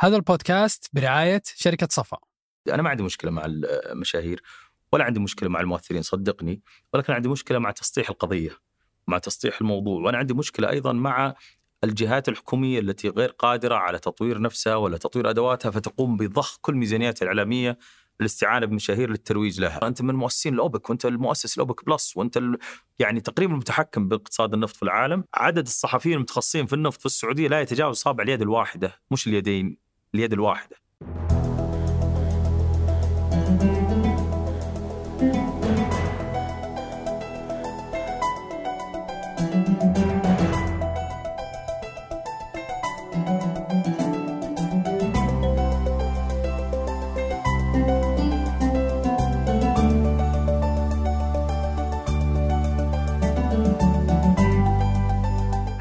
هذا البودكاست برعاية شركة صفا. أنا ما عندي مشكلة مع المشاهير ولا عندي مشكلة مع الممثلين صدقني ولكن عندي مشكلة مع تسطيح القضية مع تسطيح الموضوع وأنا عندي مشكلة أيضا مع الجهات الحكومية التي غير قادرة على تطوير نفسها ولا تطوير أدواتها فتقوم بضخ كل ميزانياتها الإعلامية للاستعانة بمشاهير للترويج لها، أنت من مؤسسين الاوبك وأنت المؤسس الاوبك plus وأنت ال... يعني تقريبا المتحكم باقتصاد النفط في العالم، عدد الصحفيين المتخصصين في النفط في السعودية لا يتجاوز صابع اليد الواحدة، مش اليدين، اليد الواحدة.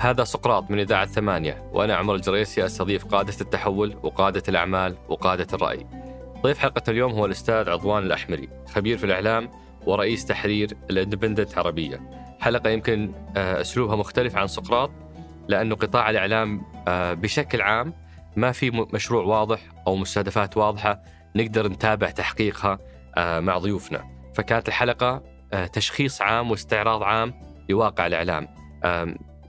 هذا سقراط من إذاعة ثمانية وأنا عمر الجريسي أستضيف قادة التحول وقادة الأعمال وقادة الرأي. ضيف حلقة اليوم هو الأستاذ عضوان الأحمري خبير في الإعلام ورئيس تحرير الإندبندنت عربية حلقة يمكن آه، أسلوبها مختلف عن سقراط لأنه قطاع الإعلام آه، بشكل عام ما في مشروع واضح أو مستهدفات واضحة نقدر نتابع تحقيقها آه، مع ضيوفنا. فكانت الحلقة تشخيص عام واستعراض عام لواقع الإعلام.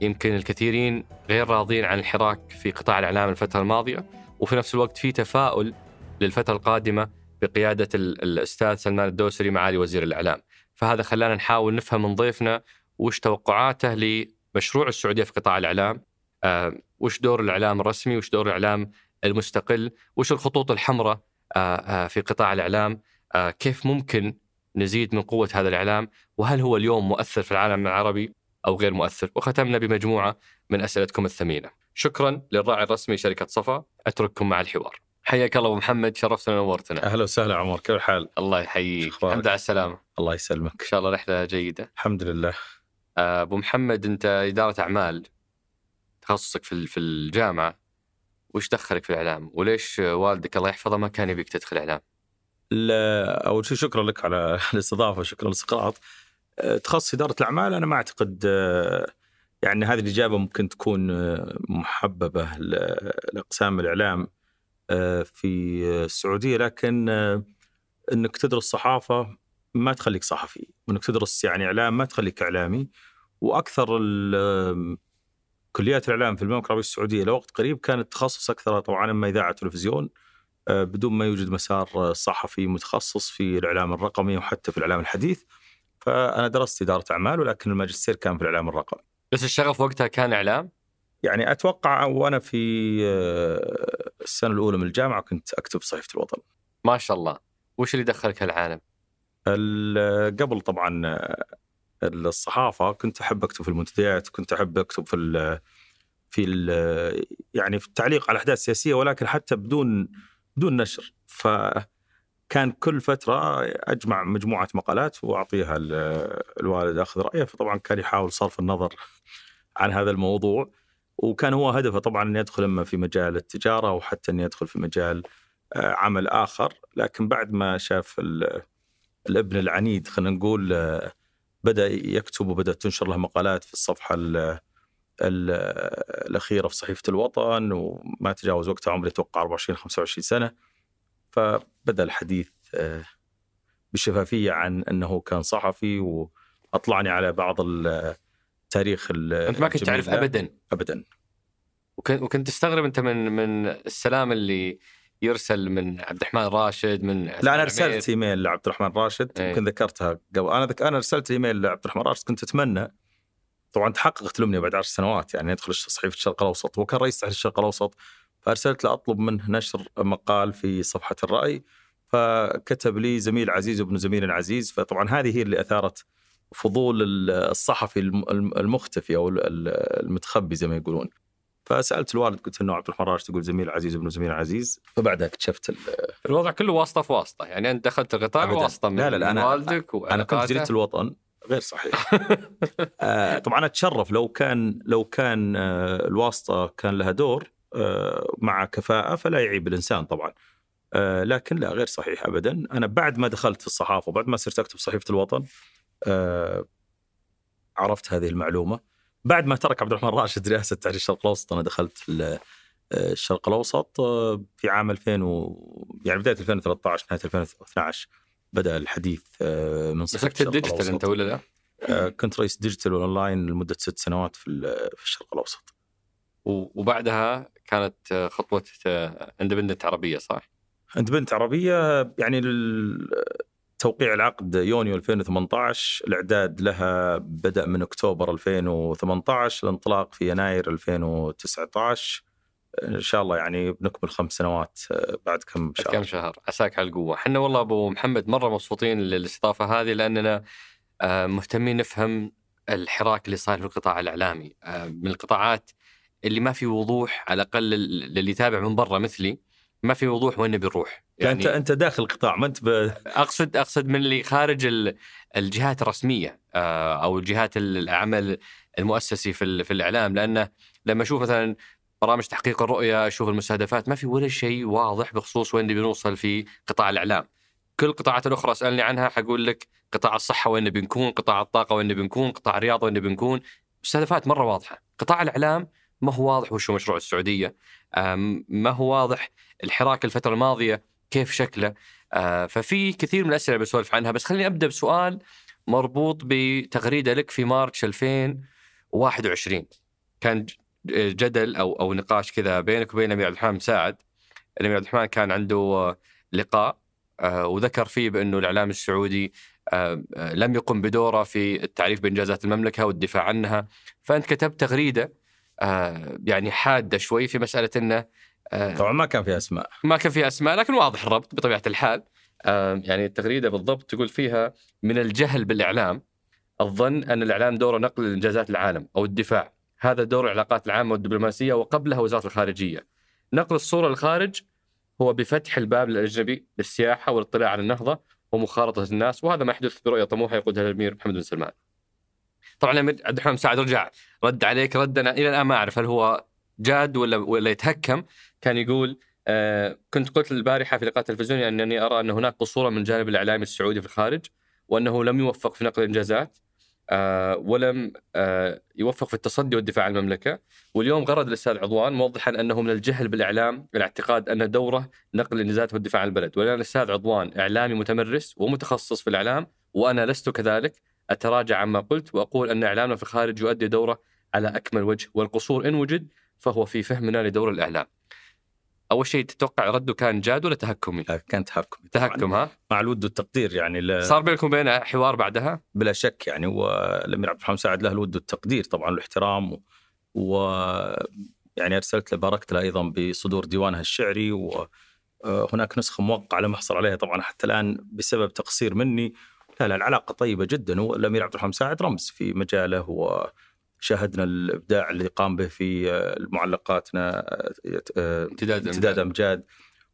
يمكن الكثيرين غير راضين عن الحراك في قطاع الإعلام الفترة الماضية وفي نفس الوقت في تفاؤل للفترة القادمة بقيادة الأستاذ سلمان الدوسري معالي وزير الإعلام. فهذا خلانا نحاول نفهم من ضيفنا وش توقعاته لمشروع السعودية في قطاع الإعلام آه، وش دور الإعلام الرسمي وش دور الإعلام المستقل وش الخطوط الحمراء آه، آه، في قطاع الإعلام آه، كيف ممكن نزيد من قوة هذا الإعلام وهل هو اليوم مؤثر في العالم العربي؟ أو غير مؤثر. وختمنا بمجموعة من أسئلتكم الثمينة. شكرا للراعي الرسمي شركة صفا. أترككم مع الحوار. حياك الله أبو محمد شرفتنا ونورتنا. أهلا وسهلا عمر كيف الحال؟ الله يحييك. الحمد لله على السلامة. الله يسلمك. إن شاء الله رحلة جيدة. الحمد لله. آه، أبو محمد أنت إدارة أعمال تخصصك في في الجامعة. وش دخلك في الإعلام؟ وليش والدك الله يحفظه ما كان يبيك تدخل إعلام؟ لا أول شيء شكرا لك على الاستضافة شكرا لسقراط تخصص إدارة الأعمال أنا ما أعتقد يعني هذه الإجابة ممكن تكون محببة لأقسام الإعلام في السعودية. لكن إنك تدرس صحافة ما تخليك صحفي. وانك تدرس يعني إعلام ما تخليك إعلامي. وأكثر كليات الإعلام في المملكة العربيه السعودية لوقت قريب كانت تخصص أكثر طبعا اما إذاعة وتلفزيون بدون ما يوجد مسار صحفي متخصص في الإعلام الرقمي وحتى في الإعلام الحديث. فأنا درست إدارة أعمال ولكن الماجستير كان في الإعلام الرقمي. بس الشغف وقتها كان إعلام؟ يعني أتوقع وأنا في آه، السنة الأولى من الجامعة كنت أكتب صحيفة الوطن. ما شاء الله، وش اللي دخلك هالعالم؟ قبل طبعا آه، الصحافة كنت أحب أكتب في المنتديات، كنت أحب أكتب في ال في ال يعني في التعليق على الأحداث السياسية ولكن حتى بدون بدون نشر ف كان كل فترة أجمع مجموعة مقالات وأعطيها الوالد أخذ رأيه فطبعا كان يحاول صرف النظر عن هذا الموضوع. وكان هو هدفه طبعا أن يدخل أما في مجال التجارة وحتى أن يدخل في مجال آه، عمل آخر. لكن بعد ما شاف الابن العنيد خلينا نقول آه، بدأ يكتب وبدأت تنشر له مقالات في الصفحة الأخيرة في صحيفة الوطن وما تجاوز وقتها عمري أتوقع 24 25 سنة. فبدأ الحديث آه، بشفافية عن أنه كان صحفي وأطلعني على بعض التاريخ أنت ما كنت تعرف ابدا؟ ابدا. وكنت وكنت تستغرب أنت من من السلام اللي يرسل من عبد الرحمن راشد من لا أنا أرسلت إيميل لعبد الرحمن راشد إيه. يمكن ذكرتها قبل. أنا ذك... أنا أرسلت إيميل لعبد الرحمن راشد كنت أتمنى. طبعا تحققت الامنيه بعد عشر سنوات يعني يدخل صحيفة الشرق الأوسط. وكان رئيس تحرير الشرق الأوسط فأرسلت له أطلب منه نشر مقال في صفحة الرأي فكتب لي زميل عزيز وابن زميل عزيز فطبعا هذه هي اللي أثارت فضول الصحفي المختفي أو المتخبي زي ما يقولون. فسألت الوالد قلت انه عبد الرحمن يقول زميل عزيز وابن زميل عزيز. فبعدها اكتشفت الوضع كله واسطة في واسطة يعني أنت دخلت القطاع واسطة من لا لا, لا أنا والدك أنا كنت جريده الوطن غير صحيح. آه طبعا أتشرف لو كان لو كان آه الواسطة كان لها دور مع كفاءة فلا يعيب الإنسان طبعا آه، لكن لا غير صحيح أبدا أنا بعد ما دخلت في الصحافة وبعد ما صرت أكتب صحيفة الوطن آه، عرفت هذه المعلومة بعد ما ترك عبد الرحمن راشد رئاسة تحرير الشرق الأوسط أنا دخلت آه، الشرق الأوسط آه، في عام 2000 و... يعني بداية 2013 نهاية 2012 بدأ الحديث آه، من مسكت ال digital أنت. ولا لا؟ آه، كنت رئيس digital و online لمدة ست سنوات في ال- في الشرق الأوسط وبعدها كانت آه، خطوه Independent عربية صح؟ Independent عربية يعني توقيع العقد يونيو 2018 الإعداد لها بدأ من أكتوبر 2018 الانطلاق في يناير 2019 إن شاء الله يعني بنكمل خمس سنوات آه، بعد كم شهر. كم شهر؟ عساك على القوة. إحنا والله أبو محمد مرة مبسوطين للاستضافة هذه لأننا آه، مهتمين نفهم الحراك اللي صاير في القطاع الإعلامي. آه، من القطاعات اللي ما في وضوح على الأقل لل- للي يتابع من برا مثلي ما في وضوح وين بنروح يعني أنت أنت داخل القطاع ما أنت ب... أقصد أقصد من اللي خارج ال- الجهات الرسمية آه، أو الجهات ال- العمل المؤسسي في في الإعلام لأنه لما أشوف مثلا برامج تحقيق الرؤية أشوف المستهدفات ما في ولا شيء واضح بخصوص وين نبي نوصل في قطاع الإعلام. كل القطاعات الأخرى أسألني عنها حقول لك قطاع الصحة وين نبي نكون، قطاع الطاقة وين نبي نكون، قطاع الرياضة وين نبي نكون، مستهدفات مرة واضحة. قطاع الإعلام ما هو واضح وش مشروع السعودية، ما هو واضح الحراك الفترة الماضية؟ كيف شكله، آه، ففي كثير من الأسئلة بسولف عنها بس خليني أبدأ بسؤال مربوط بتغريدة لك في مارتش 2021 كان ج- جدل أو أو نقاش كذا بينك وبين الامير عبد الرحمن مساعد الأمير عبد الرحمن كان عنده آه، لقاء آه، وذكر فيه بأنه الإعلام السعودي آه، آه، لم يقم بدوره في التعريف بإنجازات المملكة والدفاع عنها. فأنت كتبت تغريدة آه، يعني حادة شوي في مسألة إنه آه، طبعا ما كان في أسماء. ما كان فيها أسماء لكن واضح الربط بطبيعة الحال. آم، يعني التغريدة بالضبط تقول فيها من الجهل بالإعلام الظن أن الإعلام دوره نقل انجازات العالم أو الدفاع. هذا دور العلاقات العامة والدبلوماسية وقبلها وزارة الخارجية. نقل الصورة للخارج هو بفتح الباب للأجنبي للسياحة والاطلاع على النهضة ومخالطه الناس وهذا ما يحدث برؤية طموحه يقودها الأمير محمد بن سلمان. طبعا الامير عبد الرحمن مساعد رجع رد عليك رد أنا إلى الآن ما أعرف هل هو جاد ولا ولا يتهكم. كان يقول آه كنت قلت البارحه في لقاء تلفزيوني أنني أرى أن هناك قصورا من الجانب الإعلامي السعودي في الخارج وأنه لم يوفق في نقل الإنجازات آه ولم آه يوفق في التصدي والدفاع عن المملكة. واليوم غرد الأستاذ عضوان موضحا أنه من الجهل بالإعلام الاعتقاد أن دوره نقل الإنجازات والدفاع عن البلد. ولان الاستاذ عضوان إعلامي متمرس ومتخصص في الإعلام وأنا لست كذلك. أتراجع عما قلت وأقول أن إعلامنا في الخارج يؤدي دوره على أكمل وجه والقصور إن وجد فهو في فهمنا لدور الإعلام. أول شيء تتوقع رده كان جاد ولا تهكمي؟ آه، كان تهكم طبعاً. تهكم ها؟ مع الود والتقدير يعني ل... صار بينكم وبين حوار بعدها؟ بلا شك يعني والامير عبد الرحمن مساعد له الود والتقدير طبعا والاحترام و... و... يعني أرسلت له باركت له أيضا بصدور ديوانها الشعري وهناك نسخة موقعة لم أحصل عليها طبعا حتى الآن بسبب تقصير مني لا لا العلاقة طيبة جدا والأمير عبد الرحمن مساعد رمز في مجاله وشاهدنا الإبداع اللي قام به في معلقاتنا امتداد امتداد أمجاد.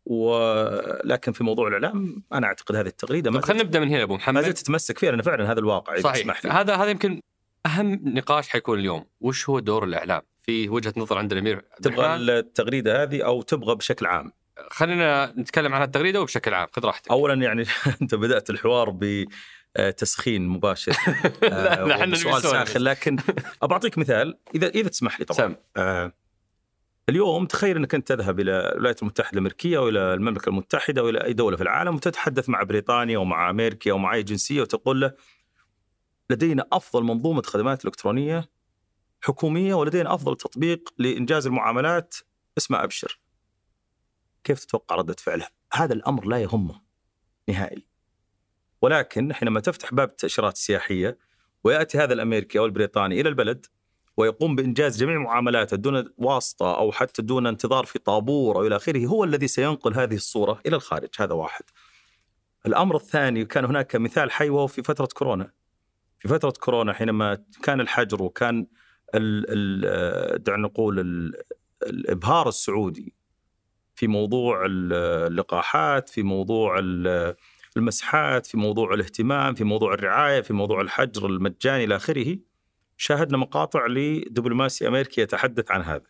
ولكن في موضوع الإعلام أنا أعتقد هذه التغريدة ما طب خلينا نبدأ من هنا يا أبو ما محمد زلت تتمسك فيها لأن فعلا هذا الواقع صحيح. هذا هذا يمكن أهم نقاش حيكون اليوم. وش هو دور الإعلام في وجهة نظر عند الأمير تبغى التغريدة هذه أو تبغى بشكل عام؟ خلينا نتكلم عن التغريدة وبشكل عام. خذ راحتك. اولا يعني أنت بدأت الحوار بتسخين مباشر لا لا إحنا سؤال ساخن لكن ابى أعطيك مثال إذا إذا تسمح لي طبعا سم آه اليوم تخيل إنك أنت تذهب إلى الولايات المتحدة الأمريكية والى المملكة المتحدة والى أي دولة في العالم وتتحدث مع بريطانيا ومع أمريكا ومع أي جنسية وتقول له لدينا أفضل منظومة خدمات إلكترونية حكومية ولدينا أفضل تطبيق لإنجاز المعاملات اسمه أبشر. كيف تتوقع ردة فعله؟ هذا الأمر لا يهمه نهائي. ولكن حينما تفتح باب التاشيرات السياحيه ويأتي هذا الأمريكي أو البريطاني إلى البلد ويقوم بإنجاز جميع معاملاته دون واسطة أو حتى دون انتظار في طابور أو إلى آخره هو الذي سينقل هذه الصورة إلى الخارج هذا واحد. الأمر الثاني كان هناك مثال حي وهو في فترة كورونا. في فترة كورونا حينما كان الحجر وكان دعنا نقول ال الإبهار السعودي في موضوع اللقاحات في موضوع المسحات في موضوع الاهتمام في موضوع الرعاية في موضوع الحجر المجاني إلى آخره شاهدنا مقاطع لدبلوماسي أمريكي يتحدث عن هذا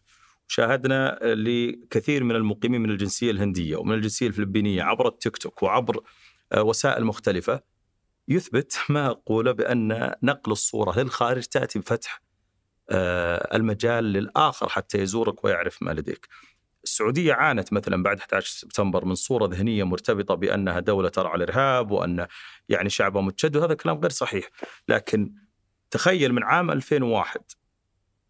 شاهدنا لكثير من المقيمين من الجنسية الهندية ومن الجنسية الفلبينية عبر التيك توك وعبر وسائل مختلفة يثبت ما اقوله بأن نقل الصورة للخارج تأتي بفتح المجال للآخر حتى يزورك ويعرف ما لديك. السعودية عانت مثلا بعد 11 سبتمبر من صورة ذهنية مرتبطة بأنها دولة ترعى الإرهاب وأن يعني شعبها متشدد هذا كلام غير صحيح. لكن تخيل من عام 2001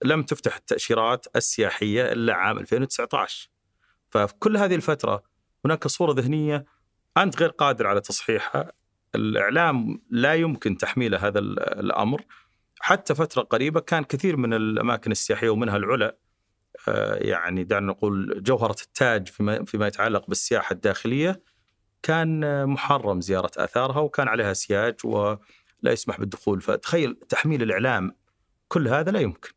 لم تفتح التأشيرات السياحية إلا عام 2019 ففي كل هذه الفترة هناك صورة ذهنية أنت غير قادر على تصحيحها. الإعلام لا يمكن تحميله هذا الأمر. حتى فترة قريبة كان كثير من الأماكن السياحية ومنها العلا يعني دعنا نقول جوهرة التاج فيما فيما يتعلق بالسياحة الداخلية كان محرم زيارة آثارها وكان عليها سياج ولا يسمح بالدخول فتخيل تحميل الإعلام كل هذا لا يمكن.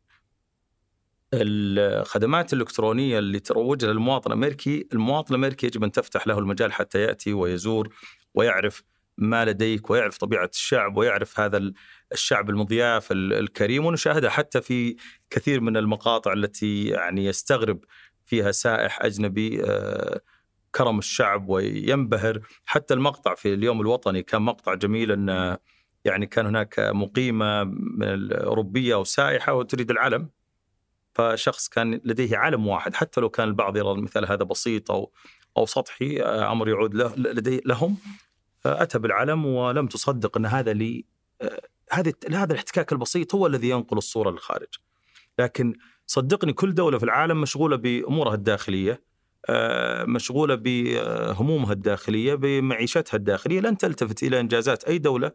الخدمات الإلكترونية اللي تروجها للمواطن الامريكي، المواطن الأمريكي يجب أن تفتح له المجال حتى يأتي ويزور ويعرف ما لديك ويعرف طبيعة الشعب ويعرف هذا الشعب المضياف الكريم ونشاهدها حتى في كثير من المقاطع التي يعني يستغرب فيها سائح أجنبي آه، كرم الشعب وينبهر. حتى المقطع في اليوم الوطني كان مقطع جميل إن يعني كان هناك مقيمة من الأوروبية أو سائحه وتريد العلم. فشخص كان لديه علم واحد حتى لو كان البعض يرى المثال هذا بسيط أو أو سطحي آه، أمر يعود له لدي لهم. اتى بالعلم ولم تصدق أن هذا لي آه، هذه هذا الاحتكاك البسيط هو الذي ينقل الصورة للخارج. لكن صدقني كل دولة في العالم مشغولة بأمورها الداخلية آه، مشغولة بهمومها الداخلية بمعيشتها الداخلية لن تلتفت إلى إنجازات أي دولة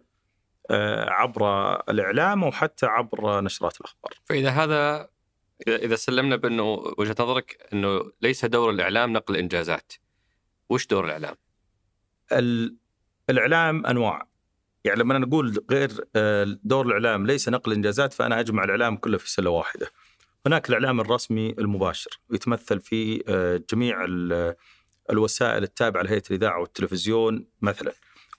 آه، عبر الإعلام أو حتى عبر نشرات الأخبار. فإذا هذا إذا سلمنا بأنه وجهة نظرك أنه ليس دور الإعلام نقل الانجازات. وش دور الإعلام؟ الإعلام أنواع يعني لما نقول غير آه، دور الإعلام ليس نقل إنجازات فأنا أجمع الإعلام كله في سلة واحدة. هناك الإعلام الرسمي المباشر يتمثل في آه، جميع الوسائل التابعة لهيئة الإذاعة والتلفزيون مثلا.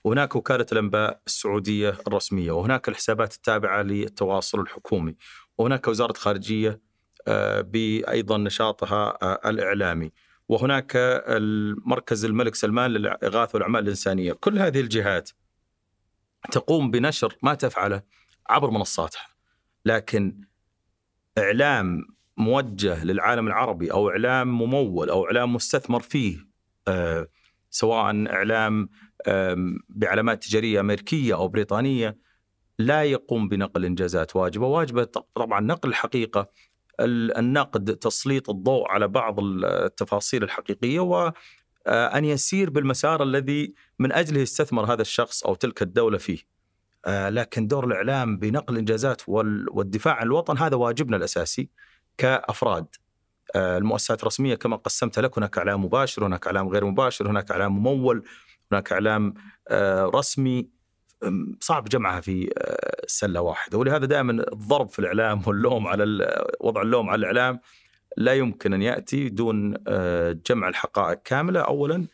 وهناك وكالة الأنباء السعودية الرسمية، وهناك الحسابات التابعة للتواصل الحكومي، وهناك وزارة خارجية آه، بايضا نشاطها الإعلامي. وهناك المركز الملك سلمان للإغاثة والأعمال الإنسانية. كل هذه الجهات تقوم بنشر ما تفعله عبر منصاتها لكن إعلام موجه للعالم العربي أو إعلام ممول أو إعلام مستثمر فيه آه سواء إعلام بعلامات تجارية أمريكية أو بريطانية لا يقوم بنقل إنجازات واجبة. واجبة طبعا نقل الحقيقة النقد تسليط الضوء على بعض التفاصيل الحقيقية و آه، أن يسير بالمسار الذي من أجله استثمر هذا الشخص أو تلك الدولة فيه. آه، لكن دور الإعلام بنقل الإنجازات والدفاع عن الوطن هذا واجبنا الأساسي كأفراد. آه، المؤسسات الرسمية كما قسمت لك هناك إعلام مباشر، هناك إعلام غير مباشر، هناك إعلام ممول، هناك إعلام رسمي صعب جمعها في آه، سلة واحدة. ولهذا دائما الضرب في الإعلام واللوم على وضع اللوم على الإعلام لا يمكن أن يأتي دون آه، جمع الحقائق كاملة. اولا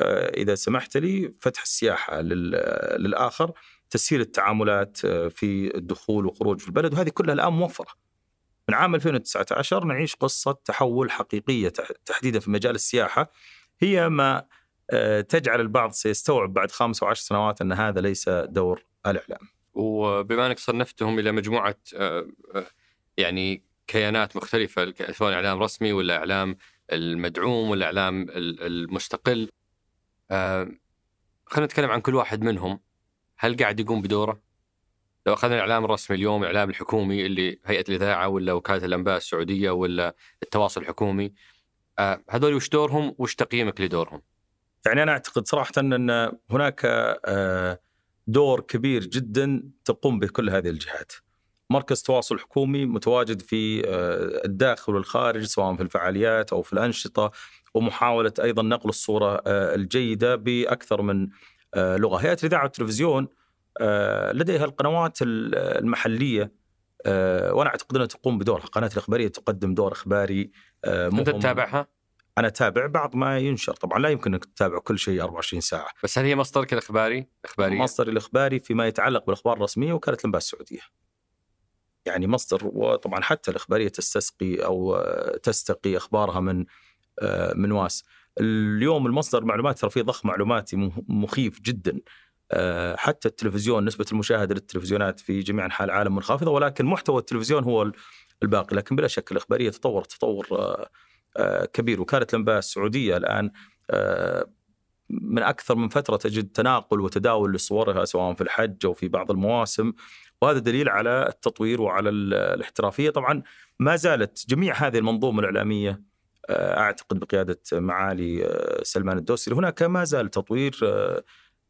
آه، إذا سمحت لي فتح السياحة للآخر تسهيل التعاملات في الدخول والخروج في البلد وهذه كلها الآن موفرة. من عام 2019 نعيش قصة تحول حقيقية تحديدا في مجال السياحة هي ما تجعل البعض سيستوعب بعد خمس وعشر سنوات أن هذا ليس دور الإعلام وبما أنك صنفتهم إلى مجموعة آه، آه، يعني كيانات مختلفة سواء إعلام رسمي ولا إعلام المدعوم ولا إعلام المستقل خلينا نتكلم عن كل واحد منهم هل قاعد يقوم بدوره؟ لو أخذنا الإعلام الرسمي اليوم الإعلام الحكومي اللي هيئة الإذاعة ولا وكالة الأنباء السعودية ولا التواصل الحكومي هذول وش دورهم وش تقييمك لدورهم؟ يعني أنا أعتقد صراحة أن هناك آه، دور كبير جدا تقوم به كل هذه الجهات. مركز تواصل حكومي متواجد في آه، الداخل والخارج سواء في الفعاليات أو في الأنشطة ومحاولة أيضا نقل الصورة آه، الجيدة بأكثر من لغة. هيئة الإذاعة والتلفزيون لديها القنوات المحلية وأنا أعتقد أنها تقوم بدورها، القناة الإخبارية تقدم دور إخباري أنت تتابعها؟ أنا أتابع بعض ما ينشر. طبعا لا يمكن أنك تتابع كل شيء 24 ساعة. بس هل هي مصدرك الاخباري إخباري؟ مصدري الإخباري فيما يتعلق بالأخبار الرسمية وكالة الأنباء السعودية. يعني مصدر وطبعا حتى الإخبارية تستسقي أو تستقي أخبارها من من واس. اليوم المصدر معلومات ترى فيه ضخ معلوماتي مخيف جدا. حتى التلفزيون نسبة المشاهدة للتلفزيونات في جميع أنحاء العالم منخفضة ولكن محتوى التلفزيون هو الباقي. لكن بلا شك الإخبارية تطور تطور آه، كبير. وكاله الانباء السعوديه الآن آه، من أكثر من فترة تجد تناقل وتداول لصورها سواء في الحج أو في بعض المواسم. وهذا دليل على التطوير وعلى الاحترافية. طبعا ما زالت جميع هذه المنظومة الإعلامية أعتقد بقيادة معالي سلمان الدوسري. هناك ما زال تطوير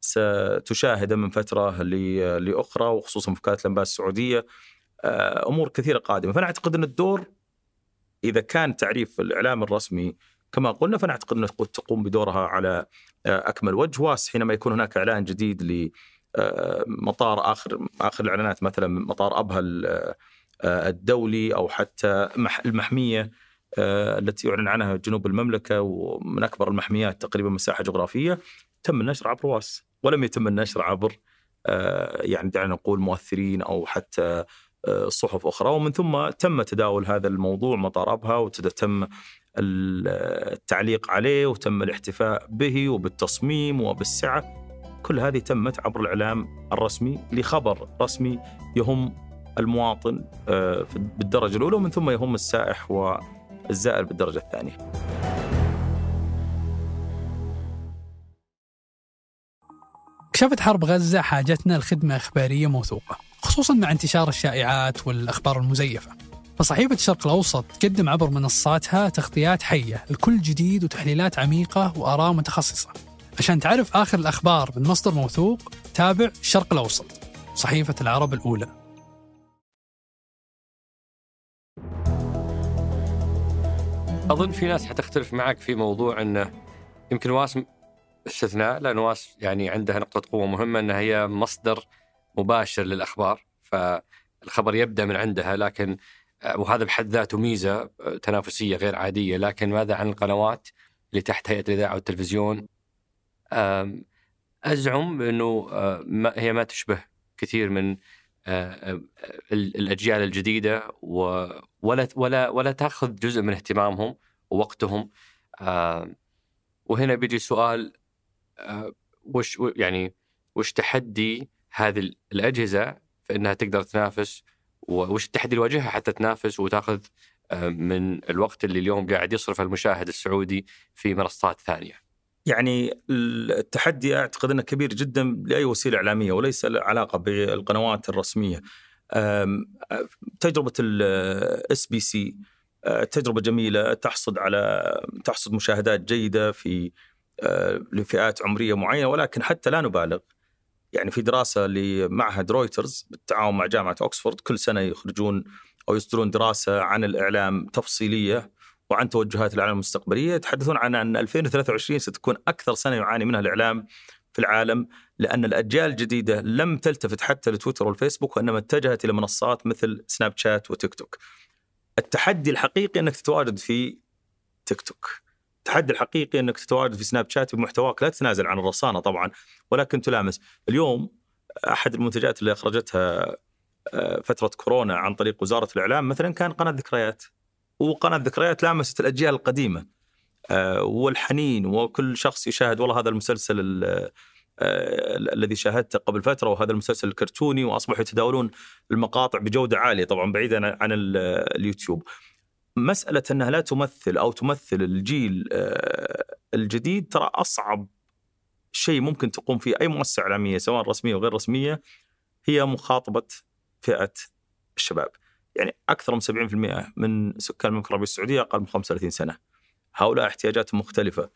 ستشاهده من فترة لأخرى وخصوصا في وكاله الانباء السعودية أمور كثيرة قادمة. فأنا أعتقد إن الدور إذا كان تعريف الإعلام الرسمي كما قلنا فأنا أعتقد أنها تقوم بدورها على أكمل وجه واس حينما يكون هناك إعلان جديد ل مطار آخر آخر الإعلانات مثلا مطار ابها الدولي أو حتى المحمية التي يعلن عنها جنوب المملكة ومن أكبر المحميات تقريبا مساحة جغرافية تم النشر عبر واس ولم يتم النشر عبر يعني دعنا نقول مؤثرين أو حتى صحف أخرى. ومن ثم تم تداول هذا الموضوع مطار ابها وتم التعليق عليه وتم الاحتفاء به وبالتصميم وبالسعة. كل هذه تمت عبر الإعلام الرسمي لخبر رسمي يهم المواطن بالدرجة الأولى ومن ثم يهم السائح والزائر بالدرجة الثانية. كشفت حرب غزة حاجتنا لخدمة إخبارية موثوقة. خصوصا مع انتشار الشائعات والأخبار المزيفة. فصحيفة الشرق الأوسط تقدم عبر منصاتها تغطيات حية لكل جديد وتحليلات عميقة وآراء متخصصة. عشان تعرف آخر الأخبار من مصدر موثوق تابع الشرق الأوسط صحيفة العرب الأولى. أظن في ناس حتختلف معك في موضوع أنه يمكن واسم استثناء لأن واس يعني عندها نقطة قوة مهمة أنها هي مصدر مباشر للأخبار فالخبر يبدأ من عندها لكن وهذا بحد ذاته ميزة تنافسية غير عادية. لكن ماذا عن القنوات اللي تحت هيئة الإذاعة والتلفزيون؟ أزعم أنه هي ما تشبه كثير من الأجيال الجديدة ولا ولا ولا تأخذ جزء من اهتمامهم ووقتهم. وهنا بيجي سؤال وش يعني وش تحدي هذه الأجهزة في انها تقدر تنافس وش التحدي اللي يواجهها حتى تنافس وتأخذ من الوقت اللي اليوم قاعد يصرف المشاهد السعودي في منصات ثانية. يعني التحدي أعتقد إنه كبير جدا لأي وسيلة إعلامية وليس له علاقة بالقنوات الرسمية. تجربة ال SBC تجربة جميلة تحصد على تحصد مشاهدات جيدة في لفئات عمرية معينة ولكن حتى لا نبالغ يعني في دراسة لمعهد رويترز بالتعاون مع جامعة اوكسفورد كل سنة يخرجون أو يصدرون دراسة عن الإعلام تفصيلية وعن توجهات الإعلام المستقبلية يتحدثون عن أن 2023 ستكون أكثر سنة يعاني منها الإعلام في العالم لأن الأجيال الجديدة لم تلتفت حتى لتويتر والفيسبوك وإنما اتجهت إلى منصات مثل سناب شات وتيك توك. التحدي الحقيقي أنك تتواجد في تيك توك. التحدي الحقيقي إنك تتواجد في سناب شات بمحتواك لا تتنازل عن الرصانة طبعا ولكن تلامس اليوم أحد المنتجات اللي أخرجتها فترة كورونا عن طريق وزارة الإعلام مثلا كان قناة ذكريات وقناة ذكريات لامست الأجيال القديمة والحنين وكل شخص يشاهد والله هذا المسلسل الذي شاهدته قبل فترة وهذا المسلسل الكرتوني وأصبحوا يتداولون المقاطع بجودة عالية طبعا بعيدا عن اليوتيوب. مسألة أنها لا تمثل أو تمثل الجيل الجديد ترى أصعب شيء ممكن تقوم فيه أي مؤسسة إعلامية سواء رسمية وغير رسمية هي مخاطبة فئة الشباب. يعني أكثر من 70% من سكان المملكة العربية السعودية أقل من 35 سنة. هؤلاء احتياجاتهم مختلفة.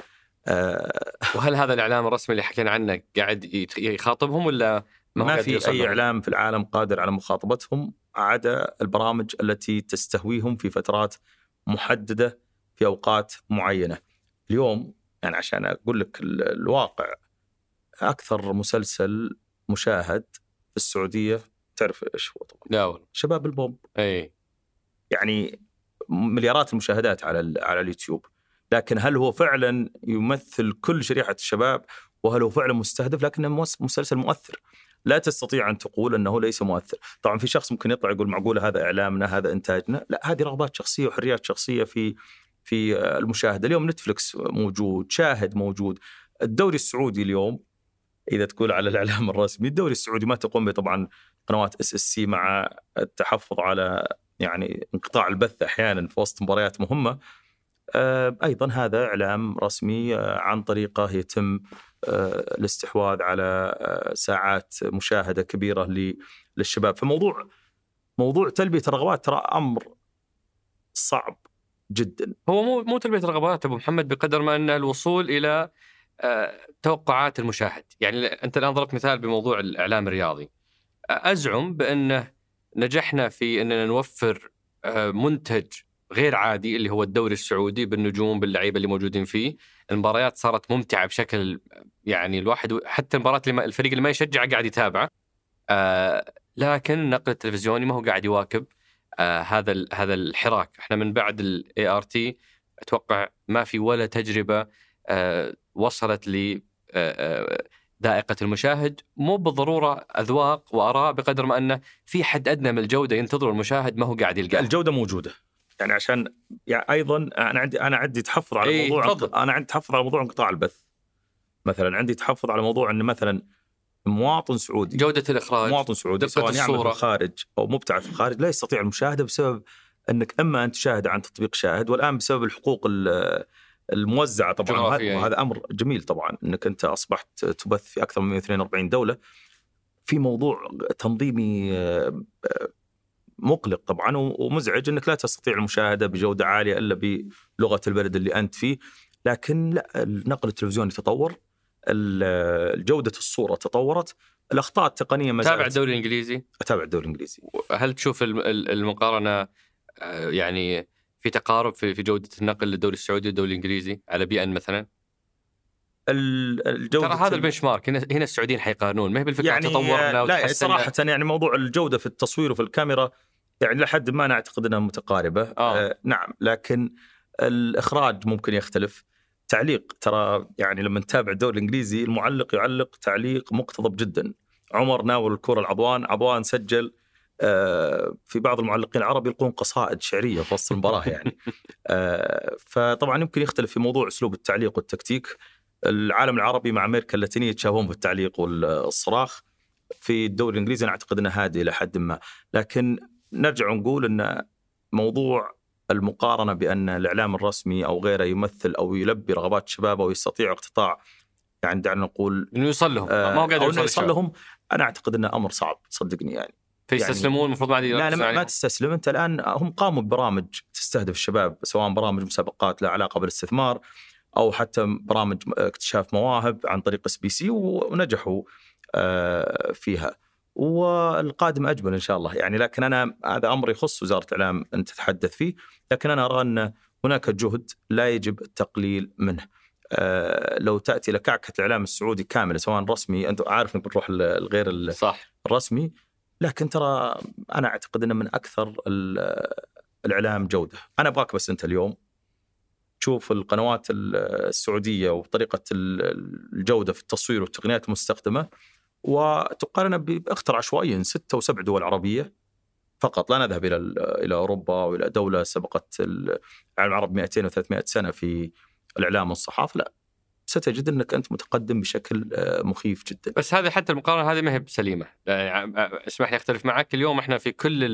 وهل هذا الإعلام الرسمي اللي حكينا عنه قاعد يخاطبهم ولا ما, في أي إعلام في العالم قادر على مخاطبتهم عدا البرامج التي تستهويهم في فترات محددة في أوقات معينة. اليوم يعني عشان أقول لك الواقع أكثر مسلسل مشاهد في السعودية تعرف إيش هو طبعا؟ لا والله شباب البوب. إي يعني مليارات المشاهدات على على اليوتيوب. لكن هل هو فعلا يمثل كل شريحة الشباب وهل هو فعلا مستهدف لكنه مسلسل مؤثر لا تستطيع أن تقول أنه ليس مؤثر. طبعا في شخص ممكن يطلع يقول معقولة هذا إعلامنا هذا إنتاجنا. لا هذه رغبات شخصية وحريات شخصية في في المشاهده اليوم نتفلكس موجود شاهد موجود. الدوري السعودي اليوم إذا تقول على الإعلام الرسمي الدوري السعودي ما تقوم به طبعا قنوات SSC مع التحفظ على يعني انقطاع البث أحيانا في وسط مباريات مهمة. آه، أيضا هذا إعلام رسمي آه، عن طريقه يتم الاستحواذ على ساعات مشاهدة كبيرة للشباب. فموضوع موضوع تلبية الرغبات ترى أمر صعب جدا. هو مو مو تلبية رغبات أبو محمد بقدر ما انه الوصول إلى توقعات المشاهد، يعني أنت الآن ضربت مثال بموضوع الإعلام الرياضي. أزعم بانه نجحنا في أننا نوفر منتج غير عادي اللي هو الدوري السعودي بالنجوم باللعيبة اللي موجودين فيه. المباريات صارت ممتعة بشكل يعني الواحد حتى المباراة اللي الفريق اللي ما يشجع قاعد يتابعه. آه لكن النقل التلفزيوني ما هو قاعد يواكب آه هذا هذا الحراك. إحنا من بعد ال ART أتوقع ما في ولا تجربة آه وصلت ل آه, آه، ذائقة المشاهد. مو بالضرورة أذواق وآراء بقدر ما أنه في حد أدنى من الجودة ينتظر المشاهد ما هو قاعد يلقاه. الجودة موجودة. يعني عشان يعني أيضا أنا عندي أنا عندي تحفظ على إيه موضوع تفضل. أنا عندي تحفظ على موضوع انقطاع البث. مثلا عندي تحفظ على موضوع إن مثلا مواطن سعودي جودة الإخراج مواطن سعودي سواء يعمل في الخارج أو مبتعث في الخارج لا يستطيع المشاهدة بسبب أنك إما أن تشاهد عن تطبيق شاهد والآن بسبب الحقوق الموزعة طبعا. وهذا أمر جميل طبعا أنك أنت أصبحت تبث في أكثر من 142 دولة. في موضوع تنظيمي مقلق طبعا ومزعج إنك لا تستطيع المشاهدة بجودة عالية إلا بلغة البلد اللي أنت فيه. لكن لا النقل التلفزيوني تطور جودة الصورة تطورت الأخطاء التقنية ما تابع الدوري الانجليزي أتابع الدوري الإنجليزي. هل تشوف المقارنة آه، يعني في تقارب في جودة النقل للدوري السعودي والدوري الإنجليزي على بي ان مثلا؟ الجودة ترى هذا البنش مارك هنا هنا السعوديين حيقارنون ما هي بالفكرة يعني تطورنا لا صراحة يعني موضوع الجودة في التصوير وفي الكاميرا يعني لحد ما نعتقد إنها متقاربة. آه. آه نعم لكن الإخراج ممكن يختلف. تعليق ترى يعني لما نتابع الدوري الإنجليزي المعلق يعلق تعليق مقتضب جدا. عمر ناول الكرة العضوان عضوان سجل آه في بعض المعلقين العرب يلقون قصائد شعرية في وسط المباراة يعني. آه فطبعا يمكن يختلف في موضوع أسلوب التعليق والتكتيك. العالم العربي مع أمريكا اللاتينية يتشابهون بالتعليق والصراخ في الدوري الإنجليزي. أنا أعتقد إنه هادي إلى حد ما. لكن نرجع ونقول إن موضوع المقارنة بأن الإعلام الرسمي أو غيره يمثل أو يلبي رغبات الشباب أو يستطيع اقتطاع يعني دعنا نقول إنه يوصل لهم. آه ما هو قادر يوصل لهم. أنا أعتقد إنه أمر صعب. صدقني يعني. فيستسلمون؟ يعني المفروض ما لا لا ما تستسلم. أنت الآن هم قاموا ببرامج تستهدف الشباب سواء برامج مسابقات لها علاقة بالاستثمار أو حتى برامج اكتشاف مواهب عن طريق SBC ونجحوا آه، فيها. والقادم أجمل إن شاء الله. يعني لكن أنا هذا أمر يخص وزارة الإعلام ان تتحدث فيه. لكن أنا أرى أن هناك جهد لا يجب التقليل منه. آه، لو تأتي لكعكه الإعلام السعودي كاملة سواء رسمي أنت عارف انك بتروح الغير صح. الرسمي لكن ترى أنا أعتقد انه من أكثر الإعلام جودة. أنا أبغاك بس أنت اليوم. تشوف القنوات السعودية وطريقة الجودة في التصوير والتقنيات المستخدمة وتقارنها باختر عشوائيا ستة وسبع دول عربية فقط لا نذهب إلى إلى أوروبا وإلى دولة سبقت العالم العربي 200 و300 سنة في الإعلام والصحافة لا ستجد إنك أنت متقدم بشكل آه، مخيف جدا. بس هذه حتى المقارنة هذه ما هي بسليمة، يعني آه، اسمح لي أختلف معك اليوم إحنا في كل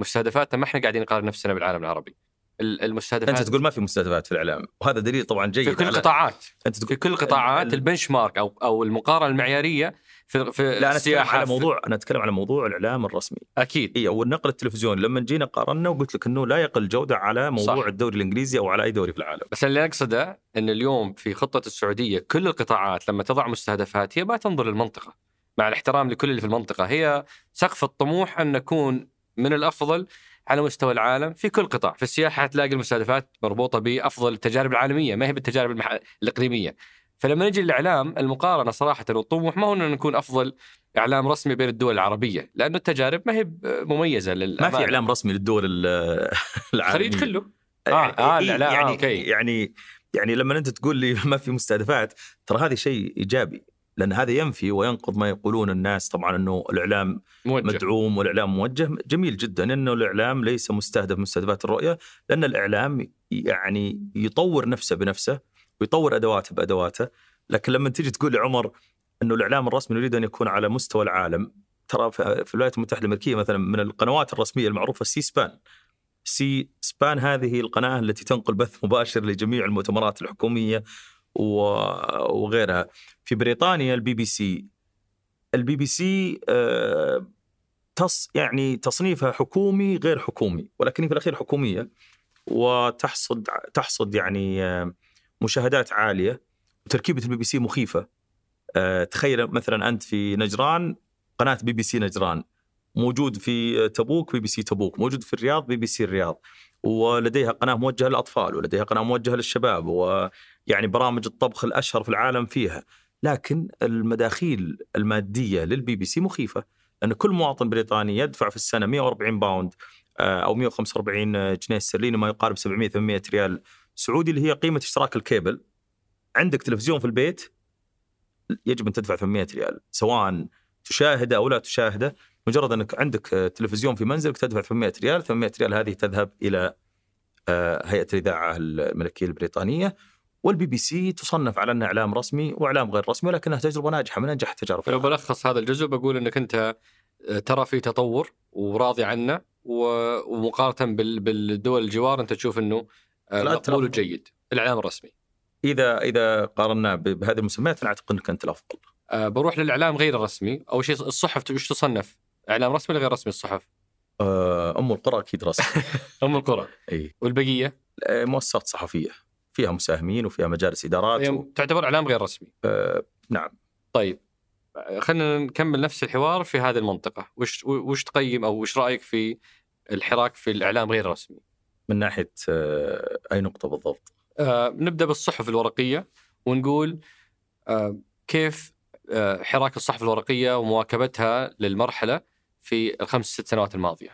المستهدفات ما إحنا قاعدين نقارن نفسنا بالعالم العربي. المستهدفات. أنت تقول ما في مستهدفات في الإعلام وهذا دليل طبعا جيد في كل القطاعات أنت تقول في كل القطاعات البنش مارك أو أو المقارنة المعيارية في في لا أنا أتكلم على موضوع أنا أتكلم على موضوع الإعلام الرسمي. أكيد. اي والنقل التلفزيوني لما جينا قارنا وقلت لك إنه لا يقل جودة على موضوع صح. الدوري الإنجليزي أو على أي دوري في العالم. بس اللي أقصده إن اليوم في خطة السعودية كل القطاعات لما تضع مستهدفات هي ما تنظر للمنطقة. مع الاحترام لكل اللي في المنطقة هي سقف الطموح أن نكون من الأفضل على مستوى العالم في كل قطاع في السياحة تلاقي المستهدفات مربوطة بأفضل التجارب العالمية ما هي بالتجارب المح... الإقليمية. فلما نجي للإعلام المقارنة صراحة والطموح ما هو ان نكون أفضل إعلام رسمي بين الدول العربية لأنه التجارب ما هي مميزة للأمان. ما في إعلام رسمي للدول العالميه الخليج كله. آه آه لا لا يعني آه يعني يعني لما أنت تقول لي ما في مستهدفات ترى هذا شيء إيجابي. لأن هذا ينفي وينقض ما يقولون الناس. طبعا إنه الإعلام موجه. مدعوم والإعلام موجه. جميل جدا إنه الإعلام ليس مستهدف مستهدفات الرؤية لأن الإعلام يعني يطور نفسه بنفسه ويطور أدواته بأدواته. لكن لما تيجي تقول لعمر إنه الإعلام الرسمي نريد أن يكون على مستوى العالم ترى في الولايات المتحدة الأمريكية مثلا من القنوات الرسمية المعروفة C-SPAN. C-SPAN هذه القناة التي تنقل بث مباشر لجميع المؤتمرات الحكومية وغيرها. في بريطانيا ال BBC. ال BBC آه، تص يعني تصنيفها حكومي غير حكومي ولكن في الأخير حكومية وتحصد تحصد يعني آه، مشاهدات عالية. وتركيبه البي بي سي مخيفة. آه، تخيل مثلا أنت في نجران قناة بي بي سي نجران. موجود في تبوك بي بي سي تبوك موجود في الرياض بي بي سي الرياض. ولديها قناة موجهة للأطفال ولديها قناة موجهة للشباب ويعني برامج الطبخ الأشهر في العالم فيها. لكن المداخيل المادية للبي بي سي مخيفة لأن كل مواطن بريطاني يدفع في السنة 140 pound آه، أو 145 جنيه استرليني ما يقارب 700 800 ريال سعودي اللي هي قيمة اشتراك الكيبل. عندك تلفزيون في البيت يجب أن تدفع 800 ريال سواء تشاهده أو لا تشاهده. مجرد أنك عندك تلفزيون في منزلك تدفع 800 ريال 800 ريال هذه تذهب إلى آه، هيئة الإذاعة الملكية البريطانية والبي بي سي تصنف على أنها إعلام رسمي وإعلام غير رسمي ولكنها تجربة ناجحة من أنجح التجارب. لو. بلخص هذا الجزء بقول إنك أنت آه، ترى في تطور وراضي عنه ومقارنة بال- بالدول الجوار أنت تشوف إنه آه، مقبول وجيد. الإعلام الرسمي إذا إذا قارناه بهذه المسميات أنا أعتقد إنك أنت الأفضل. آه، بروح للإعلام غير الرسمي أول شيء الصحف وش تصنف؟ إعلام رسمي ولا غير رسمي الصحف؟ آه، أم القرى أكيد رسمي. أم القرى. إي. والبقية؟ آه، مؤسسات صحفية. فيها مساهمين وفيها مجالس إدارات و... تعتبر إعلام غير رسمي. آه، نعم. طيب. خلينا نكمل نفس الحوار في هذه المنطقة. وش وش تقيم أو وش رأيك في الحراك في الإعلام غير الرسمي؟ من ناحية آه، أي نقطة بالضبط؟ آه، نبدأ بالصحف الورقية ونقول آه، كيف حراك الصحف الورقية ومواكبتها للمرحلة؟ في الخمس ست سنوات الماضية.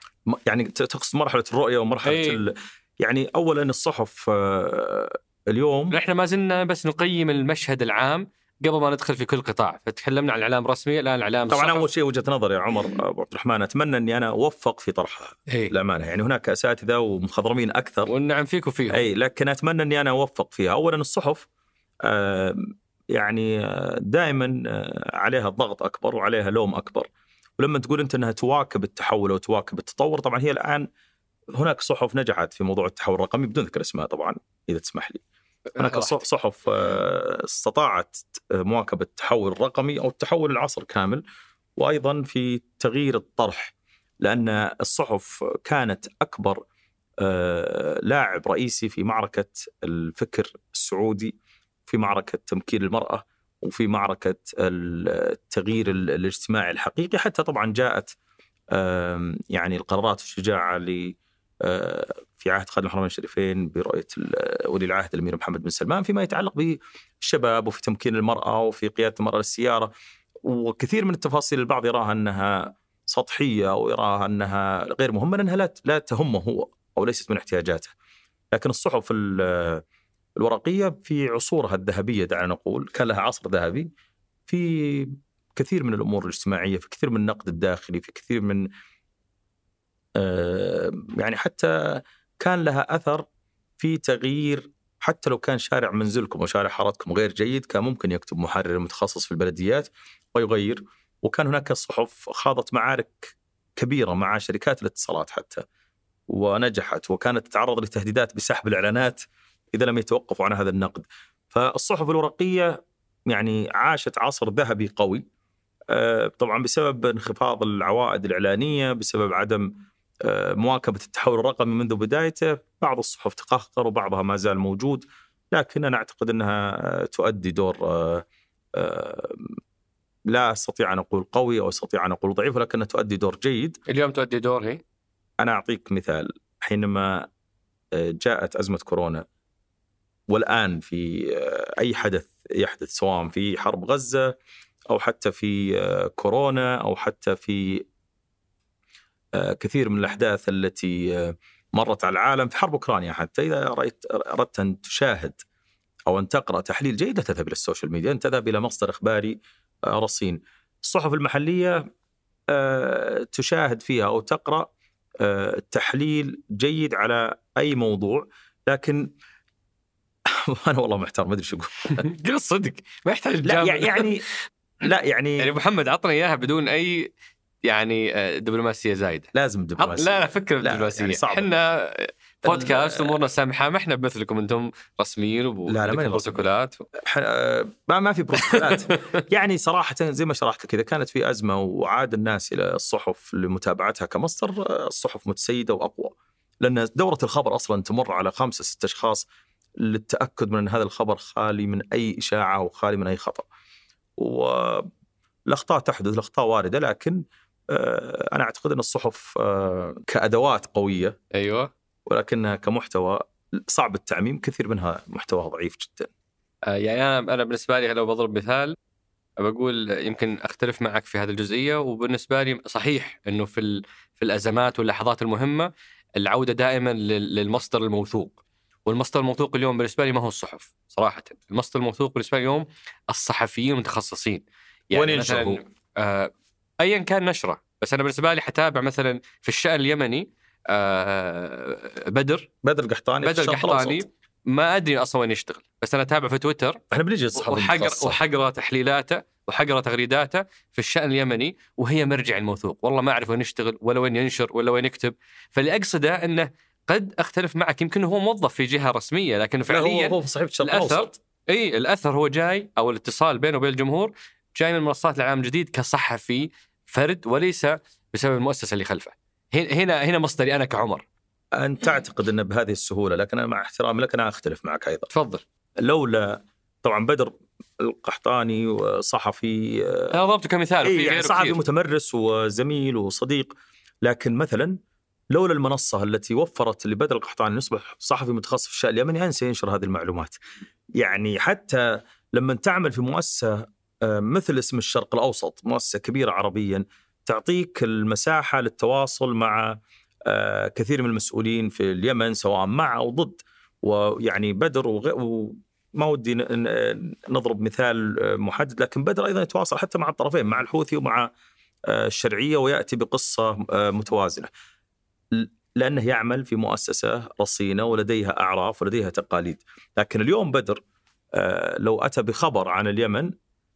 يعني تقصد مرحلة الرؤية ومرحلة أي. ال... يعني اولا الصحف آه، اليوم إحنا ما زلنا بس نقيم المشهد العام قبل ما ندخل في كل قطاع، فتكلمنا عن الإعلام الرسمي الآن الإعلام طبعا. أول شيء وجهة نظر يا عمر أبو عبد الرحمن أتمنى إني أنا أوفق في طرحها إيه. للأمانة يعني هناك أساتذة ومخضرمين أكثر والنعم فيك وفيهم. اي لكن أتمنى إني أنا أوفق فيها اولا الصحف آه، يعني دائما عليها ضغط أكبر وعليها لوم أكبر ولما تقول أنت إنها تواكب التحول وتواكب التطور طبعا هي الآن هناك صحف نجحت في موضوع التحول الرقمي بدون ذكر اسماء طبعا إذا تسمح لي. هناك صحف آه، استطاعت مواكبة التحول الرقمي أو التحول العصر كامل وأيضا في تغيير الطرح لأن الصحف كانت أكبر آه، لاعب رئيسي في معركة الفكر السعودي في معركة تمكين المرأة. وفي معركة التغيير ال- الاجتماعي الحقيقي حتى طبعا جاءت يعني القرارات آه، في عهد خادم الحرمين الشريفين برؤية ال- ولي العهد الأمير محمد بن سلمان فيما يتعلق بالشباب وفي تمكين المرأة وفي قيادة المرأة للسيارة وكثير من التفاصيل البعض يراها أنها سطحية أو يراها أنها غير مهمة لأنها لا تهمه هو أو ليست من احتياجاته. لكن الصحف ال- الورقية في عصورها الذهبية دعنا نقول كان لها عصر ذهبي في كثير من الأمور الاجتماعية، في كثير من النقد الداخلي، في كثير من آه، يعني حتى كان لها أثر في تغيير حتى لو كان شارع منزلكم وشارع حارتكم غير جيد كان ممكن يكتب محرر متخصص في البلديات ويغير وكان هناك صحف خاضت معارك كبيرة مع شركات الاتصالات حتى ونجحت وكانت تتعرض لتهديدات بسحب الإعلانات إذا لم يتوقفوا عن هذا النقد. فالصحف الورقية يعني عاشت عصر ذهبي قوي آه، طبعا بسبب انخفاض العوائد الإعلانية بسبب عدم آه، مواكبة التحول الرقمي منذ بدايته. بعض الصحف تقهقر وبعضها ما زال موجود لكن أنا أعتقد أنها آه، تؤدي دور لا أستطيع أن أقول قوي أو أستطيع أن أقول ضعيف ولكنها تؤدي دور جيد. اليوم تؤدي دور هي؟ أنا أعطيك مثال. حينما جاءت أزمة كورونا والآن في آه، أي حدث يحدث سواء في حرب غزة أو حتى في آه، كورونا أو حتى في آه، كثير من الأحداث التي مرت على العالم في حرب أوكرانيا حتى إذا رأيت أردت أن تشاهد أو أن تقرأ تحليل جيد لا تذهب إلى السوشيال ميديا، أن تذهب إلى مصدر إخباري رصين. الصحف المحلية تشاهد فيها أو تقرأ تحليل جيد على أي موضوع لكن أنا والله محتار ما أدري شو أقول. قل الصدق ما يحتاج لا. يعني لا يعني يعني محمد عطنا إياها بدون أي يعني آه، دبلوماسية زايدة. لازم دبلوماسية. لا لا فكر لا، دبلوماسية. يعني صعبة. إحنا بودكاست أمورنا سامحه ما إحنا بمثلكم أنتم رسميين لا، لا،. وبروتوكولات ح- آه، ما ما في بروتوكولات. يعني صراحة زي ما شرحت كذا كانت في أزمة وعاد الناس إلى الصحف لمتابعتها كمصدر آه، الصحف متسيدة وأقوى. لأن دورة الخبر أصلا تمر على خمسة ست أشخاص. للتأكد من أن هذا الخبر خالي من أي إشاعة وخالي من أي خطأ. والأخطاء تحدث، الأخطاء واردة لكن آه، أنا أعتقد أن الصحف آه، كأدوات قوية أيوه ولكنها كمحتوى صعب التعميم كثير منها محتواها ضعيف جدا. آه، يعني أنا أنا بالنسبة لي لو بضرب مثال بقول يمكن أختلف معك في هذه الجزئية وبالنسبة لي صحيح إنه في في الأزمات واللحظات المهمة العودة دائما لل- للمصدر الموثوق والمصدر الموثوق اليوم بالنسبة لي ما هو الصحف صراحة. المصدر الموثوق بالنسبة لي اليوم الصحفيين المتخصصين. وين ينشر هو؟ آه ايا كان نشرة. بس أنا بالنسبة لي حتابع مثلا في الشأن اليمني آه بدر. بدر القحطاني بدر القحطاني. ما أدري أصلا وين يشتغل. بس أنا أتابع في تويتر. إحنا بنجي للصحافه وحقرا المتخصصة. وحقرأ تحليلاته وحقرأ تغريداته في الشأن اليمني وهي مرجع الموثوق. والله ما أعرف وين يشتغل ولا وين ينشر ولا وين يكتب. فاللي أقصده إنه قد أختلف معك. يمكن هو موظف في جهة رسمية هو فعليا هو في صحيفة الأوسط. إي الأثر هو جاي أو الاتصال بينه وبين الجمهور جاي من منصات الاعلام الجديد كصحفي فرد وليس بسبب المؤسسة اللي خلفه. هنا هنا مصدري أنا كعمر. أنت تعتقد إنه بهذه السهولة لكن أنا مع احترامي لك أنا أختلف معك أيضا. تفضل. لولا طبعا بدر القحطاني وصحفي آه، أنا ضربته كمثال إيه يعني صحفي. متمرس وزميل وصديق لكن مثلا لولا المنصة التي وفرت لبدر القحطاني يصبح صحفي متخصص في الشأن اليمني انسى ينشر هذه المعلومات. يعني حتى لما تعمل في مؤسسة آه، مثل اسم الشرق الأوسط، مؤسسة كبيرة عربيا تعطيك المساحة للتواصل مع آه، كثير من المسؤولين في اليمن سواء مع أو ضد ويعني بدر وغ... وما ودي نضرب مثال آه، محدد لكن بدر أيضا يتواصل حتى مع الطرفين مع الحوثي ومع الشرعية ويأتي بقصة متوازنة. ل- لأنه يعمل في مؤسسة رصينة ولديها أعراف ولديها تقاليد، لكن اليوم بدر آه، لو أتى بخبر عن اليمن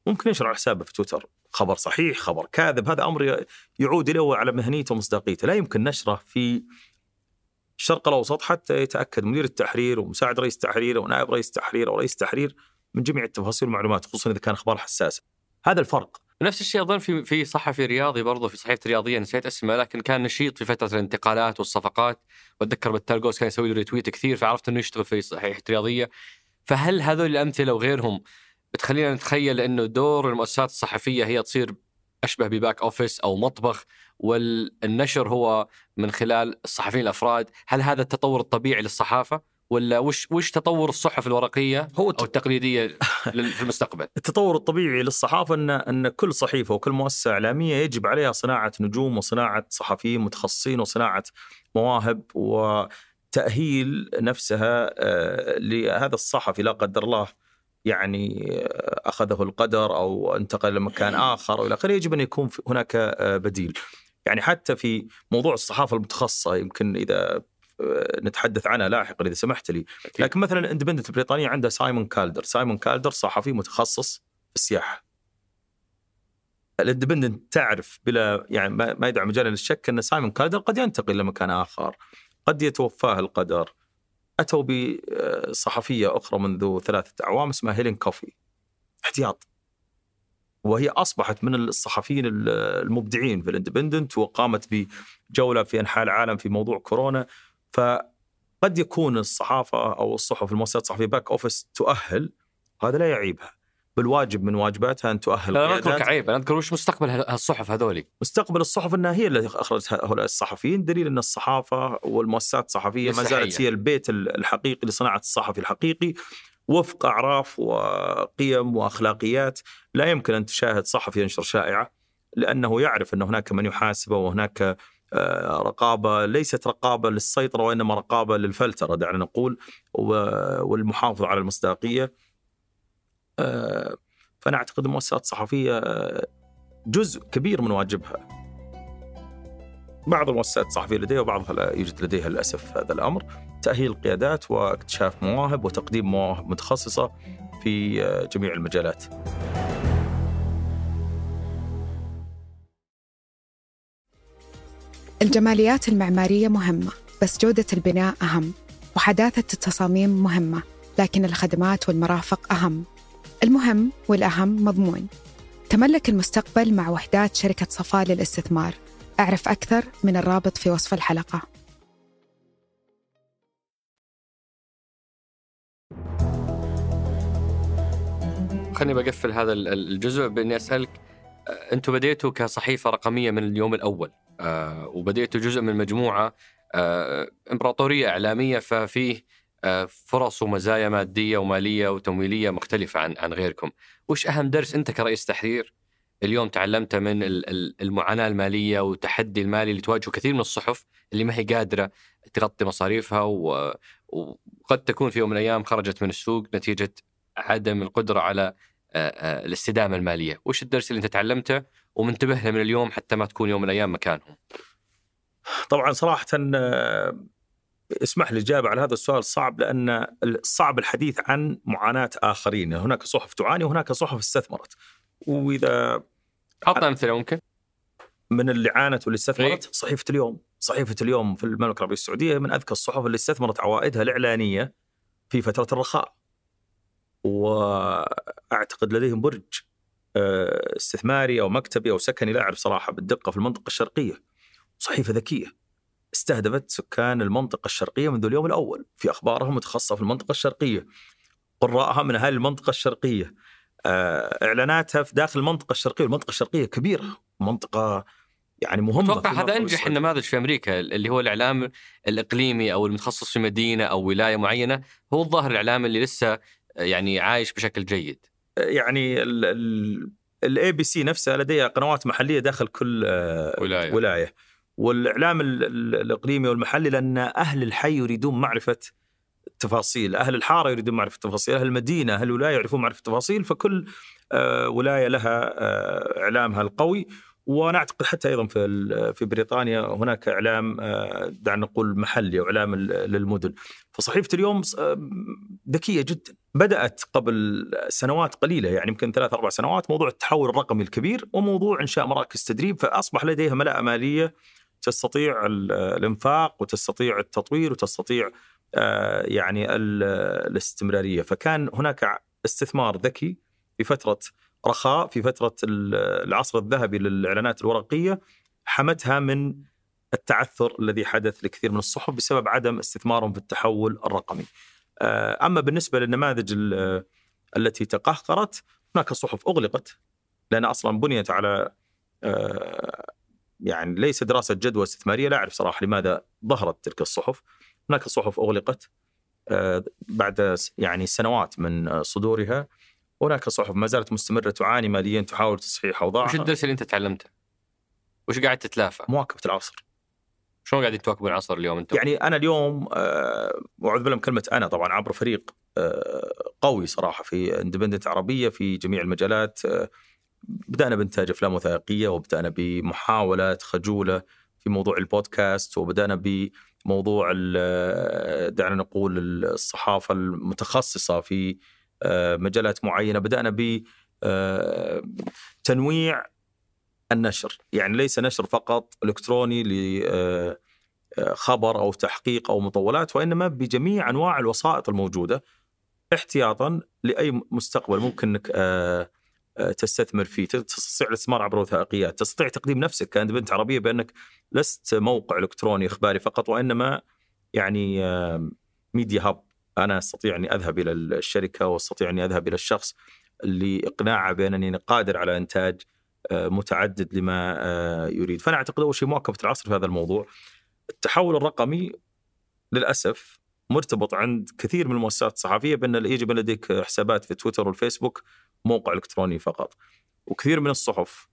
ممكن ينشر على حسابه في تويتر. خبر صحيح خبر كاذب هذا أمر ي- يعود له على مهنيته ومصداقيته. لا يمكن نشره في الشرق الأوسط حتى يتأكد. مدير التحرير ومساعد رئيس تحرير ونائب رئيس تحرير أو رئيس تحرير من جميع التفاصيل والمعلومات خصوصا إذا كان أخبار حساسه هذا الفرق. نفس الشيء أظن في في صحفي رياضي برضه في صحيفة رياضية نسيت اسمه لكن كان نشيط في فترة الانتقالات والصفقات. وأتذكر بالتالجوس كان يسوي له retweet كثير فعرفت إنه يشتغل في صحيفة رياضية. فهل هذول الأمثلة وغيرهم بتخلينا نتخيل إنه دور المؤسسات الصحفية هي تصير أشبه ب back office أو مطبخ والنشر هو من خلال الصحفيين الأفراد، هل هذا التطور الطبيعي للصحافة؟ ولا وش وش تطور الصحف الورقية هو أو التقليدية في المستقبل؟ التطور الطبيعي للصحافة ان إن كل صحيفة وكل مؤسسة إعلامية يجب عليها صناعة نجوم وصناعة صحفيين متخصصين وصناعة مواهب وتأهيل نفسها آه، لهذا الصحفي لا قدر الله يعني آه، أخذه القدر أو انتقل لمكان آخر والى آخره يجب أن يكون هناك آه، بديل. يعني حتى في موضوع الصحافة المتخصصة يمكن إذا نتحدث عنها لاحقا إذا سمحت لي. لكن مثلا الاندبندنت البريطانيه عندها سايمون كالدر، سايمون كالدر صحفي متخصص في السياحة. الإندبندنت تعرف بلا يعني ما ما يدع مجال للشك أن سايمون كالدر قد ينتقل لمكان آخر، قد يتوفاه القدر. أتوا بصحفية أخرى منذ ثلاثة أعوام اسمها هيلين كوفي. احتياط. وهي أصبحت من الصحفيين المبدعين في الإندبندنت وقامت بجولة في أنحاء العالم في موضوع كورونا فقد يكون الصحافة أو الصحف المؤسسات الصحفية back office تؤهل هذا لا يعيبها بالواجب من واجباتها أن تؤهل لا ما اذكر. كعيب أنا أذكر وش مستقبل هالصحف هذولي مستقبل الصحف انها هي التي أخرجت هؤلاء الصحفيين دليل أن الصحافة والمؤسسات الصحفية ما زالت. هي البيت الحقيقي لصناعة الصحفي الحقيقي وفق أعراف وقيم وأخلاقيات لا يمكن أن تشاهد صحفي ينشر شائعة لأنه يعرف أن هناك من يحاسبه وهناك رقابة ليست رقابة للسيطرة وإنما رقابة للفلترة دعنا نقول والمحافظة على المصداقية. آه، فأنا أعتقد المؤسسات الصحفية آه، جزء كبير من واجبها. بعض المؤسسات الصحفية لديها وبعضها لا يوجد لديها للأسف هذا الأمر. تأهيل القيادات واكتشاف مواهب وتقديم مواهب متخصصة في آه، جميع المجالات. الجماليات المعمارية مهمة بس جودة البناء أهم وحداثة التصاميم مهمة لكن الخدمات والمرافق أهم. المهم والأهم مضمون. تملك المستقبل مع وحدات شركة صفاء للاستثمار. أعرف أكثر من الرابط في وصف الحلقة. خليني بقفل هذا الجزء بإني أسألك أنتم بديتوا كصحيفة رقمية من اليوم الأول. آه جزء من مجموعه آه إمبراطورية إعلامية ففيه آه فرص ومزايا مادية ومالية وتمويلية مختلفة عن عن غيركم، وش أهم درس أنت كرئيس تحرير؟ اليوم تعلمته من المعاناة المالية والتحدي المالي اللي تواجهه كثير من الصحف اللي ما هي قادرة تغطي مصاريفها وقد تكون في يوم من الأيام خرجت من السوق نتيجة عدم القدرة على الاستدامة المالية، وش الدرس اللي أنت تعلمته ومنتبه له من اليوم حتى ما تكون يوم من الأيام مكانهم؟ طبعا صراحة اسمح لي الاجابه على هذا السؤال صعب لأن صعب الحديث عن معاناة آخرين، هناك صحف تعاني وهناك صحف استثمرت. وإذا اعطنا أمثلة ممكن من اللي عانت واللي استثمرت إيه؟ صحيفة اليوم، صحيفة اليوم في المملكة العربية السعودية من أذكى الصحف اللي استثمرت عوائدها الإعلانية في فترة الرخاء. وأعتقد لديهم برج آه، استثماري أو مكتبي أو سكني لا أعرف صراحة بالدقة في المنطقة الشرقية. صحيفة ذكية استهدفت سكان المنطقة الشرقية منذ اليوم الأول في اخبارها متخصصه في المنطقة الشرقية. قراءها من اهالي المنطقة الشرقية. آه، إعلاناتها في داخل المنطقة الشرقية، المنطقة الشرقية كبيرة، منطقة يعني مهمة أتوقع هذا انجح النماذج في أمريكا اللي هو الإعلام الإقليمي أو المتخصص في مدينة أو ولاية معينة هو الظاهر الإعلام اللي لسه يعني عايش بشكل جيد يعني ال ABC نفسها لديها قنوات محلية داخل كل ولاية, ولاية. والإعلام الإقليمي والمحلي لأن أهل الحي يريدون معرفة التفاصيل، أهل الحارة يريدون معرفة التفاصيل، أهل المدينة، أهل الولاية يعرفون معرفة التفاصيل، فكل ولاية لها إعلامها القوي وأنا أعتقد حتى أيضا في في بريطانيا هناك إعلام دعنا نقول محلي أو اعلام للمدن. فصحيفة اليوم ذكية جدا. بدأت قبل سنوات قليلة يعني يمكن ثلاث أربع سنوات موضوع التحول الرقمي الكبير وموضوع إنشاء مراكز تدريب فأصبح لديها ملاءه مالية تستطيع الإنفاق وتستطيع التطوير وتستطيع يعني الاستمرارية. فكان هناك استثمار ذكي في فترة رخاء في فترة العصر الذهبي للإعلانات الورقية حمتها من التعثر الذي حدث لكثير من الصحف بسبب عدم استثمارهم في التحول الرقمي. أما بالنسبة للنماذج التي تقهقرت هناك صحف أغلقت لأن أصلا بنيت على يعني ليس دراسة جدوى استثمارية لا أعرف صراحة لماذا ظهرت تلك الصحف. هناك صحف أغلقت بعد يعني سنوات من صدورها هناك صحف ما زالت مستمرة تعاني ماليا تحاول تصحيح اوضاعها وش الدرس اللي انت تعلمته؟ وش قاعد تتلافى؟ مواكبة العصر شلون قاعدين تواكبون العصر اليوم أنتم؟ يعني أنا اليوم آه، واعوذ بالله من كلمة أنا طبعا عبر فريق آه، قوي صراحة في اندبندنت عربية في جميع المجالات آه، بدأنا بإنتاج أفلام وثائقية وبدأنا بمحاولات خجولة في موضوع البودكاست وبدأنا بموضوع دعنا نقول الصحافة المتخصصة في مجالات معينة. بدأنا ب تنويع النشر. يعني ليس نشر فقط إلكتروني لخبر أو تحقيق أو مطولات وإنما بجميع أنواع الوسائط الموجودة. احتياطا لأي مستقبل ممكن إنك تستثمر فيه. تستطيع الاستثمار عبر الوثائقيات تستطيع تقديم نفسك. كاندبنت عربية بأنك لست موقع إلكتروني إخباري فقط وإنما يعني ميديا هاب أنا أستطيع أني أذهب إلى الشركة وأستطيع أني أذهب إلى الشخص اللي اقناعه بانني قادر على إنتاج متعدد لما يريد، فأنا أعتقد أول شيء مواكبة العصر في هذا الموضوع. التحول الرقمي للأسف مرتبط عند كثير من المؤسسات الصحفية بأن يجب أن لديك حسابات في تويتر والفيسبوك موقع إلكتروني فقط. وكثير من الصحف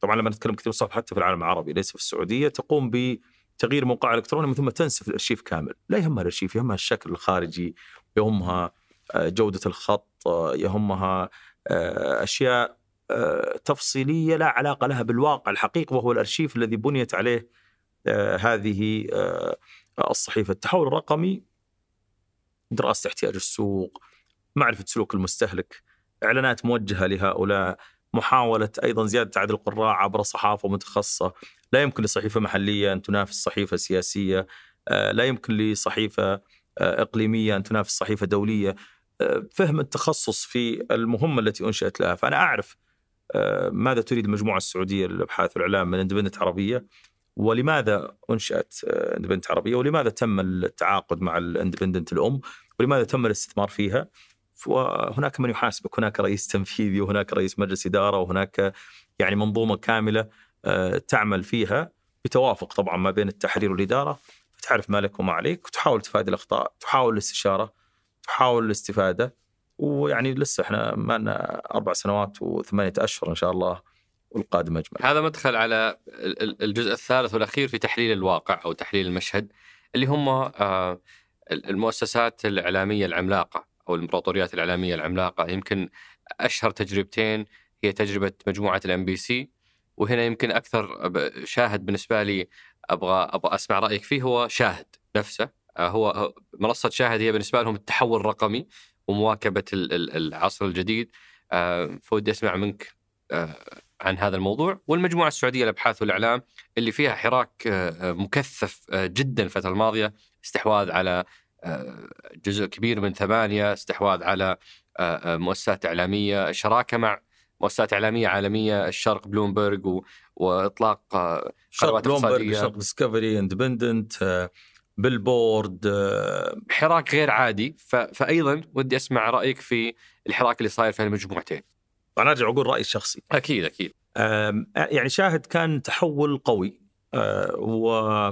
طبعا لما نتكلم كثير من الصحف حتى في العالم العربي ليس في السعودية تقوم ب تغيير موقع إلكتروني من ثم تنسف الأرشيف كامل، لا يهمها الأرشيف يهمها الشكل الخارجي، يهمها جودة الخط، يهمها أشياء تفصيلية لا علاقة لها بالواقع الحقيقي وهو الأرشيف الذي بنيت عليه هذه الصحيفة، التحول الرقمي دراسة احتياج السوق، معرفة سلوك المستهلك، إعلانات موجهة لهؤلاء محاولة أيضا زيادة عدد القراء عبر صحافة متخصصة، لا يمكن لصحيفة محلية أن تنافس صحيفة سياسية، آه، لا يمكن لصحيفة آه، إقليمية أن تنافس صحيفة دولية، آه، فهم التخصص في المهمة التي أنشئت لها، فأنا أعرف ماذا تريد المجموعه السعودية للأبحاث والإعلام من إندبندنت عربية؟ ولماذا أنشأت إندبندنت عربية؟ ولماذا تم التعاقد مع الإندبندنت الأم؟ ولماذا تم الاستثمار فيها؟ وهناك من يحاسبك هناك رئيس تنفيذي وهناك رئيس مجلس إدارة وهناك يعني منظومة كاملة آه، تعمل فيها بتوافق طبعا ما بين التحرير والإدارة. تعرف ما لك وما عليك وتحاول تفادي الأخطاء تحاول الاستشارة تحاول الاستفادة. ويعني لسه إحنا ما لنا أربع سنوات وثمانية أشهر إن شاء الله والقادم اجمل. هذا مدخل على الجزء الثالث والأخير في تحليل الواقع أو تحليل المشهد اللي هم آه، المؤسسات الإعلامية العملاقة. أو الإمبراطوريات الإعلامية العملاقة يمكن أشهر تجربتين هي تجربة مجموعة ال MBC وهنا يمكن أكثر شاهد بالنسبة لي أبغى أبغى أسمع رأيك فيه هو شاهد نفسه. آه، هو منصة شاهد هي بالنسبة لهم التحول الرقمي ومواكبة العصر الجديد. آه، فودي أسمع منك آه، عن هذا الموضوع. والمجموعة السعودية للابحاث والإعلام اللي فيها حراك مكثف جدا الفترة الماضية استحواذ على جزء كبير من ثمانية استحواذ على مؤسسات إعلامية شراكة مع مؤسسات إعلامية عالمية الشرق بلومبرج وإطلاق شرق بلومبرج شرق ديسكفري إندبندنت بالبورد حراك غير عادي. فايضا ودي أسمع رأيك في الحراك اللي صاير في المجموعتين أنا أرجع أقول رأيي الشخصي. أكيد أكيد. يعني شاهد كان تحول قوي و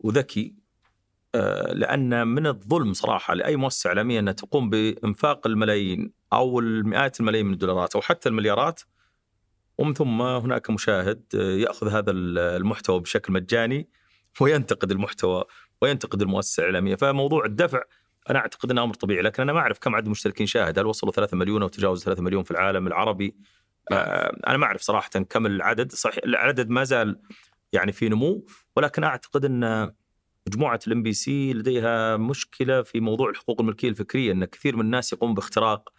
وذكي. لأن من الظلم صراحة لأي مؤسسه اعلاميه انها تقوم بإنفاق الملايين أو المئات الملايين من الدولارات أو حتى المليارات ومن ثم هناك مشاهد يأخذ هذا المحتوى بشكل مجاني وينتقد المحتوى وينتقد المؤسسه الاعلاميه فموضوع الدفع أنا أعتقد أنه أمر طبيعي لكن أنا ما أعرف كم عدد المشتركين شاهد. هل وصلوا 3 مليون أو تجاوز 3 مليون في العالم العربي؟ آه، أنا ما أعرف صراحة كم العدد. صحيح العدد ما زال يعني في نمو ولكن أعتقد أن مجموعة ال MBC لديها مشكلة في موضوع الحقوق الملكية الفكرية إن كثير من الناس يقوم باختراق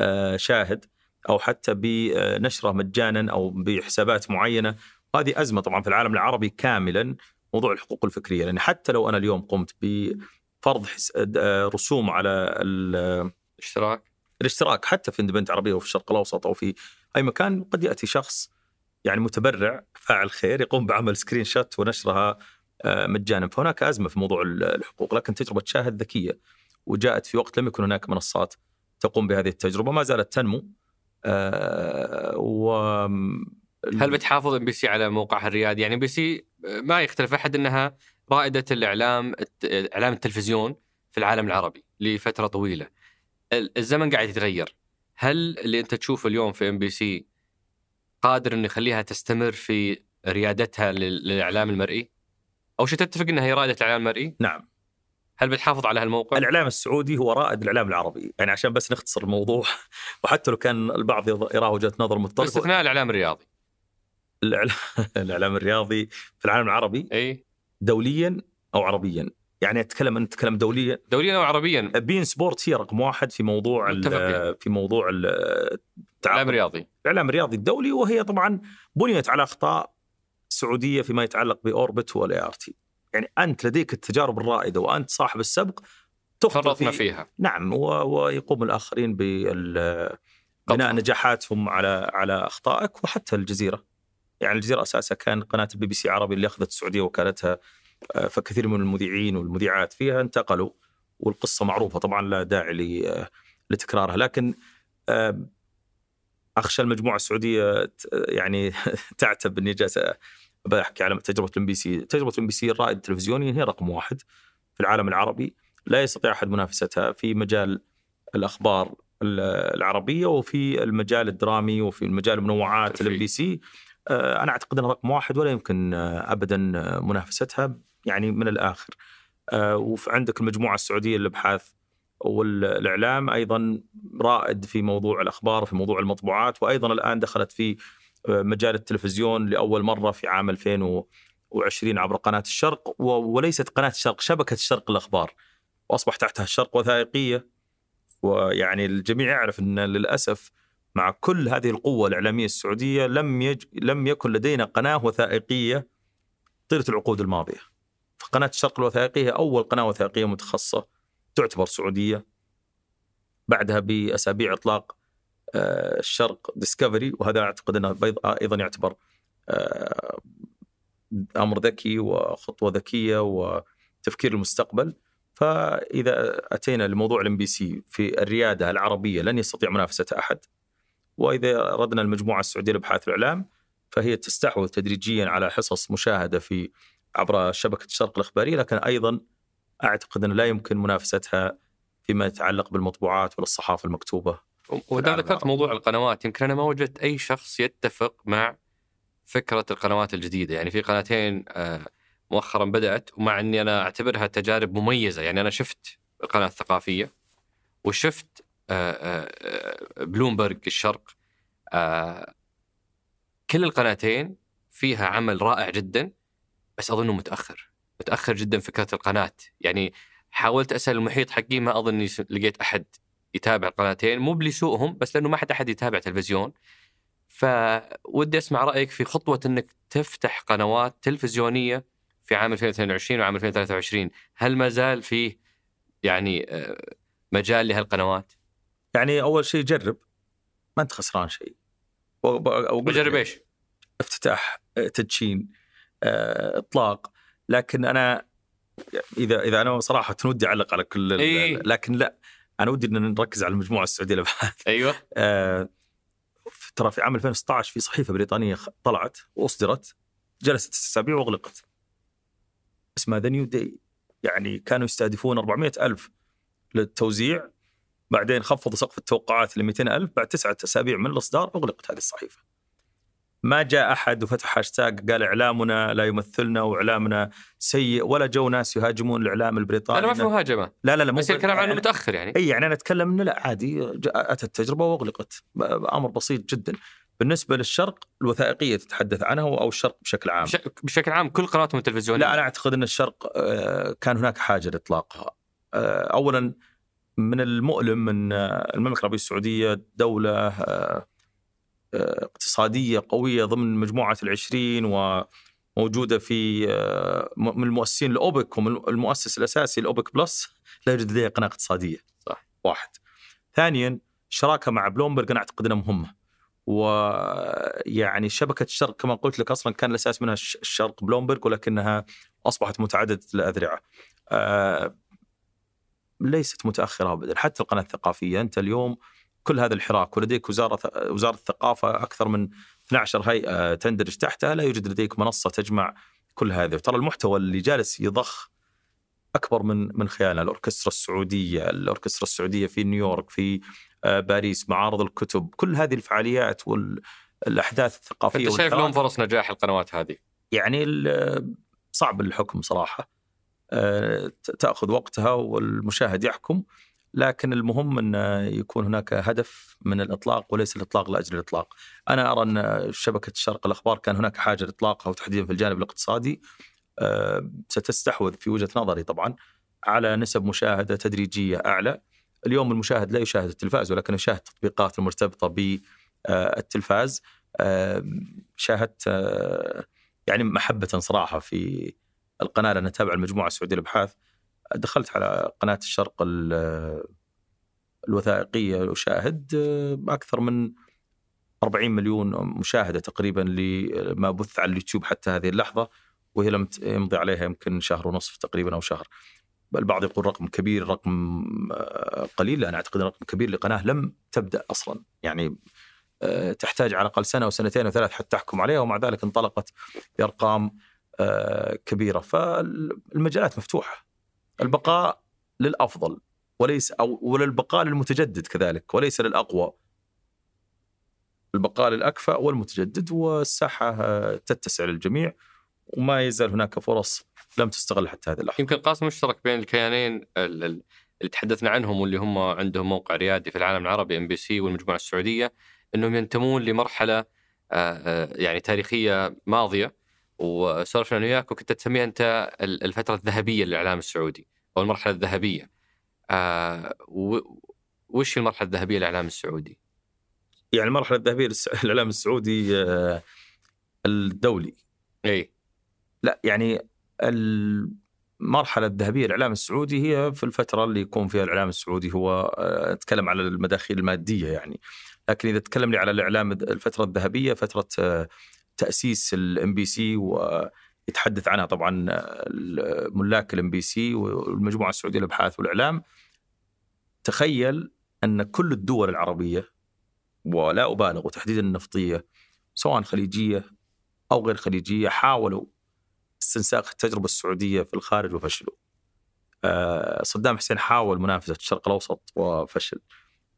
آه، شاهد أو حتى بنشرة مجانا أو بحسابات معينة. وهذه أزمة طبعا في العالم العربي كاملا موضوع الحقوق الفكرية. لأن حتى لو أنا اليوم قمت بفرض آه، رسوم على الاشتراك. الاشتراك حتى في اندبندنت عربية وفي الشرق الأوسط أو في أي مكان قد يأتي شخص يعني متبرع فاعل خير يقوم بعمل screenshot ونشرها آه، مجانا فهناك أزمة في موضوع الحقوق لكن تجربة شاهد ذكية وجاءت في وقت لم يكن هناك منصات تقوم بهذه التجربة ما زالت تنمو آه، و هل بتحافظ MBC على موقعها الريادي؟ يعني MBC ما يختلف أحد إنها رائدة الإعلام إعلام التلفزيون في العالم العربي لفترة طويلة. الزمن قاعد يتغير. هل اللي أنت تشوفه اليوم في MBC قادر إنه يخليها تستمر في ريادتها للإعلام المرئي؟ أو شو تتفق إنها هي رائدة الإعلام المرئي؟ نعم. هل بتحافظ على هالموقع؟ الإعلام السعودي هو رائد الإعلام العربي، يعني عشان بس نختصر الموضوع وحتى لو كان البعض يراه وجهة نظر مختلفه باستثناء الإعلام الرياضي. الإعلام الرياضي في العالم العربي إي. دوليا أو عربيا. يعني أتكلم انت تتكلم دوليا. دوليا أو عربيا. beIN Sport هي رقم واحد في موضوع في موضوع الإعلام الرياضي. الإعلام الرياضي الدولي وهي طبعا بنيت على أخطاء سعودية فيما يتعلق ب Orbit وال ART يعني أنت لديك التجارب الرائدة وأنت صاحب السبق تخطط فيها. نعم ويقوم الآخرين بناء نجاحاتهم على على أخطائك وحتى الجزيرة. يعني الجزيرة أساسها كان قناة البي بي سي عربي اللي أخذت السعودية وكالتها آه، فكثير من المذيعين والمذيعات فيها انتقلوا والقصة معروفة طبعا لا داعي لتكرارها. لكن أخشى المجموعة السعودية يعني تعتب إني جالس بحكي على تجربة الإم بي سي، تجربة الإم بي سي الرائد التلفزيوني هي رقم واحد في العالم العربي، لا يستطيع أحد منافستها في مجال الأخبار العربية وفي المجال الدرامي وفي المجال المنوعات الإم بي سي. أنا أعتقد انها رقم واحد ولا يمكن ابدا منافستها يعني من الآخر. وعندك المجموعة السعودية للإبحاث والإعلام أيضا رائد في موضوع الأخبار وفي موضوع المطبوعات وأيضا الآن دخلت في مجال التلفزيون لأول مرة في عام 2020 عبر قناة الشرق وليست قناة الشرق شبكة الشرق الأخبار. واصبح تحتها الشرق وثائقية. ويعني الجميع يعرف إن للأسف مع كل هذه القوة الإعلامية السعودية لم يج... لم يكن لدينا قناة وثائقية طيلة العقود الماضية. فقناه الشرق الوثائقية أول قناة وثائقية متخصصة. تعتبر سعودية. بعدها بأسابيع إطلاق آه، الشرق ديسكفري وهذا أعتقد إنه أيضا يعتبر آه، أمر ذكي وخطوة ذكية وتفكير المستقبل فإذا أتينا لموضوع الإم بي سي في الريادة العربية لن يستطيع منافسة أحد وإذا ردنا المجموعة السعودية لإبحاث الإعلام فهي تستحوذ تدريجيا على حصص مشاهدة في عبر شبكة الشرق الإخبارية لكن أيضا أعتقد أنه لا يمكن منافستها فيما يتعلق بالمطبوعات والصحافه المكتوبة. ودام ذكرت موضوع القنوات يمكن أنا ما وجدت أي شخص يتفق مع فكرة القنوات الجديدة، يعني في قناتين آه، مؤخرا بدأت ومع إني أنا أعتبرها تجارب مميزة، يعني أنا شفت القناه الثقافيه وشفت آه، آه، بلومبرج الشرق. كل القناتين فيها عمل رائع جدا بس أظنه متأخر. متأخر جدا فكره القناة. يعني حاولت أسأل المحيط حقي ما أظني لقيت أحد يتابع القناتين مو بلسوءهم بس لأنه ما حد أحد يتابع تلفزيون. فودي أسمع رأيك في خطوة إنك تفتح قنوات تلفزيونية في عام 2022 وعام 2023 هل ما زال فيه يعني آه، مجال لهالقنوات؟ يعني أول شيء جرب ما أنت خسران شيء. بجرب إيش؟ افتتاح آه، تدشين آه، إطلاق. لكن أنا إذا إذا أنا صراحة ودي أعلق على كل إيه؟ لكن لا أنا ودي إن نركز على المجموعة السعودية للابحاث أيوه. آه ترى في عام 2016 في صحيفة بريطانية طلعت وأصدرت جلست ست أسابيع واغلقت اسمها The New Day يعني كانوا يستهدفون 400 ألف للتوزيع بعدين خفضوا سقف التوقعات ل 200 ألف بعد تسعة أسابيع من الإصدار أغلقت هذه الصحيفة. ما جاء أحد وفتح هاشتاج قال إعلامنا لا يمثلنا وإعلامنا سيء ولا جو ناس يهاجمون الإعلام البريطاني. أنا ما في مهاجمة. لا لا لا بس الكلام عنه متأخر يعني. إي يعني أنا أتكلم إنه لا عادي اتت التجربة واغلقت أمر بسيط جدا. بالنسبة للشرق الوثائقية تتحدث عنها أو الشرق بشكل عام. بشكل عام كل قناتهم التلفزيونية. لا أنا أعتقد إن الشرق آه، كان هناك حاجة لإطلاقها. آه، اولا من المؤلم ان المملكة العربية السعودية دولة آه، اقتصادية قوية ضمن مجموعة العشرين وموجودة في آه، من المؤسسين الأوبك والمؤسس الأساسي الأوبك بلس لا يوجد لديه قناة اقتصادية. صح. واحد. ثانيا الشراكة مع بلومبرج أنا أعتقد أنها مهمة ويعني شبكة الشرق كما قلت لك أصلا كان الأساس منها الشرق بلومبرج ولكنها أصبحت متعددة الأذرعة أه ليست متأخرة أبدا. حتى القناة الثقافية أنت اليوم كل هذا الحراك. ولديك وزارة وزارة الثقافة أكثر من 12 هيئة تندرج تحتها. لا يوجد لديك منصة تجمع كل هذا وترى المحتوى اللي جالس يضخ أكبر من من خيالنا. الأوركسترا السعودية الأوركسترا السعودية في نيويورك في آه، باريس معارض الكتب. كل هذه الفعاليات والاحداث الثقافية أنت شايف لهم فرص نجاح القنوات هذه؟ يعني صعب الحكم صراحة. آه، تأخذ وقتها والمشاهد يحكم. لكن المهم أن يكون هناك هدف من الإطلاق وليس الإطلاق لأجل الإطلاق. أنا أرى أن شبكة الشرق الأخبار كان هناك حاجة لاطلاقها وتحديدا في الجانب الاقتصادي آه، ستستحوذ في وجهة نظري طبعا على نسب مشاهدة تدريجية أعلى. اليوم المشاهد لا يشاهد التلفاز ولكن يشاهد التطبيقات المرتبطه بالتلفاز. آه، شاهدت آه، يعني محبة صراحة في القناة لأن أتابع المجموعة السعودية للأبحاث دخلت على قناة الشرق الوثائقية وشاهد آه، أكثر من 40 مليون مشاهدة تقريبا لما بث على اليوتيوب حتى هذه اللحظة وهي لم يمضي عليها يمكن شهر ونصف تقريبا أو شهر. البعض يقول رقم كبير رقم آه، قليل أنا أعتقد رقم كبير لقناة لم تبدأ أصلا. يعني آه، تحتاج على الأقل سنة وسنتين وثلاث حتى تحكم عليها ومع ذلك انطلقت بأرقام كبيرة. فالمجالات مفتوحة. البقاء للأفضل وليس أو وللبقاء للمتجدد كذلك وليس للأقوى البقاء للأكفأ والمتجدد والساحة تتسع للجميع وما يزال هناك فرص لم تستغل حتى هذه اللحظة. يمكن قاسم مشترك بين الكيانين اللي تحدثنا عنهم واللي هم عندهم موقع ريادي في العالم العربي إم بي سي والمجموعة السعودية إنهم ينتمون لمرحلة يعني تاريخية ماضية وسولفنا أنا وياك وكنت تسميها أنت الفترة الذهبية للإعلام السعودي أو المرحلة الذهبية. آه وش المرحلة الذهبية للإعلام السعودي؟ يعني المرحلة الذهبية للإعلام السعودي آه، الدولي اي لا يعني المرحلة الذهبية للإعلام السعودي هي في الفترة اللي يكون فيها الإعلام السعودي هو آه، أتكلم على المداخيل المادية يعني لكن إذا تكلمني على الإعلام الفترة الذهبية فترة آه، تأسيس الام بي سي ويتحدث عنها طبعا ملاك الام بي سي والمجموعة السعودية للأبحاث والإعلام تخيل أن كل الدول العربية ولا أبالغ وتحديدا النفطية سواء خليجية أو غير خليجية حاولوا استنساخ التجربة السعودية في الخارج وفشلوا. آه، صدام حسين حاول منافسة الشرق الأوسط وفشل.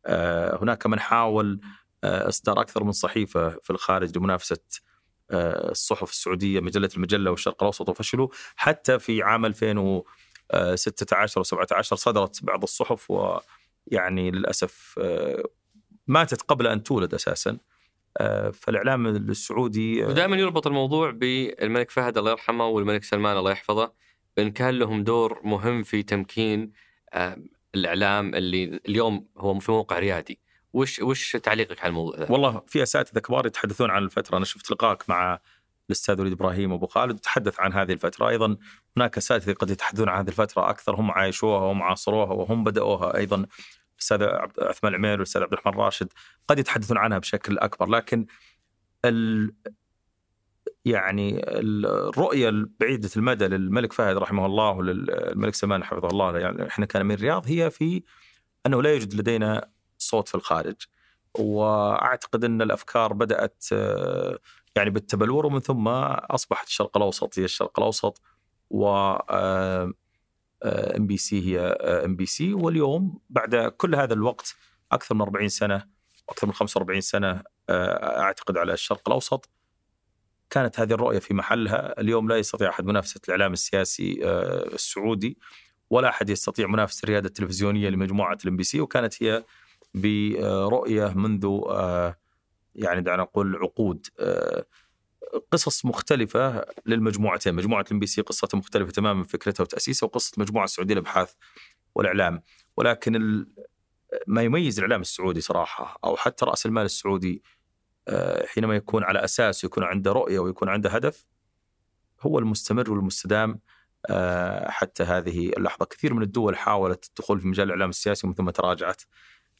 آه، هناك من حاول آه، إصدار أكثر من صحيفة في الخارج لمنافسة الصحف السعودية مجلة المجلة والشرق الأوسط وفشلوا. حتى في عام 2016 و17 صدرت بعض الصحف ويعني للأسف ماتت قبل أن تولد أساسا. آه، فالإعلام السعودي آه، ودائما يربط الموضوع بالملك فهد الله يرحمه والملك سلمان الله يحفظه بأن كان لهم دور مهم في تمكين آه، الإعلام اللي اليوم هو في موقع ريادي. وش وش تعليقك على الموضوع ده؟ والله في اساتذه كبار يتحدثون عن الفترة. أنا شفت لقائك مع الأستاذ وليد إبراهيم ابو خالد تحدث عن هذه الفترة. أيضا هناك اساتذه قد يتحدثون عن هذه الفترة أكثر. هم عايشوها وهم عاصروها وهم بدأوها. أيضا الأستاذ عثمان العمير والأستاذ عبد الرحمن راشد قد يتحدثون عنها بشكل أكبر. لكن ال يعني الرؤيه البعيدة المدى للملك فهد رحمه الله وللملك سلمان حفظه الله يعني إحنا كان من الرياض هي في أنه لا يوجد لدينا صوت في الخارج. وأعتقد إن الأفكار بدأت يعني بالتبلور ومن ثم أصبحت الشرق الأوسط هي الشرق الأوسط و ام بي سي هي ام بي سي واليوم بعد كل هذا الوقت أكثر من 40 سنة وأكثر من 45 سنة آه، أعتقد على الشرق الأوسط. كانت هذه الرؤية في محلها، اليوم لا يستطيع أحد منافسة الإعلام السياسي آه، السعودي ولا أحد يستطيع منافسة الرياده التلفزيونية لمجموعة الام بي سي وكانت هي برؤية منذ آه، يعني دعنا نقول عقود قصص مختلفة للمجموعتين، مجموعة الإم بي سي قصتها مختلفة تماما فكرتها وتأسيسها وقصة المجموعة السعودية للأبحاث والإعلام، ولكن ما يميز الإعلام السعودي صراحة أو حتى رأس المال السعودي آه، حينما يكون على أساس يكون عنده رؤية ويكون عنده هدف هو المستمر والمستدام آه، حتى هذه اللحظة. كثير من الدول حاولت الدخول في مجال الإعلام السياسي ومن ثم تراجعت.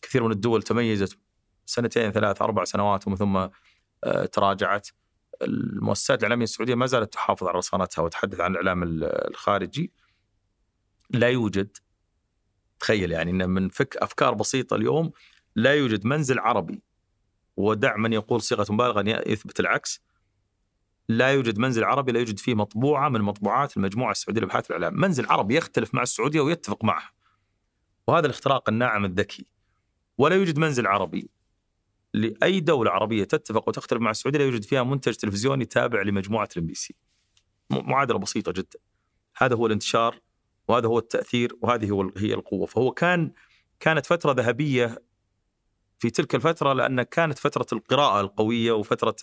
كثير من الدول تميزت سنتين ثلاث أربع سنوات ومن ثم آه، تراجعت المؤسسات الإعلامية السعودية ما زالت تحافظ على رصانتها وتحدث عن الإعلام الخارجي لا يوجد تخيل يعني إن من فك أفكار بسيطة اليوم لا يوجد منزل عربي ودع من يقول صيغة مبالغة أن يثبت العكس لا يوجد منزل عربي لا يوجد فيه مطبوعة من مطبوعات المجموعة السعودية للأبحاث والإعلام، منزل عربي يختلف مع السعودية ويتفق معها. وهذا الاختراق الناعم الذكي. ولا يوجد منزل عربي لأي دولة عربية تتفق وتختلف مع السعودية لا يوجد فيها منتج تلفزيوني تابع لمجموعة الام بي سي. معادلة بسيطة جدا. هذا هو الانتشار وهذا هو التأثير وهذه هو هي القوة، فهو كان كانت فترة ذهبية في تلك الفترة لأن كانت فترة القراءة القوية وفترة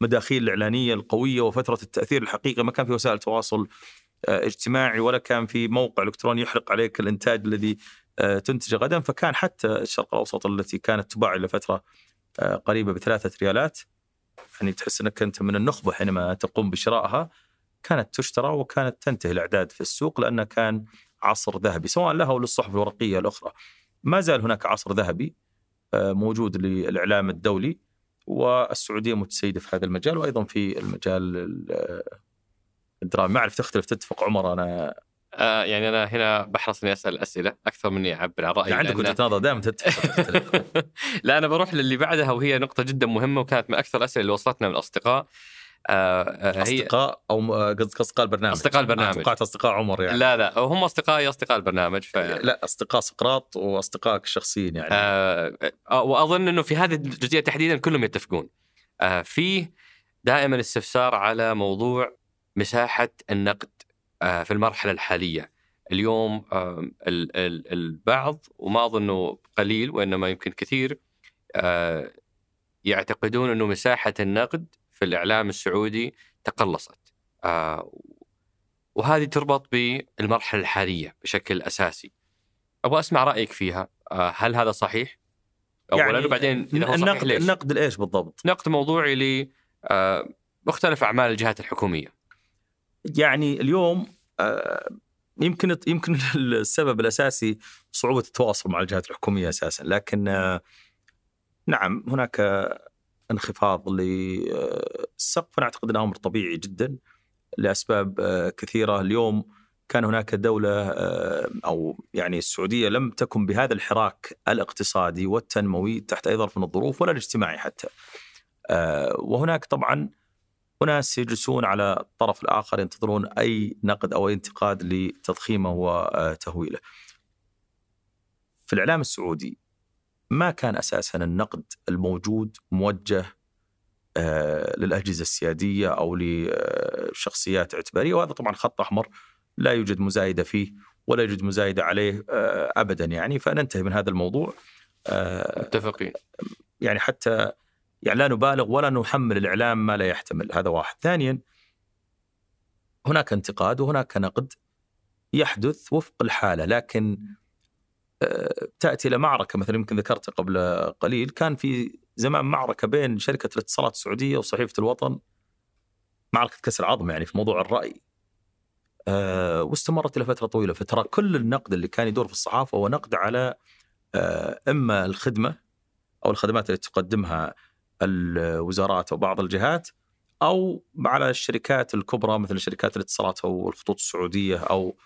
المداخيل الإعلانية القوية وفترة التأثير الحقيقي ما كان في وسائل تواصل آه، اجتماعي ولا كان في موقع إلكتروني يحرق عليك الإنتاج الذي آه، تنتجه غدا فكان حتى الشرق الأوسط التي كانت تباع لفترة آه، قريبة بثلاثة ريالات يعني تحس إنك أنت من النخبة حينما تقوم بشرائها كانت تشترى وكانت تنتهي الأعداد في السوق لأنه كان عصر ذهبي سواء لها أو للصحف الورقية الأخرى. ما زال هناك عصر ذهبي آه، موجود للإعلام الدولي والسعودية متسيدة في هذا المجال وأيضا في المجال الدرامي ما أعرف تختلف تتفق عمر أنا آه يعني أنا هنا بحرص إني أسأل أسئلة أكثر مني أعبر عن رأيي يعني عندك وجهه نظر دائما لا أنا بروح للي بعدها وهي نقطة جدا مهمة وكانت من أكثر الأسئلة اللي وصلتنا من الأصدقاء. آه, آه، هي أصدقاء أو آه، قصدك أصدقاء البرنامج. أصدقاء البرنامج. توقعت أصدقاء عمر يعني. لا لا هم أصدقائي أصدقاء البرنامج ف... لا أصدقاء سقراط وأصدقائك الشخصيين يعني. آه, آه وأظن إنه في هذه الجزئية تحديدا كلهم يتفقون. آه فيه دائما استفسار على موضوع مساحة النقد. في المرحلة الحالية. اليوم البعض وما أظنه قليل وإنما يمكن كثير آه، يعتقدون إنه مساحة النقد في الإعلام السعودي تقلصت. آه، وهذه تربط بالمرحلة الحالية بشكل أساسي. أبغى أسمع رأيك فيها. آه، هل هذا صحيح؟ اولا يعني وبعدين إذا هو صحيح النقد ليش؟ النقد لإيش بالضبط؟ نقد موضوعي ل آه، مختلف أعمال الجهات الحكومية. يعني اليوم آه، يمكن يمكن السبب الأساسي صعوبة التواصل مع الجهات الحكومية أساسا لكن آه، نعم هناك انخفاض للسقف أنا أعتقد أنه أمر طبيعي جدا لأسباب آه، كثيرة اليوم كان هناك دولة آه، أو يعني السعودية لم تكن بهذا الحراك الاقتصادي والتنموي تحت أي ظرف من الظروف ولا الاجتماعي حتى. آه، وهناك طبعا اناس يجلسون على الطرف الآخر ينتظرون أي نقد أو أي انتقاد لتضخيمه وتهويله. في الإعلام السعودي ما كان أساسا النقد الموجود موجه آه، للأجهزة السيادية أو لشخصيات اعتبارية وهذا طبعا خط أحمر لا يوجد مزايدة فيه ولا يوجد مزايدة عليه آه، ابدا يعني فننتهي من هذا الموضوع آه، متفقين يعني حتى يعني لا نبالغ ولا نحمل الإعلام ما لا يحتمل. هذا واحد. ثانيا هناك انتقاد وهناك نقد يحدث وفق الحالة لكن آه، تأتي إلى معركة مثلا يمكن ذكرت قبل قليل كان في زمان معركة بين شركة الاتصالات السعودية وصحيفة الوطن معركة كسر عظم يعني في موضوع الرأي. آه، واستمرت إلى فترة طويلة. فترى كل النقد اللي كان يدور في الصحافة هو نقد على آه، إما الخدمة أو الخدمات التي تقدمها الوزارات أو بعض الجهات أو على الشركات الكبرى مثل شركات الاتصالات أو الخطوط السعودية أو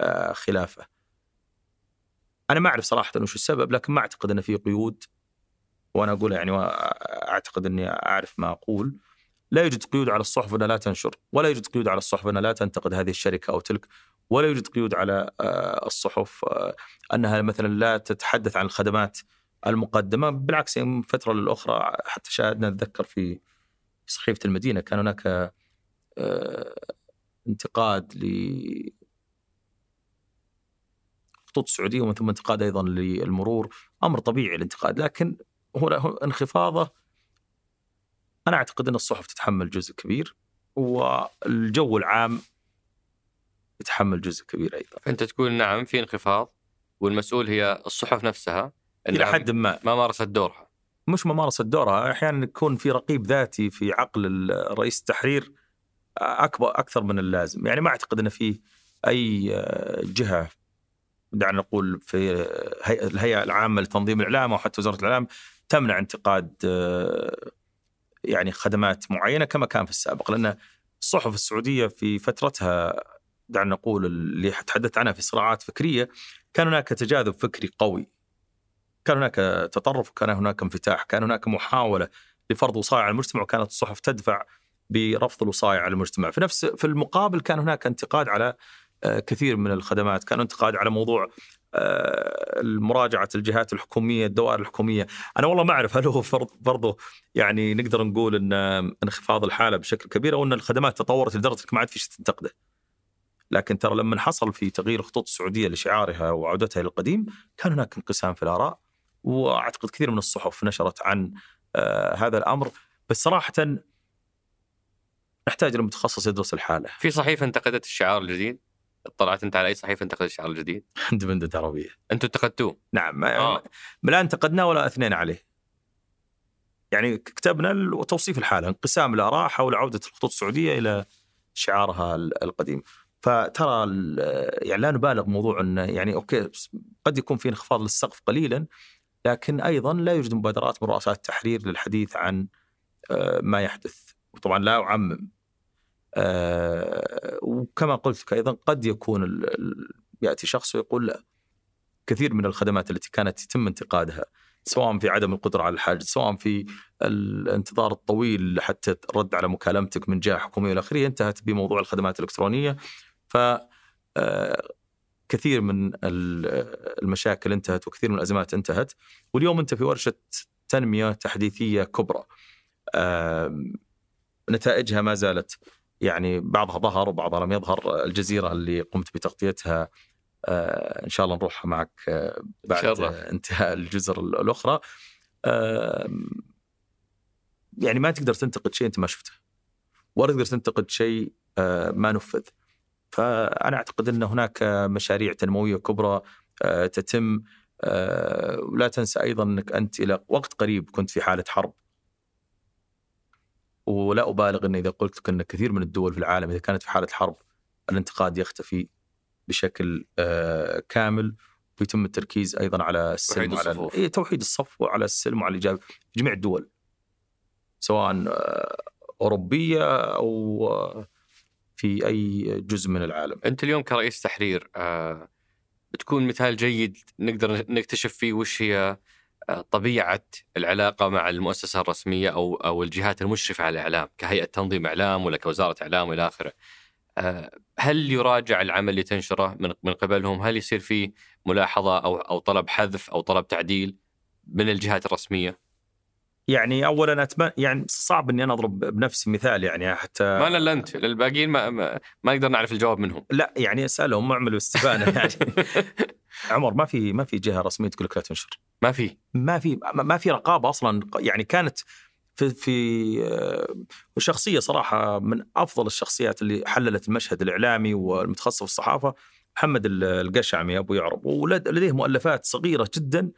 آه، خلافه. أنا ما أعرف صراحة وش السبب لكن ما أعتقد ان في قيود وأنا أقول يعني اعتقد إني أعرف ما أقول لا يوجد قيود على الصحف إنها لا تنشر ولا يوجد قيود على الصحف إنها لا تنتقد هذه الشركة أو تلك ولا يوجد قيود على آه، الصحف آه، أنها مثلا لا تتحدث عن الخدمات المقدمة بالعكس من فتره للاخرى حتى شاهدنا نتذكر في صحيفة المدينة كان هناك آه، انتقاد ل الخطوط السعودية ومن ثم انتقاد أيضا للمرور. أمر طبيعي الانتقاد لكن هنا انخفاضة. أنا أعتقد أن الصحف تتحمل جزء كبير والجو العام يتحمل جزء كبير أيضا. فأنت تقول نعم في انخفاض والمسؤول هي الصحف نفسها. إلى إنها حد ما. ما مارست دورها. مش ممارسة دورها أحيانا يكون في رقيب ذاتي في عقل رئيس التحرير أكبر أكثر من اللازم. يعني ما أعتقد إن في أي جهة دعنا نقول في الهيئة العامة لتنظيم الإعلام أو حتى وزارة الإعلام تمنع انتقاد آه، يعني خدمات معينة كما كان في السابق. لأن الصحف السعودية في فترتها دعنا نقول اللي تحدثت عنها في صراعات فكرية كان هناك تجاذب فكري قوي. كان هناك تطرف وكان هناك انفتاح كان هناك محاولة لفرض وصاية على المجتمع وكانت الصحف تدفع برفض الوصاية على المجتمع. في نفس في المقابل كان هناك انتقاد على آه، كثير من الخدمات. كان انتقاد على موضوع آه، مراجعة الجهات الحكومية الدوائر الحكومية. أنا والله ما أعرف هل هو برضه يعني نقدر نقول أن انخفاض الحالة بشكل كبير أو أن الخدمات تطورت لدرجة أنك ما عاد في شيء تنتقده. لكن ترى لما حصل في تغيير الخطوط السعودية لشعارها وعودتها إلى القديم كان هناك انقسام في الآراء. وأعتقد كثير من الصحف نشرت عن آه، هذا الأمر. بس صراحة نحتاج لمتخصص يدرس الحالة. في صحيفة انتقدت الشعار الجديد؟ اطلعت انت على أي صحيفة انتقدت الشعار الجديد؟ اندبندنت عربية. أنتم انتقدتوه؟ نعم ما آه. لا انتقدناه ولا أثنينا عليه. يعني كتبنا توصيف الحالة انقسام الآراء حول عودة الخطوط السعودية إلى شعارها ال- القديم. فترى يعني لا نبالغ موضوع إنه يعني okay قد يكون في انخفاض للسقف قليلا لكن أيضا لا يوجد مبادرات من رؤساء التحرير للحديث عن آه، ما يحدث. وطبعا لا أعمم. آه، وكما قلت لك أيضا قد يكون يأتي شخص ويقول لا. كثير من الخدمات التي كانت يتم انتقادها سواء في عدم القدرة على الحاجز سواء في الانتظار الطويل حتى الرد على مكالمتك من جهة حكومية إلى آخره انتهت بموضوع الخدمات الإلكترونية. ف آه، كثير من ال- المشاكل انتهت وكثير من الأزمات انتهت واليوم أنت في ورشة تنمية تحديثية كبرى. نتائجها ما زالت يعني بعضها ظهر وبعضها لم يظهر. الجزيرة اللي قمت بتغطيتها آه، إن شاء الله نروح معك آه، بعد إن شاء الله. انتهاء الجزر ال- الأخرى. يعني ما تقدر تنتقد شيء أنت ما شفته ولا تقدر تنتقد شيء آه، ما نفذ. فأنا أعتقد أن هناك مشاريع تنموية كبرى آه، تتم آه، ولا تنسى أيضا أنك أنت إلى وقت قريب كنت في حالة حرب ولا أبالغ أن إذا قلت لك أن كثير من الدول في العالم إذا كانت في حالة حرب الانتقاد يختفي بشكل آه، كامل ويتم التركيز أيضا على السلم توحيد وعلى. إيه، توحيد الصف وعلى السلم وعلى الإيجاب في جميع الدول سواء أوروبية أو في أي جزء من العالم أنت اليوم كرئيس تحرير آه، بتكون مثال جيد نقدر نكتشف فيه وش هي آه، طبيعة العلاقة مع المؤسسة الرسمية أو أو الجهات المشرفة على الإعلام كهيئة تنظيم إعلام ولا كوزارة إعلام وإلى آخره. آه، هل يراجع العمل اللي تنشره من من قبلهم؟ هل يصير فيه ملاحظة أو أو طلب حذف أو طلب تعديل من الجهات الرسمية؟ يعني اولا اتمنى يعني صعب إني أنا أضرب بنفسي مثال يعني حتى ما الا أنت الباقيين ما, ما, ما نقدر نعرف الجواب منهم. لا يعني أسألهم اعملوا استبانه يعني. عمر ما في ما في جهة رسمية تقول لك لا تنشر. ما في. ما في ما- في رقابة أصلا. يعني كانت في في آه، شخصية صراحة من أفضل الشخصيات اللي حللت المشهد الإعلامي والمتخصص في الصحافة محمد ال- القشعمي أبو يعرب. ولديه مؤلفات صغيرة جدا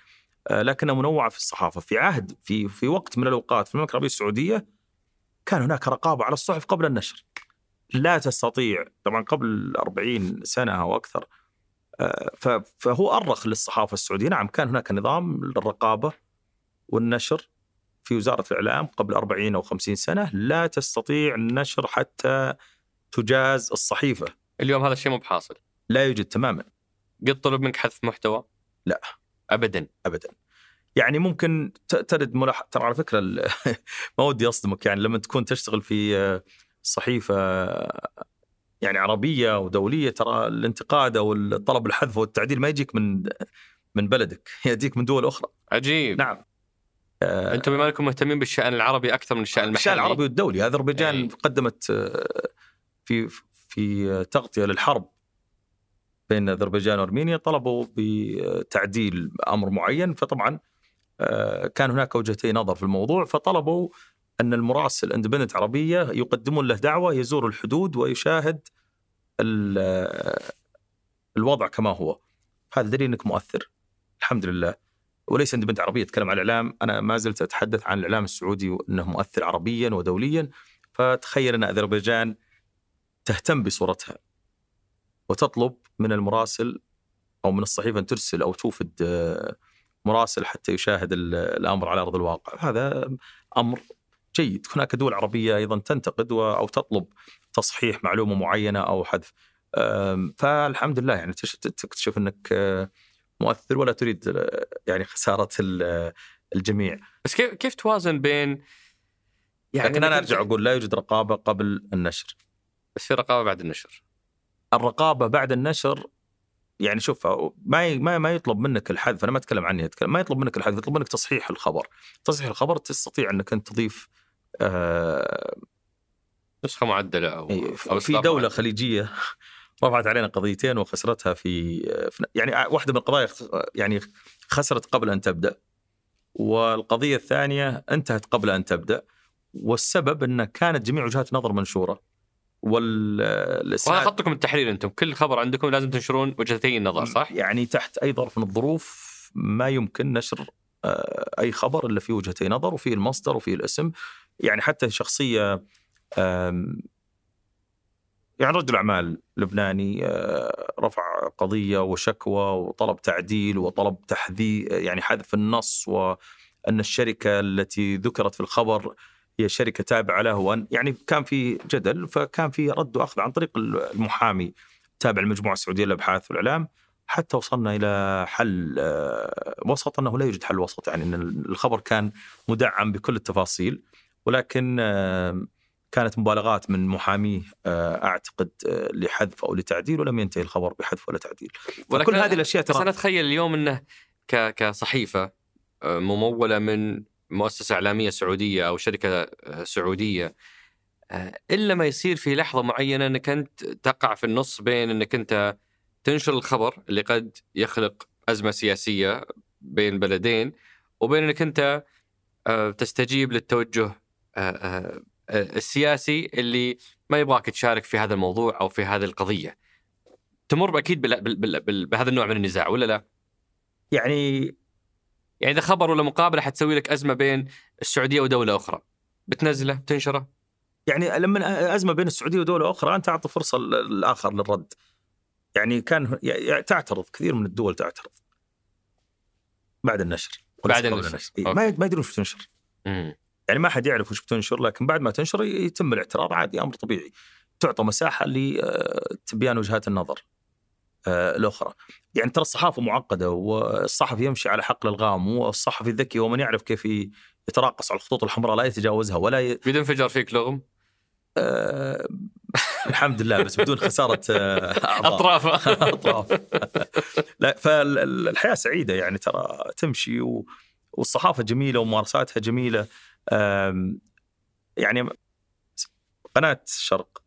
لكنها منوعة في الصحافة في عهد في في وقت من الأوقات في المملكة العربية السعودية كان هناك رقابة على الصحف قبل النشر لا تستطيع طبعا قبل 40 سنة أو أكثر آه، فهو أرخ للصحافة السعودية نعم كان هناك نظام للرقابة والنشر في وزارة الإعلام قبل 40 أو 50 سنة لا تستطيع النشر حتى تجاز الصحيفة اليوم هذا الشيء مو بحاصل. لا يوجد تماما قد طلب منك حذف محتوى؟ لا. ابدا. أبدا يعني ممكن ترد ملاح... ترى على فكرة ال- ما ودي أصدمك يعني لما تكون تشتغل في آه، صحيفة آه، يعني عربية ودولية ترى الانتقاد أو الطلب الحذف والتعديل ما يجيك من من بلدك يأتيك من دول أخرى عجيب. نعم أنتم بما أنكم مهتمين بالشأن العربي أكثر من الشأن المحلي الشأن العربي والدولي أذربيجان إيه. قدمت آه، في في تغطية للحرب بين أذربيجان وأرمينيا طلبوا بتعديل أمر معين فطبعا آه، كان هناك وجهتي نظر في الموضوع فطلبوا أن المراسل اندبندنت عربية يقدمون له دعوة يزور الحدود ويشاهد آه، الوضع كما هو. هذا دليل إنك مؤثر. الحمد لله. وليس اندبندنت عربية أتكلم عن الإعلام. أنا ما زلت أتحدث عن الإعلام السعودي وأنه مؤثر عربيا ودوليا فتخيل أن أذربيجان تهتم بصورتها. وتطلب من المراسل أو من الصحيفة أن ترسل أو توفد آه، مراسل حتى يشاهد ال- الأمر على أرض الواقع. هذا أمر جيد. هناك دول عربية أيضا تنتقد أو تطلب تصحيح معلومة معينة أو حذف. فالحمد لله يعني تش- تكتشف أنك آه، مؤثر ولا تريد آه، يعني خسارة ال- الجميع. بس كيف كيف توازن بين يعني لكن أنا أرجع أقول لا يوجد رقابة قبل النشر. بس في رقابة بعد النشر. الرقابة بعد النشر يعني شوف ما ما ما يطلب منك الحذف أنا ما أتكلم عني اتكلم ما يطلب منك الحذف يطلب منك تصحيح الخبر تصحيح الخبر تستطيع أنك أنت تضيف آه نسخة معدلة أو أو في دولة معدل. خليجية رفعت علينا قضيتين وخسرتها في في- يعني واحدة من القضايا يعني خسرت قبل أن تبدأ والقضية الثانية انتهت قبل أن تبدأ والسبب أن كانت جميع وجهات النظر منشورة وال وهذا خطكم التحرير أنتم. كل خبر عندكم لازم تنشرون وجهتي النظر صح؟ يعني تحت أي ظرف من الظروف ما يمكن نشر آه، أي خبر إلا فيه وجهتي نظر وفيه المصدر وفيه الاسم. يعني حتى شخصية يعني رجل أعمال لبناني آه، رفع قضية وشكوى وطلب تعديل وطلب تحذير يعني حذف النص وأن الشركة التي ذكرت في الخبر هي شركة تابعة له وأن يعني كان في جدل فكان في رد وأخذ عن طريق المحامي تابع المجموعه السعوديه للإبحاث والإعلام حتى وصلنا إلى حل آه، وسط أنه لا يوجد حل وسط يعني إن الخبر كان مدعم بكل التفاصيل ولكن آه، كانت مبالغات من محاميه آه، أعتقد لحذف أو لتعديل ولم ينتهي الخبر بحذف ولا تعديل. ولكن كل هذه الأشياء بس أنا ترى أتخيل اليوم إنه كصحيفة ممولة من مؤسسة إعلامية سعودية أو شركة آه، سعودية آه، إلا ما يصير في لحظة معينة إنك أنت تقع في النص بين إنك أنت تنشر الخبر اللي قد يخلق أزمة سياسية بين بلدين وبين إنك أنت آه، تستجيب للتوجه السياسي اللي ما يبغاك تشارك في هذا الموضوع أو في هذه القضية. تمر أكيد بهذا النوع من النزاع ولا لا؟ يعني يعني إذا خبر ولا مقابلة حتسوي لك أزمة بين السعودية ودولة أخرى. بتنزله بتنشره. يعني لما أزمة بين السعودية ودولة أخرى أنت أعطي فرصة للآخر للرد. يعني كان يعني تعترض كثير من الدول تعترض. بعد النشر. بعد قبل النشر. إيه،. ما ما يدرون وش تنشر. مم. يعني ما حد يعرف وش بتنشر لكن بعد ما تنشر يتم الاعتراض عادي أمر طبيعي. تعطى مساحة لتبيان وجهات النظر. آه، الأخرى. يعني ترى الصحافة معقدة والصحفي يمشي على حقل الغام والصحفي الذكي هو من يعرف كيف يتراقص على الخطوط الحمراء لا يتجاوزها ولا ي... بدون انفجار فيك لغم؟ آه، الحمد لله بس بدون خسارة آه، أطراف. أطراف. لا فالحياة سعيدة يعني ترى تمشي و... والصحافة جميلة وممارساتها جميلة. يعني قناة الشرق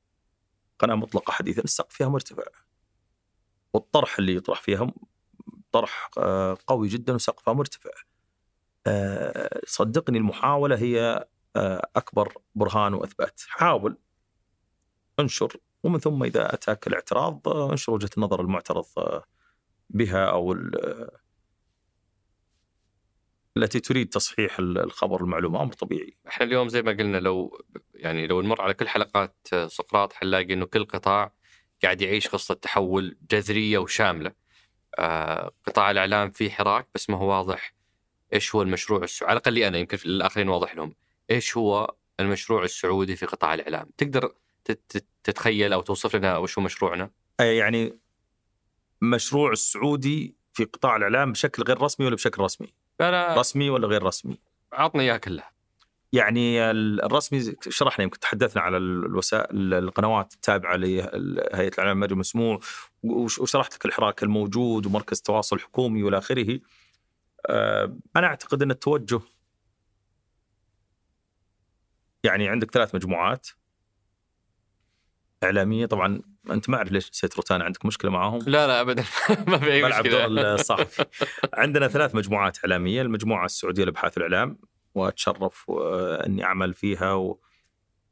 قناة مطلقة حديثا السقف فيها مرتفع. والطرح اللي يطرح فيها طرح آه، قوي جدا وسقفها مرتفع. آه، صدقني المحاولة هي آه، أكبر برهان وأثبات. حاول انشر ومن ثم إذا أتاك الاعتراض انشر وجهة النظر المعترض بها ال- التي تريد تصحيح الخبر المعلومه أمر طبيعي. إحنا اليوم زي ما قلنا لو يعني لو نمر على كل حلقات سقراط حنلاقي إنه كل قطاع قاعد يعيش قصة تحول جذرية وشاملة. آه قطاع الإعلام فيه حراك بس ما هو واضح إيش هو المشروع السعودي على الأقل أنا يمكن في الآخرين واضح لهم. إيش هو المشروع السعودي في قطاع الإعلام؟ تقدر تت- تت- تتخيل أو توصف لنا وش هو مشروعنا؟ يعني مشروع السعودي في قطاع الإعلام بشكل غير رسمي ولا بشكل رسمي؟ لا لا رسمي ولا غير رسمي؟ عطنا اياها كلها. يعني ال- الرسمي شرحنا يمكن تحدثنا على الوسائل القنوات التابعة لهيئه الإعلام المرئي المسموع وش- وشرحت لك الحراك الموجود ومركز التواصل الحكومي والى آخره. آه، أنا أعتقد أن التوجه يعني عندك ثلاث مجموعات إعلامية طبعا أنت ما أعرف ليش نسيت روتانا عندك مشكلة معاهم لا لا ابدا ما في أي بلعب دور مشكله. الصحفي عندنا ثلاث مجموعات إعلامية المجموعة السعودية للأبحاث والإعلام واتشرف آه، اني اعمل فيها و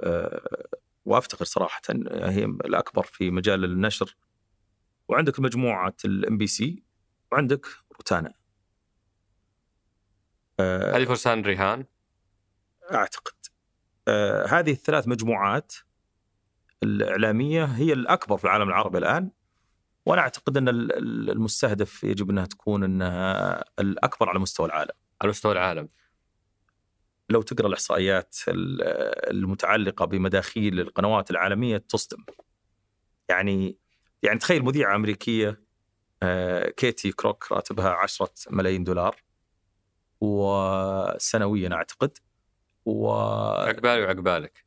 آه، وافتخر صراحة هي الأكبر في مجال النشر. وعندك مجموعة الام بي سي وعندك روتانا. آه، هذه فرسي رهان؟ أعتقد. آه، هذه الثلاث مجموعات الإعلامية هي الأكبر في العالم العربي الآن. وأنا أعتقد أن ال- ال- المستهدف يجب أنها تكون أنها الأكبر على مستوى العالم. على مستوى العالم. لو تقرأ الإحصائيات ال- المتعلقة بمداخيل القنوات العالمية تصدم. يعني يعني تخيل مذيعة أمريكية آه، كيتي كروك راتبها 10 ملايين دولار وسنويا أعتقد و عقبالي وعقبالك.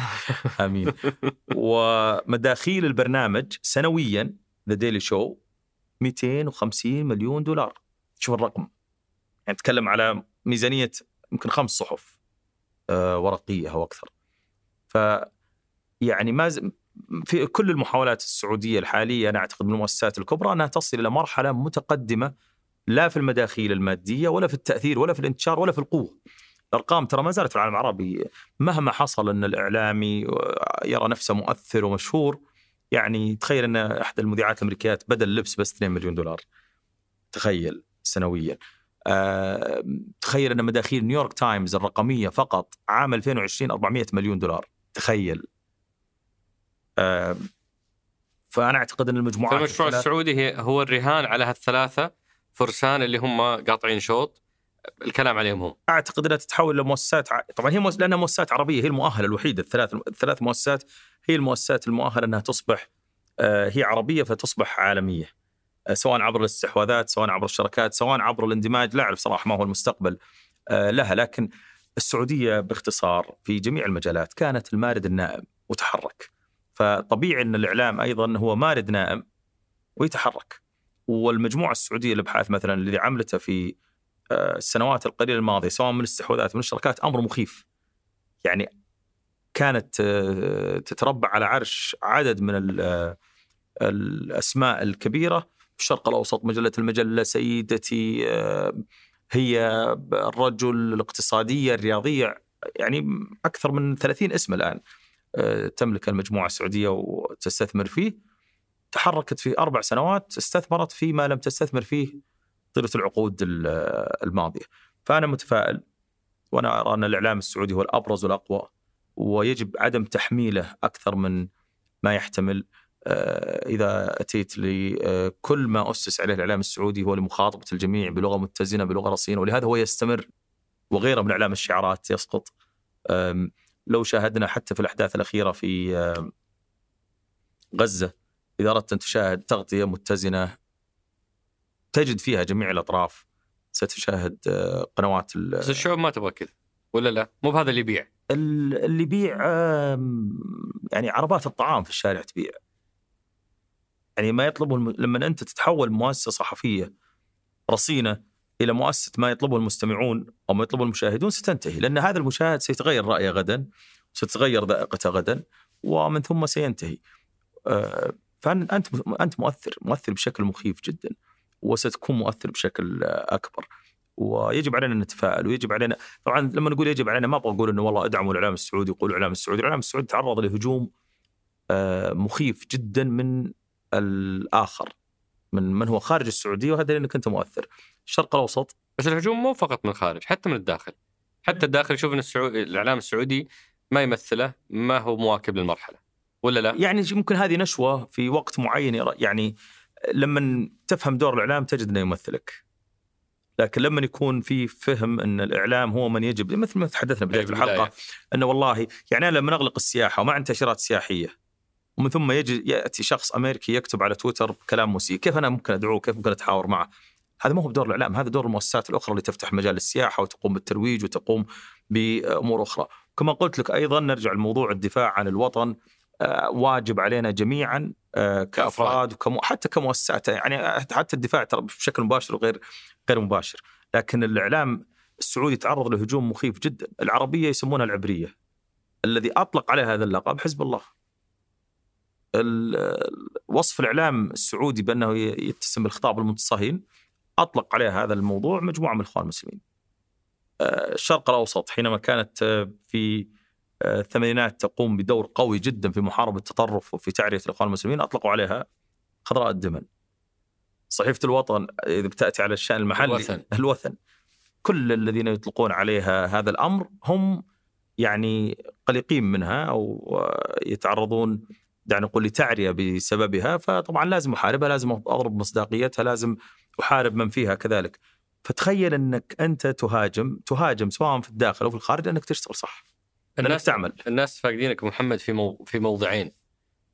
آمين. ومداخيل البرنامج سنويا ذا ديلي شو 250 مليون دولار. شوف الرقم. يعني نتكلم على ميزانية يمكن خمس صحف آه، ورقية أو أكثر ف يعني ما ز... في كل المحاولات السعودية الحالية أنا أعتقد من المؤسسات الكبرى أنها تصل إلى مرحلة متقدمة لا في المداخيل المادية ولا في التأثير ولا في الانتشار ولا في القوة. الأرقام ترى ما زالت في العالم العربي مهما حصل أن الإعلامي يرى نفسه مؤثر ومشهور يعني تخيل أن أحد المذيعات الأمريكيات بدا اللبس بس 2 مليون دولار. تخيل سنويا. آه، تخيل أن مداخيل نيويورك تايمز الرقمية فقط عام 2020 400 مليون دولار. تخيل. آه، فأنا أعتقد أن المجموعات فالمشروع الثلاث- السعودي هي هو الرهان على هالثلاثة فرسان اللي هم قاطعين شوط الكلام عليهم هم أعتقد أنها تتحول لمؤسسات ع... طبعا هي مؤس... لأنها مؤسسات عربية هي المؤهلة الوحيدة الثلاث الثلاث مؤسسات هي المؤسسات المؤهلة أنها تصبح آه، هي عربية فتصبح عالمية سواء عبر الاستحواذات سواء عبر الشركات سواء عبر الاندماج لا أعرف صراحة ما هو المستقبل آه، لها. لكن السعودية باختصار في جميع المجالات كانت المارد النائم وتحرك. فطبيعي أن الإعلام أيضا هو مارد نائم ويتحرك. والمجموعة السعودية للأبحاث مثلا الذي عملته في آه، السنوات القليلة الماضية سواء من استحواذات من الشركات أمر مخيف. يعني كانت آه، تتربع على عرش عدد من ال- آه، الأسماء الكبيرة الشرق الأوسط مجلة المجلة سيدتي آه، هي الرجل الاقتصادية الرياضية يعني أكثر من 30 اسم الآن آه، تملك المجموعة السعودية وتستثمر فيه تحركت في أربع سنوات استثمرت فيما لم تستثمر فيه طيلة العقود ال- الماضية. فأنا متفائل وأنا أرى أن الإعلام السعودي هو الأبرز والأقوى ويجب عدم تحميله أكثر من ما يحتمل آه، إذا أتيت لكل ما أسس عليه الإعلام السعودي هو لمخاطبة الجميع بلغة متزنة بلغة رصينة ولهذا هو يستمر وغيره من إعلام الشعارات يسقط. لو شاهدنا حتى في الأحداث الأخيرة في غزة إذا أردت أن تشاهد تغطية متزنة تجد فيها جميع الأطراف ستشاهد آه، قنوات بس الشعوب ما تبغى كذا ولا لا؟ مو بهذا اللي يبيع. ال- اللي يبيع يعني عربات الطعام في الشارع تبيع. يعني ما يطلبه الم... لما أنت تتحول مؤسسة صحفية رصينة إلى مؤسسة ما يطلبه المستمعون أو ما يطلبه المشاهدون ستنتهي لأن هذا المشاهد سيتغير رأيه غدا ستتغير ذائقته غدا ومن ثم سينتهي. آه، فانت أنت مؤثر مؤثر بشكل مخيف جدا وستكون مؤثر بشكل أكبر. ويجب علينا أن نتفائل ويجب علينا طبعا لما نقول يجب علينا ما أبغى أقول إنه والله ادعموا الإعلام السعودي وقولوا الاعلام السعودي، الإعلام السعودي تعرض لهجوم آه، مخيف جدا من الآخر من من هو خارج السعودية وهذا لانك انت مؤثر. الشرق الأوسط بس الهجوم مو فقط من الخارج حتى من الداخل حتى الداخل يشوف إن السعودي الإعلام السعودي ما يمثله ما هو مواكب للمرحلة ولا لا؟ يعني ممكن هذه نشوة في وقت معين يعني لما تفهم دور الإعلام تجد إنه يمثلك. لكن لما يكون في فهم إن الإعلام هو من يجب مثل ما تحدثنا بداية في البداية. الحلقة إنه والله يعني أنا لما نغلق السياحة وما عندي تأشيرات سياحية ومن ثم يجي يأتي شخص أمريكي يكتب على تويتر كلام مسيء، كيف أنا ممكن أدعوه؟ كيف ممكن أتحاور معه؟ هذا ما هو بدور الإعلام، هذا دور المؤسسات الأخرى اللي تفتح مجال السياحة وتقوم بالترويج وتقوم بأمور أخرى. كما قلت لك أيضا نرجع لموضوع الدفاع عن الوطن آه، واجب علينا جميعا آه، كأفراد وكم حتى كمؤسسات يعني حتى الدفاع ترى بشكل مباشر وغير غير مباشر، لكن الإعلام السعودي تعرض لهجوم مخيف جدا، العربية يسمونها العبرية. الذي أطلق عليه هذا اللقب حزب الله. وصف الإعلام السعودي بأنه يتسم بالخطاب المنتصهين أطلق عليه هذا الموضوع مجموعة من الإخوان المسلمين. آه، الشرق الأوسط حينما كانت آه، في آه، الثمانينات تقوم بدور قوي جدا في محاربة التطرف وفي تعرية الإخوان المسلمين أطلقوا عليها خضراء الدمن. صحيفة الوطن إذا بتأتي على الشأن المحلي الوثن. الوثن كل الذين يطلقون عليها هذا الأمر هم يعني قلقين منها أو آه، يتعرضون دعنا نقول لتعريه بسببها فطبعا لازم أحاربها لازم أضرب مصداقيتها لازم أحارب من فيها كذلك. فتخيل إنك أنت تهاجم تهاجم سواء في الداخل أو في الخارج انك تشتغل صح انك الناس تعمل. الناس فاقدينك محمد في مو... في موضعين.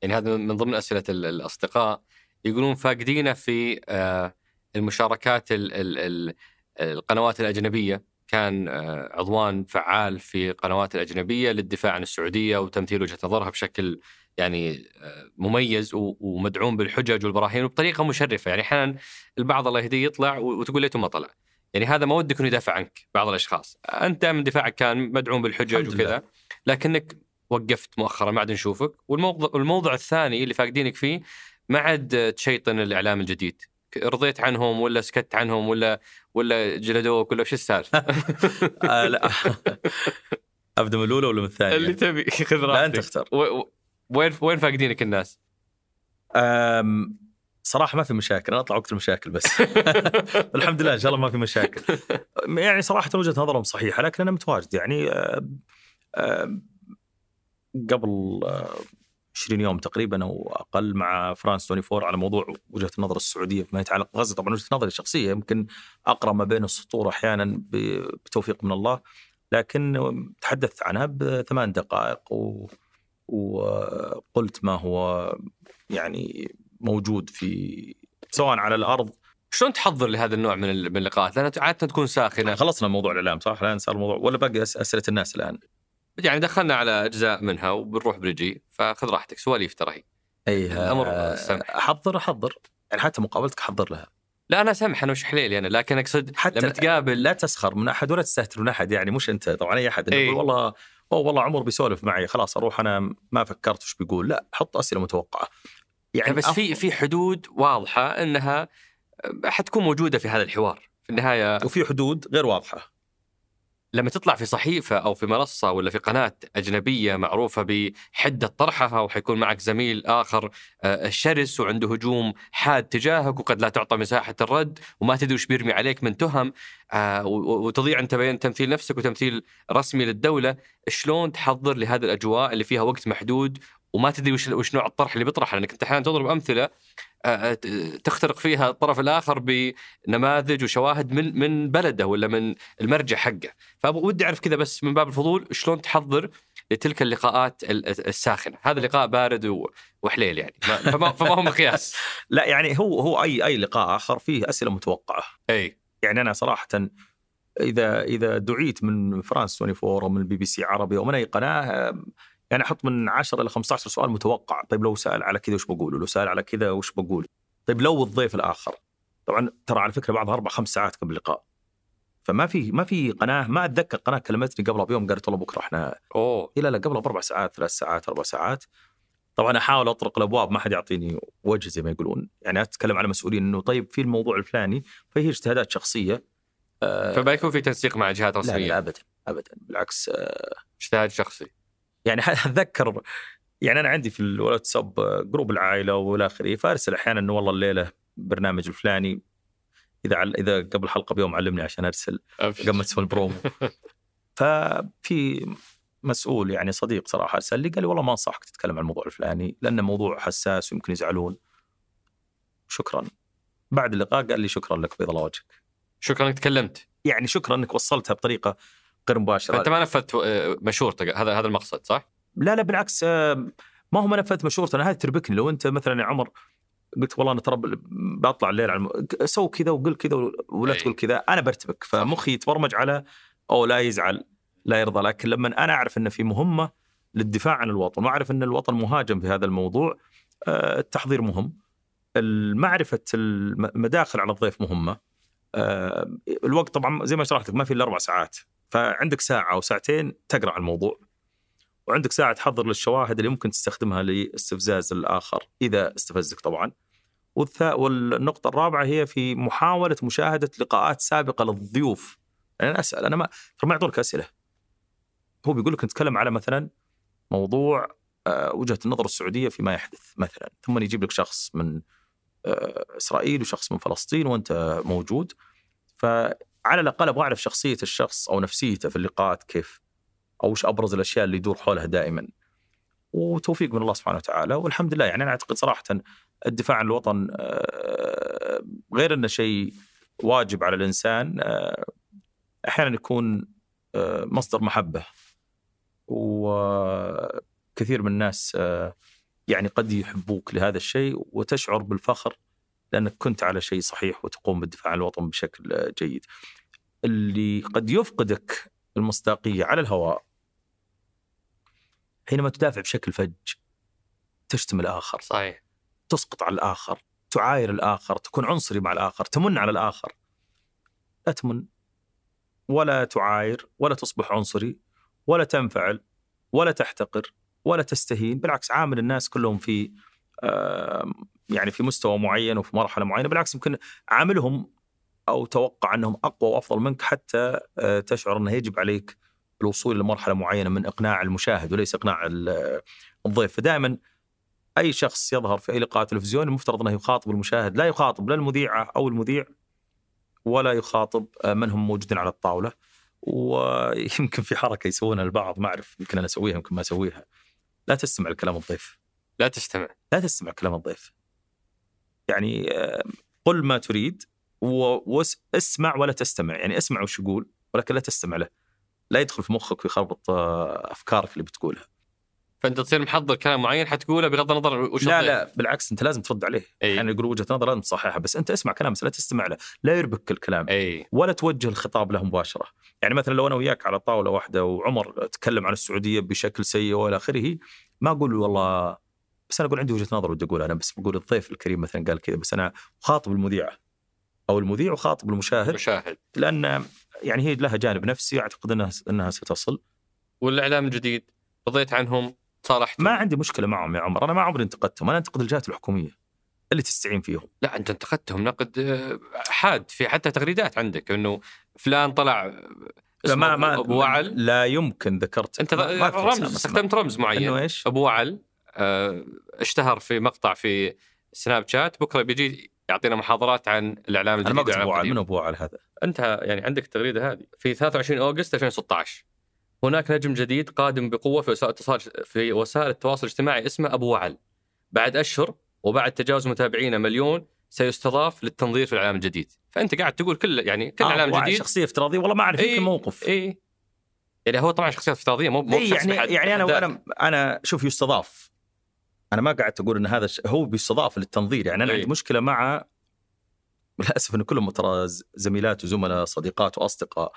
يعني هذا من ضمن أسئلة ال- الأصدقاء. يقولون فاقدينه في آه، المشاركات ال... ال... ال... القنوات الأجنبية. كان آه، عضوان فعال في القنوات الأجنبية للدفاع عن السعودية وتمثيل وجهة نظرها بشكل يعني آه، مميز ومدعوم بالحجج والبراهين وبطريقة مشرفة. يعني أحيانا البعض الله يهديه يطلع وتقول ليته ما طلع. يعني هذا ما ودك إنه يدافع عنك بعض الأشخاص. أنت دائما دفاعك كان مدعوم بالحجج. وكذا لكنك وقفت مؤخرا ما عاد نشوفك. والموضوع الموضوع الثاني اللي فاقدينك فيه ما عاد تشيطن الإعلام الجديد. رضيت عنهم ولا سكت عنهم ولا ولا جلدوك ولا وش السالفة؟ آه لا. ابدا من الأولى ولا من الثانية؟ اللي تبي. خذ لا راحتك. انت اختار وين وين فاقدينك الناس؟ أم، صراحة ما في مشاكل. أنا أطلع وقت المشاكل بس. الحمد لله إن شاء الله ما في مشاكل. يعني صراحة وجهة نظرهم صحيحة لكن أنا متواجد. يعني أم، أم، قبل أم، 20 يوم تقريبا أو أقل مع فرانس 24 على موضوع وجهة النظر السعودية فيما يتعلق بغزه طبعا وجهة نظري الشخصية يمكن اقرا ما بين السطور أحيانا بتوفيق من الله لكن تحدثت عنها بثمان دقائق و... وقلت ما هو يعني موجود في سواء على الأرض شلون تحضر لهذا النوع من ال- من اللقاءات؟ لأنها عادة تكون ساخنة خلصنا موضوع الإعلام صح؟ الآن صار الموضوع ولا باقي أسئلة الناس الآن؟ يعني دخلنا على أجزاء منها وبنروح برجي فخذ راحتك سواليف ترى هي. اي الأمر سمح. احضر احضر يعني حتى مقابلتك احضر لها. لا أنا سمح أنا وش حليلي أنا لكن أقصد حتى لما تقابل لا تسخر من أحد ولا تستهتر من أحد يعني مش أنت طبعا أي أحد. يقول والله أوه والله عمر بيسولف معي خلاص أروح أنا ما فكرت وش بيقول. لا حط أسئلة متوقعة. يعني بس في في حدود واضحة إنها حتكون موجودة في هذا الحوار في النهاية. وفي حدود غير واضحة. لما تطلع في صحيفة أو في منصة ولا في قناة أجنبية معروفة بحدة طرحها وحيكون معك زميل آخر آه، شرس وعنده هجوم حاد تجاهك وقد لا تعطى مساحة الرد وما تدري وش بيرمي عليك من تهم آه، وتضيع أنت بين تمثيل نفسك وتمثيل رسمي للدولة، شلون تحضر لهذه الأجواء اللي فيها وقت محدود وما تدري وش نوع الطرح اللي بيطرحه لأنك أنت أحيانا تضرب أمثلة تخترق فيها الطرف الآخر بنماذج وشواهد من من بلده ولا من المرجع حقه، فودي أعرف كذا بس من باب الفضول شلون تحضر لتلك اللقاءات ال- الساخنة، هذا لقاء بارد وحليل يعني. ما- فما, فما هو مقياس. لا يعني هو هو أي أي لقاء آخر فيه أسئلة متوقعة. أي. يعني أنا صراحة إذا إذا دعيت من فرانس 24 أو من البي بي سي عربي أو من أي قناة يعني أحط من 10 إلى 15 سؤال متوقع. طيب لو سأل على كذا وش بقول لو سأل على كذا وش بقول؟ طيب لو الضيف الآخر. طبعا ترى على فكرة بعضها أربع خمس ساعات قبل اللقاء. فما في ما في قناة ما أتذكر قناة كلمتني قبلها بيوم قالت والله بكرة إحنا أوه. لا لا قبلها بأربع ساعات ثلاث ساعات أربع ساعات. طبعا أحاول أطرق الأبواب ما حد يعطيني وجه زي ما يقولون. يعني أتكلم على مسؤولين إنه طيب في الموضوع الفلاني فهي اجتهادات شخصية. آه، فما يكون في تنسيق مع جهات لا, لا رسمية. ابدا ابدا. بالعكس آه، اجتهاد شخصي. يعني أتذكر يعني أنا عندي في الواتساب group العائلة وإلى آخره فارسل أحيانا إنه والله الليلة برنامج الفلاني إذا عل... إذا قبل حلقة بيوم علمني عشان أرسل أبشر. قام تسوي البرومو ففي مسؤول يعني صديق صراحة أرسل لي قال لي والله ما أنصحك تتكلم عن الموضوع الفلاني لأنه موضوع حساس ويمكن يزعلون. شكرا. بعد اللقاء قال لي شكرا لك بيض الله وجهك شكرا إنك تكلمت. يعني شكرا إنك وصلتها بطريقة غير مباشرة. فأنت ما نفذت آه، مشورتك هذا هذا المقصد صح؟ لا لا بالعكس آه، ما هو ما نفذت مشورته أنا هذه تربكني. لو أنت مثلا يا عمر قلت والله أنا ترى بطلع الليل على الم... سو كذا وقل كذا ولا أي. تقول كذا أنا برتبك. فمخي يتبرمج على أو لا يزعل لا يرضى. لكن لما أنا أعرف إن في مهمة للدفاع عن الوطن وأعرف إن الوطن مهاجم في هذا الموضوع آه، التحضير مهم. معرفه المداخل على الضيف مهمة. الوقت طبعا زي ما شرحت لك ما في إلا أربع ساعات. فعندك ساعة أو ساعتين تقرأ عن الموضوع وعندك ساعة تحضر للشواهد اللي ممكن تستخدمها لاستفزاز الآخر إذا استفزك طبعا. والنقطة الرابعة هي في محاولة مشاهدة لقاءات سابقة للضيوف. يعني أنا أسأل أنا ما ترى ما يعطونك أسئلة. هو بيقول لك نتكلم على مثلا موضوع آه، وجهة النظر السعودية فيما يحدث مثلا. ثم يجيب لك شخص من آه، إسرائيل وشخص من فلسطين وأنت موجود. فعلى الأقل أبغى أعرف شخصية الشخص أو نفسيته في اللقاءات كيف أو وش أبرز الأشياء اللي يدور حولها دائما. وتوفيق من الله سبحانه وتعالى والحمد لله. يعني أنا أعتقد صراحة الدفاع عن الوطن آه، غير إنه شيء واجب على الإنسان آه، أحيانا يكون آه، مصدر محبة. وكثير من الناس يعني قد يحبوك لهذا الشيء وتشعر بالفخر. لأنك كنت على شيء صحيح وتقوم بالدفاع عن الوطن بشكل جيد. اللي قد يفقدك المصداقية على الهواء حينما تدافع بشكل فج تشتم الآخر صحيح. تسقط على الآخر تعاير الآخر تكون عنصري مع الآخر تمن على الآخر. لا تمن ولا تعاير ولا تصبح عنصري ولا تنفعل ولا تحتقر ولا تستهين. بالعكس عامل الناس كلهم في يعني في مستوى معين وفي مرحلة معينة بالعكس يمكن عاملهم أو توقع أنهم أقوى وأفضل منك حتى آه، تشعر أنه يجب عليك الوصول لمرحلة معينة من إقناع المشاهد وليس إقناع ال- الضيف فدائما أي شخص يظهر في أي لقاء تلفزيوني المفترض أنه يخاطب المشاهد، لا يخاطب لا المذيعه أو المذيع ولا يخاطب آه، من هم موجودين على الطاولة ويمكن في حركة يسوونها البعض ما أعرف يمكن أنا أسويها يمكن ما أسويها. لا تستمع لكلام الضيف، لا تستمع لا تستمع كلام الضيف. يعني آه، قل ما تريد واسمع ولا تستمع، يعني اسمع وش يقول ولكن لا تستمع له. لا يدخل في مخك ويخربط آه، أفكارك اللي بتقولها. فأنت تصير محضر كلام معين حتقوله بغض النظر وش لا. لا بالعكس أنت لازم ترد عليه. إي. يعني يقول وجهة نظر لازم تصححها بس أنت اسمع كلام بس لا تستمع له. لا يربك الكلام. إي. ولا توجه الخطاب له مباشرة. يعني مثلا لو أنا وياك على طاولة واحدة وعمر تكلم عن السعودية بشكل سيء وإلى آخره ما أقول له والله بس أنا أقول عندي وجهة نظر ودي أقول أنا بس بقول الضيف الكريم مثلا قال كذا بس أنا خاطب المذيعه أو المذيع وخاطب المشاهد مشاهد لأن يعني هي لها جانب نفسي أعتقد إنها إنها ستصل. والإعلام الجديد رضيت عنهم صالحت ما عندي مشكلة معهم يا عمر. أنا ما عمري انتقدتهم. أنا أنتقد الجهات الحكومية اللي تستعين فيهم. لا أنت انتقدتهم. نقد آه، حاد في حتى تغريدات عندك إنه فلان طلع لا اسمه ما ما أبو وعل. لا يمكن ذكرت. أنت ما- رمز. استخدمت رمز معين. إنه إيش؟ أبو وعل. آه، اشتهر في مقطع في سناب شات. بكرة بيجي يعطينا محاضرات عن الإعلام أنا ما الجديد قلت ابو. من ابو وعل هذا؟ أنت يعني عندك التغريده هذه. في 23 اوغست 2016 هناك نجم جديد قادم بقوة في وسائل التواصل في وسائل التواصل الاجتماعي اسمه أبو وعل. بعد أشهر وبعد تجاوز متابعينه مليون سيستضاف للتنظير في الإعلام الجديد. فأنت قاعد تقول كل يعني كل آه، الجديد شخصية افتراضية والله ما أعرف إيه، يمكن موقف. إي. يعني هو طبعا شخصيات افتراضية مو مو إيه يعني يعني أنا أنا أنا شوف يستضاف. أنا ما قعدت أقول إن هذا الش- هو بيستضاف للتنظير يعني أنا إيه. عندي مشكلة مع للأسف إن كلهم ترى زميلات وزملاء صديقات وأصدقاء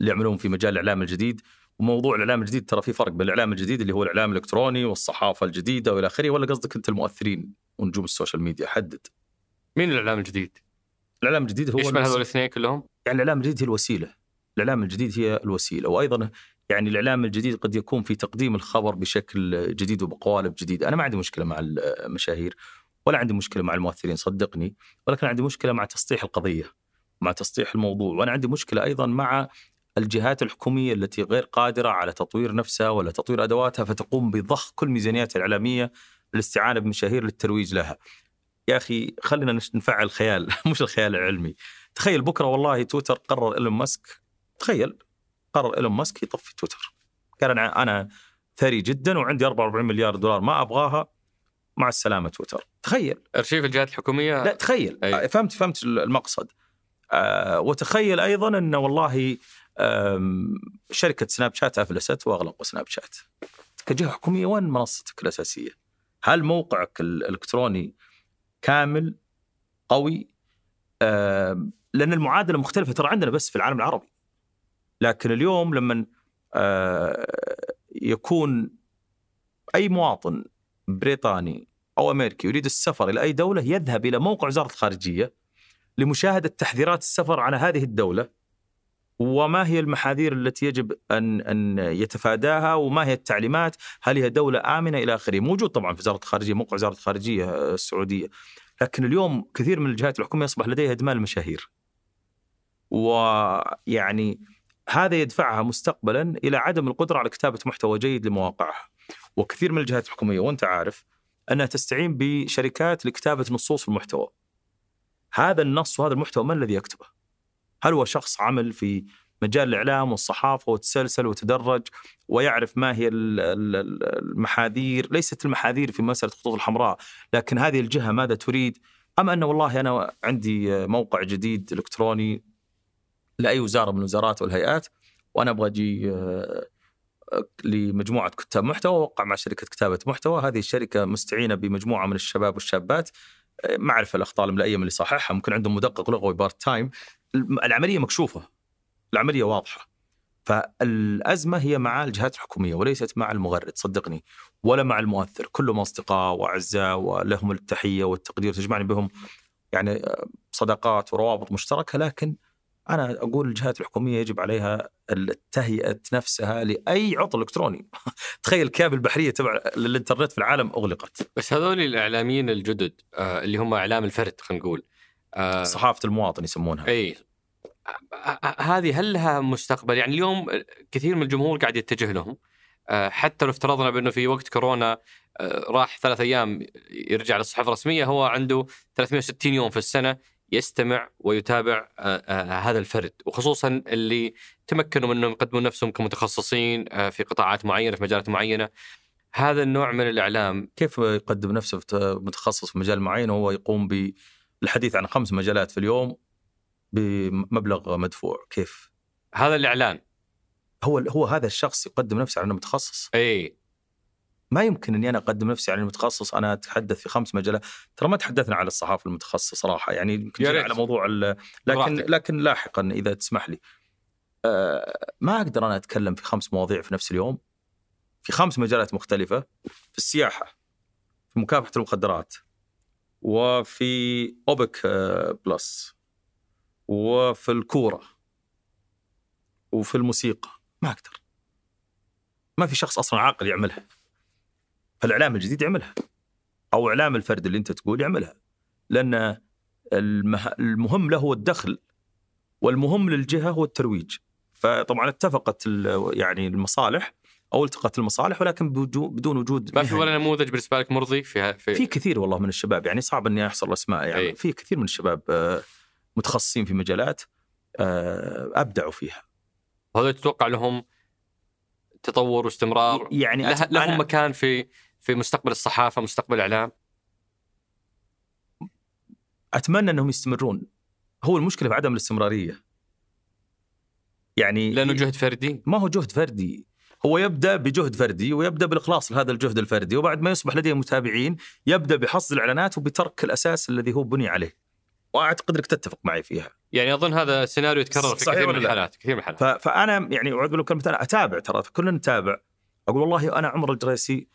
اللي يعملون في مجال الإعلام الجديد وموضوع الإعلام الجديد ترى في فرق بين الإعلام الجديد اللي هو الإعلام الإلكتروني والصحافة الجديدة وإلى آخره ولا قصدك أنت المؤثرين ونجوم ال social media حدد مين الإعلام الجديد؟ الإعلام الجديد هو يشمل هذول الاثنين كلهم؟ يعني الإعلام الجديد هي الوسيلة الإعلام الجديد هي الوسيلة وأيضا يعني الإعلام الجديد قد يكون في تقديم الخبر بشكل جديد وبقوالب جديده أنا ما عندي مشكلة مع المشاهير ولا عندي مشكلة مع المؤثرين صدقني ولكن عندي مشكلة مع تسطيح القضية مع تسطيح الموضوع وأنا عندي مشكلة أيضا مع الجهات الحكومية التي غير قادرة على تطوير نفسها ولا تطوير أدواتها فتقوم بضخ كل ميزانياتها الإعلامية للاستعانة بمشاهير للترويج لها. يا أخي خلينا نفعل الخيال مش الخيال العلمي. تخيل بكرة والله تويتر قرر إيلون ماسك تخيل قرر إيلون ماسك يطفي تويتر. قال أنا أنا ثري جدا وعندي 44 مليار دولار ما أبغاها مع السلامة تويتر. تخيل أرشيف الجهات الحكومية لا تخيل أي. فهمت فهمت المقصد آه وتخيل أيضا أنه والله شركة سناب شات افلست واغلقوا سناب شات كجهة حكومية وين منصتك الأساسية؟ هل موقعك الإلكتروني كامل قوي؟ آم، لأن المعادلة مختلفة ترى عندنا بس في العالم العربي لكن اليوم لما آه، يكون أي مواطن بريطاني أو أمريكي يريد السفر إلى أي دولة يذهب إلى موقع وزارة الخارجية لمشاهدة تحذيرات السفر على هذه الدولة وما هي المحاذير التي يجب أن أن يتفاداها وما هي التعليمات هل هي دولة آمنة إلى آخره. موجود طبعا في وزارة الخارجية موقع وزارة الخارجية السعودية. لكن اليوم كثير من الجهات الحكومية أصبح لديها إدمان المشاهير. ويعني هذا يدفعها مستقبلا إلى عدم القدرة على كتابة محتوى جيد لمواقعها وكثير من الجهات الحكومية وأنت عارف أنها تستعين بشركات لكتابة نصوص المحتوى. هذا النص وهذا المحتوى من الذي يكتبه؟ هل هو شخص عمل في مجال الإعلام والصحافة وتسلسل وتدرج ويعرف ما هي ال- ال- ال- المحاذير، ليست المحاذير في مسألة الخطوط الحمراء، لكن هذه الجهة ماذا تريد؟ أم إنه والله أنا عندي موقع جديد إلكتروني لأي وزارة من الوزارات والهيئات وأنا أبغى أجي آه، لمجموعة كتاب محتوى وقع مع شركة كتابة محتوى. هذه الشركة مستعينة بمجموعة من الشباب والشابات. آه، ما أعرف الأخطاء الاملائيه من اللي صححها. ممكن عندهم مدقق لغوي part time العملية مكشوفة. العملية واضحة. فالأزمة هي مع الجهات الحكومية وليست مع المغرد. صدقني. ولا مع المؤثر. كلهم أصدقاء وأعزاء ولهم التحية والتقدير تجمعني بهم. يعني آه، صداقات وروابط مشتركة. لكن أنا أقول الجهات الحكومية يجب عليها التهيئة نفسها لأي عطل إلكتروني. تخيل الكابل البحريه تبع الإنترنت في العالم أغلقت. بس هذول الإعلاميين الجدد آه اللي هم إعلام الفرد خلينا نقول آه صحافة المواطن يسمونها. إي. هذه هل لها مستقبل؟ يعني اليوم كثير من الجمهور قاعد يتجه لهم. آه، حتى لو افترضنا بأنه في وقت كورونا راح ثلاث أيام يرجع للصحف الرسمية هو عنده 360 يوم في السنة. يستمع ويتابع آه، آه، هذا الفرد. وخصوصا اللي تمكنوا من انهم يقدمون نفسهم كمتخصصين آه، في قطاعات معينة في مجالات معينة. هذا النوع من الإعلام. كيف يقدم نفسه في- متخصص في مجال معين وهو يقوم بالحديث عن خمس مجالات في اليوم بمبلغ مدفوع؟ كيف؟ هذا الإعلان. هو هو هذا الشخص يقدم نفسه على إنه متخصص؟ اي ما يمكن إني أنا أقدم نفسي على اني متخصص أنا أتحدث في خمس مجالات. ترى ما تحدثنا على الصحافة المتخصصة صراحة يعني يمكن. على موضوع ال- لكن براحتك. لكن لاحقا إذا تسمح لي. آه، ما أقدر أنا أتكلم في خمس مواضيع في نفس اليوم. في خمس مجالات مختلفة. في السياحة في مكافحة المخدرات وفي أوبك آه، plus وفي الكورة وفي الموسيقى. ما أقدر. ما في شخص أصلا عاقل يعملها. فالإعلام الجديد يعملها. أو إعلام الفرد اللي أنت تقول يعملها. لأن المه... المهم له هو الدخل والمهم للجهة هو الترويج. فطبعا اتفقت ال- يعني المصالح أو التقت المصالح ولكن بدون وجود ما في. ولا نموذج بالنسبة لك مرضي في في, في كثير والله من الشباب يعني صعب إني احصر اسماء يعني أي. في كثير من الشباب آه، متخصصين في مجالات آه، أبدعوا فيها. وهذا تتوقع لهم تطور واستمرار؟ يعني لهم مكان في في مستقبل الصحافة مستقبل الإعلام؟ أتمنى أنهم يستمرون. هو المشكلة في عدم الاستمرارية. يعني لأنه جهد فردي؟ ما هو جهد فردي. هو يبدأ بجهد فردي ويبدأ بالإخلاص لهذا الجهد الفردي وبعد ما يصبح لديه متابعين يبدأ بحصد الإعلانات وبترك الأساس الذي هو بني عليه. وأعتقد إنك تتفق معي فيها. يعني أظن هذا سيناريو يتكرر في كثير من؟ الحالات كثير من الحالات. فأنا يعني اعود لكم كلمه أنا أتابع ترى كلنا نتابع. أقول والله أنا عمر الجريسي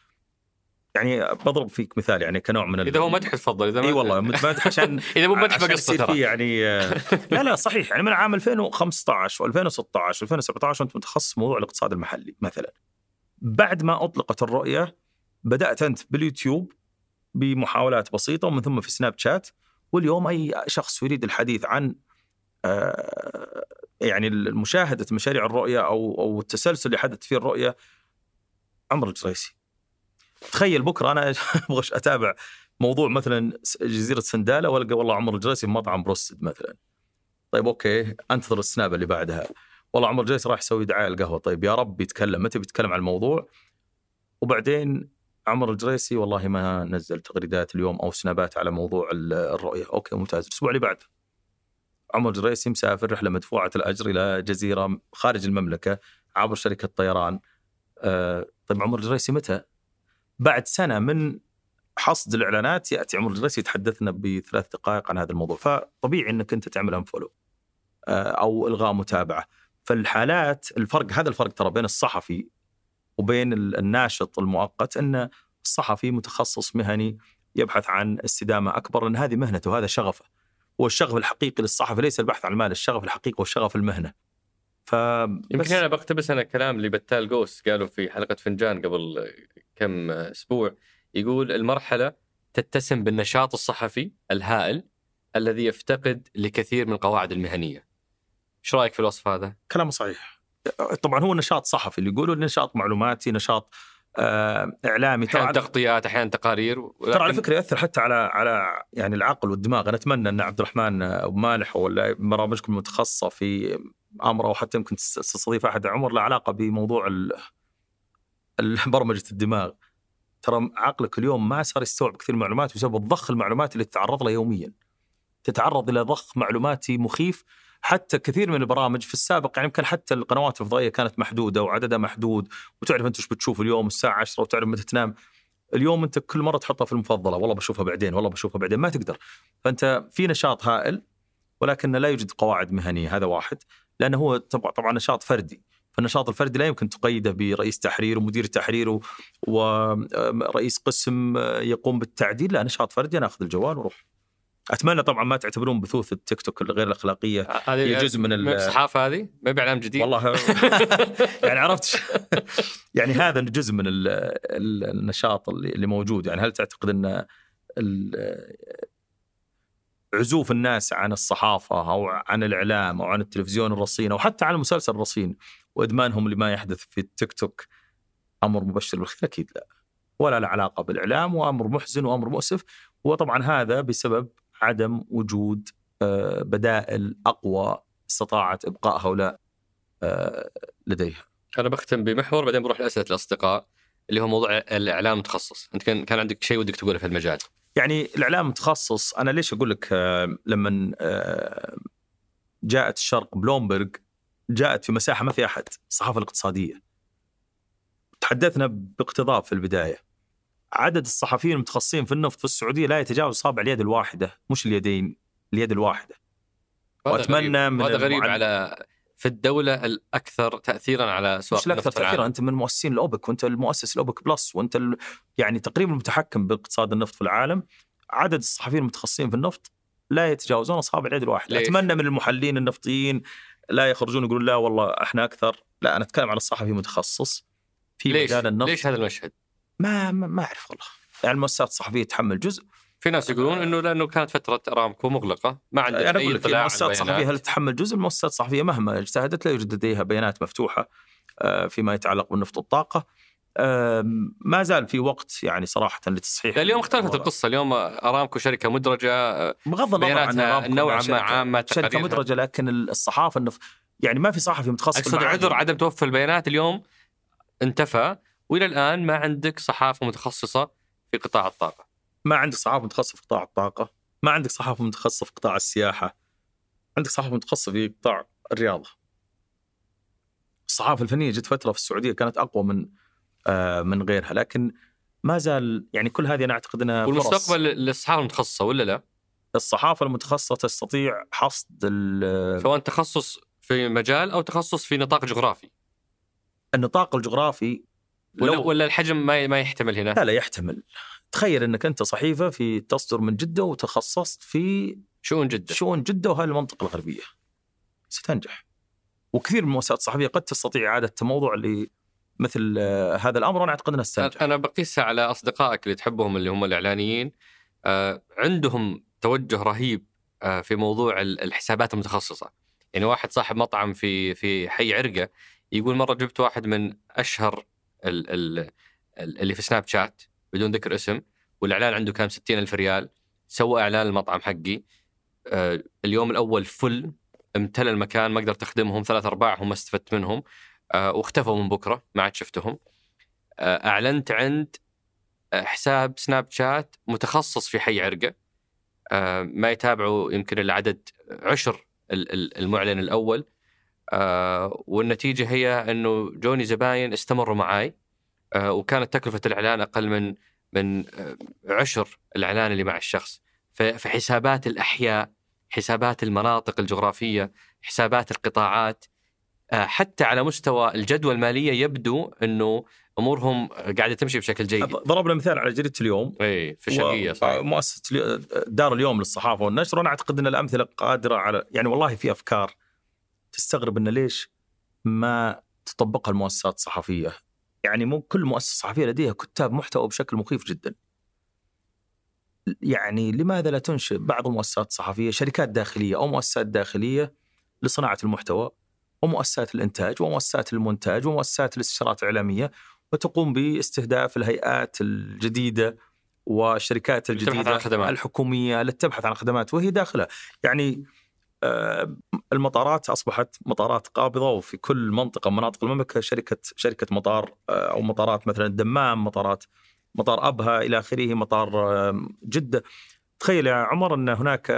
يعني بضرب فيك مثال يعني كنوع من ال- إذا هو مدح تفضل. إذا إي والله مدح عشان إذا مو مدح بقصه ترى. يعني آه، لا لا صحيح. يعني من عام 2015 و2016 و2017 وانت متخصص في موضوع الاقتصاد المحلي مثلا. بعد ما أطلقت الرؤية بدأت أنت باليوتيوب بمحاولات بسيطة ومن ثم في سناب شات واليوم أي شخص يريد الحديث عن آه، يعني مشاهده مشاريع الرؤية أو أو التسلسل اللي حدث فيه الرؤية عمر الجريسي تخيل بكرة أنا أبغى أتابع موضوع مثلا جزيرة سندالة وألقى والله عمر الجريسي في مطعم broasted مثلا. طيب أوكي أنتظر ال snap اللي بعدها. والله عمر الجريسي راح يسوي دعاية القهوة. طيب يا رب بيتكلم متى بيتكلم عن الموضوع؟ وبعدين عمر الجريسي والله ما نزل تغريدات اليوم أو سنابات على موضوع ال- الرؤية. أوكي ممتاز. الأسبوع اللي بعده عمر الجريسي مسافر رحلة مدفوعة الأجر إلى جزيرة خارج المملكة عبر شركة طيران. آه طيب عمر الجريسي متى؟ بعد سنة من حصد الإعلانات يأتي عمر الجريسي يتحدثنا بثلاث دقائق عن هذا الموضوع. فطبيعي إنك أنت تعمل unfollow أو إلغاء متابعة. فالحالات الفرق هذا الفرق ترى بين الصحفي وبين ال- الناشط المؤقت إن الصحفي متخصص مهني يبحث عن استدامة أكبر لأن هذه مهنته هذا شغفه. والشغف الحقيقي للصحفي ليس البحث عن المال الشغف الحقيقي هو شغف المهنة. ف يمكن أنا بقتبس أنا كلام اللي بتال قوس قالوا في حلقة فنجان قبل كم أسبوع يقول المرحلة تتسم بالنشاط الصحفي الهائل الذي يفتقد لكثير من القواعد المهنية. إيش رأيك في الوصف هذا؟ كلامه صحيح طبعا هو نشاط صحفي اللي يقولوا نشاط معلوماتي نشاط آه إعلامي أحيانا تغطيات أحيانا تقارير ولكن ترى على فكرة ياثر حتى على على يعني العقل والدماغ أنا أتمنى أن عبد الرحمن ابو مالح ولا برامجكم المتخصصة في أمر أو حتى يمكن تستضيف أحد عمر له علاقة بموضوع برمجه الدماغ. ترى عقلك اليوم ما صار يستوعب كثير من المعلومات بسبب ضخ المعلومات اللي تتعرض لها يوميا. تتعرض إلى ضخ معلوماتي مخيف. حتى كثير من البرامج في السابق يعني يمكن حتى القنوات الفضائيه كانت محدودة وعددها محدود. وتعرف أنت إيش بتشوف اليوم الساعة 10 وتعرف متى تنام. اليوم أنت كل مرة تحطها في المفضلة. والله بشوفها بعدين والله بشوفها بعدين. ما تقدر. فأنت في نشاط هائل ولكن لا يوجد قواعد مهنية. هذا واحد. لأنه هو طبعا نشاط فردي. فالنشاط الفردي لا يمكن تقيده برئيس تحرير ومدير تحرير ورئيس قسم يقوم بالتعديل. لا نشاط فردي أنا أخذ الجوال وأروح. أتمنى طبعا ما تعتبرون بثوث التيك توك الغير الأخلاقية. هذه هي جزء من الصحافه هذه؟ ما بإعلام جديد؟ والله يعني عرفت يعني هذا جزء من ال- ال- النشاط اللي موجود. يعني هل تعتقد أن عزوف الناس عن الصحافة أو عن الإعلام أو عن التلفزيون الرصين أو حتى عن المسلسل الرصين وإدمانهم لما يحدث في التيك توك. أمر مبشر بالخير؟ أكيد لا. ولا له علاقة بالإعلام وأمر محزن وأمر مؤسف. وطبعا هذا بسبب عدم وجود آه، بدائل أقوى استطاعت إبقاء هؤلاء آه، لديها. أنا بختم بمحور بعدين بروح لأسئلة الأصدقاء اللي هو موضوع الإعلام المتخصص، أنت كان كان عندك شيء ودك تقوله في المجال. يعني الإعلام متخصص أنا ليش أقول لك آه، لما جاءت الشرق بلومبرج جاءت في مساحة ما في أحد الصحافة الاقتصادية تحدثنا باقتضاب في البداية عدد الصحفيين المتخصصين في النفط في السعودية لا يتجاوز اصابع اليد الواحدة مش اليدين اليد الواحدة وهذا وأتمنى غريب. من وهذا غريب على في الدولة الأكثر تاثيرا على أسواق مش الأكثر النفط في العالم. تاثيرا أنت من مؤسسين الأوبك وأنت المؤسس الأوبك plus وأنت ال... يعني تقريبا المتحكم باقتصاد النفط في العالم عدد الصحفيين المتخصصين في النفط لا يتجاوزون اصابع اليد الواحدة ليش؟ أتمنى من المحللين النفطيين لا يخرجون يقولون لا والله إحنا أكثر لا أنا أتكلم على الصحفي متخصص في ليش؟ مجال النفط ليش هذا المشهد؟ ما ما, ما أعرف والله يعني المؤسسات الصحفية تحمل جزء في ناس يقولون إنه لأنه كانت فترة إرامكو مغلقة ما عندك أنا أي أقول لك اطلاع المؤسسات الصحفية. هل تتحمل جزء المؤسسات الصحفية مهما اجتهدت لا يوجد لديها بيانات مفتوحة آه، فيما يتعلق بالنفط والطاقة ما زال في وقت يعني صراحة لتصحيح اليوم اختلفت القصة اليوم أرامكو شركة مدرجة آه، بغض النظر عن نوعاً ما عامة شركة. مدرجة لكن الصحافة النف... يعني ما في صحفي متخصص أقصد. عذر عدم توفر البيانات اليوم انتفى وإلى الآن ما عندك صحافة متخصصة في قطاع الطاقة. ما عندك صحافة متخصصة في قطاع الطاقة ما عندك صحافة متخصصة في قطاع السياحة عندك صحافة متخصصة في قطاع الرياضة الصحافة الفنية جت فترة في السعودية كانت أقوى من من غيرها لكن ما زال يعني كل هذه أنا أعتقد إنها. والمستقبل للصحافه المتخصصة ولا لا؟ الصحافة المتخصصة تستطيع حصد ال- سواء تخصص في مجال أو تخصص في نطاق جغرافي النطاق الجغرافي ولا لو ولا الحجم ما ما يحتمل هنا؟ لا لا يحتمل تخيل إنك أنت صحيفة في تصدر من جدة وتخصصت في شؤون جدة شؤون جدة وهذه المنطقة الغربية ستنجح وكثير من المؤسسات الصحفية قد تستطيع إعادة تموضع لمثل آه، هذا الأمر وأنا أعتقد ستنجح أنا بقيسها على أصدقائك اللي تحبهم اللي هم الإعلانيين. آه، عندهم توجه رهيب آه، في موضوع ال- الحسابات المتخصصة. يعني واحد صاحب مطعم في في حي عرقة يقول مرة جبت واحد من أشهر ال ال ال- اللي في سناب شات بدون ذكر اسم والإعلان عنده كان 60 ألف ريال. سوى إعلان المطعم حقي. اليوم الأول فل امتلى المكان ما قدرت أخدمهم ثلاث أرباعهم ما استفدت منهم. واختفوا من بكرة ما عاد شفتهم. آه، أعلنت عند آه، حساب سناب شات متخصص في حي عرقة. آه، ما يتابعه يمكن العدد عشر ال- ال- المعلن الأول. آه، والنتيجة هي إنه جوني زباين استمروا معاي. آه، وكانت تكلفة الإعلان أقل من من آه، عشر الإعلان اللي مع الشخص. فحسابات الأحياء حسابات المناطق الجغرافية حسابات القطاعات آه، حتى على مستوى الجدوى المالية يبدو إنه أمورهم قاعدة تمشي بشكل جيد. ضربنا مثال على جريدة اليوم. إي في الشرقيه صحيح. مؤسسة دار اليوم للصحافة والنشر. وأنا أعتقد إن الأمثلة قادرة على يعني والله في أفكار تستغرب إن ليش ما تطبقها المؤسسات الصحفية. يعني مو كل مؤسسة صحفية لديها كتاب محتوى بشكل مخيف جدا. يعني لماذا لا تنشئ بعض المؤسسات الصحفية شركات داخلية أو مؤسسات داخلية لصناعة المحتوى؟ ومؤسسات الإنتاج ومؤسسات المونتاج ومؤسسات الاستشارات الإعلامية وتقوم باستهداف الهيئات الجديدة والشركات الجديدة خدمات. الحكومية التي تبحث عن خدمات وهي داخلها يعني آه، المطارات أصبحت مطارات قابضة وفي كل منطقة من مناطق المملكة شركة شركة مطار آه، أو مطارات مثلا الدمام مطارات مطار أبها إلى آخره مطار جدة تخيل يا عمر أن هناك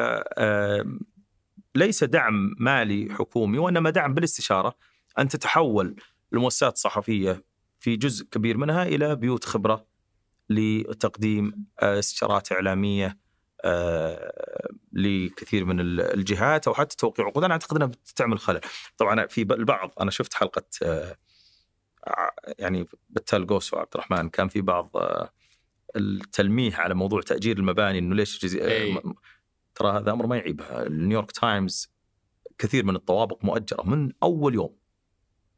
ليس دعم مالي حكومي وإنما دعم بالاستشارة أن تتحول المؤسسات الصحفية في جزء كبير منها إلى بيوت خبرة لتقديم آه، استشارات إعلامية آه، لكثير من ال- الجهات أو حتى توقيع. عقود أنا أعتقد إنها بتعمل خلل طبعا في البعض أنا شفت حلقة آه، يعني بتال قوس وعبد الرحمن كان في بعض التلميح على موضوع تأجير المباني إنه ليش جزي... ترى هذا أمر ما يعيب النيويورك تايمز كثير من الطوابق مؤجرة من أول يوم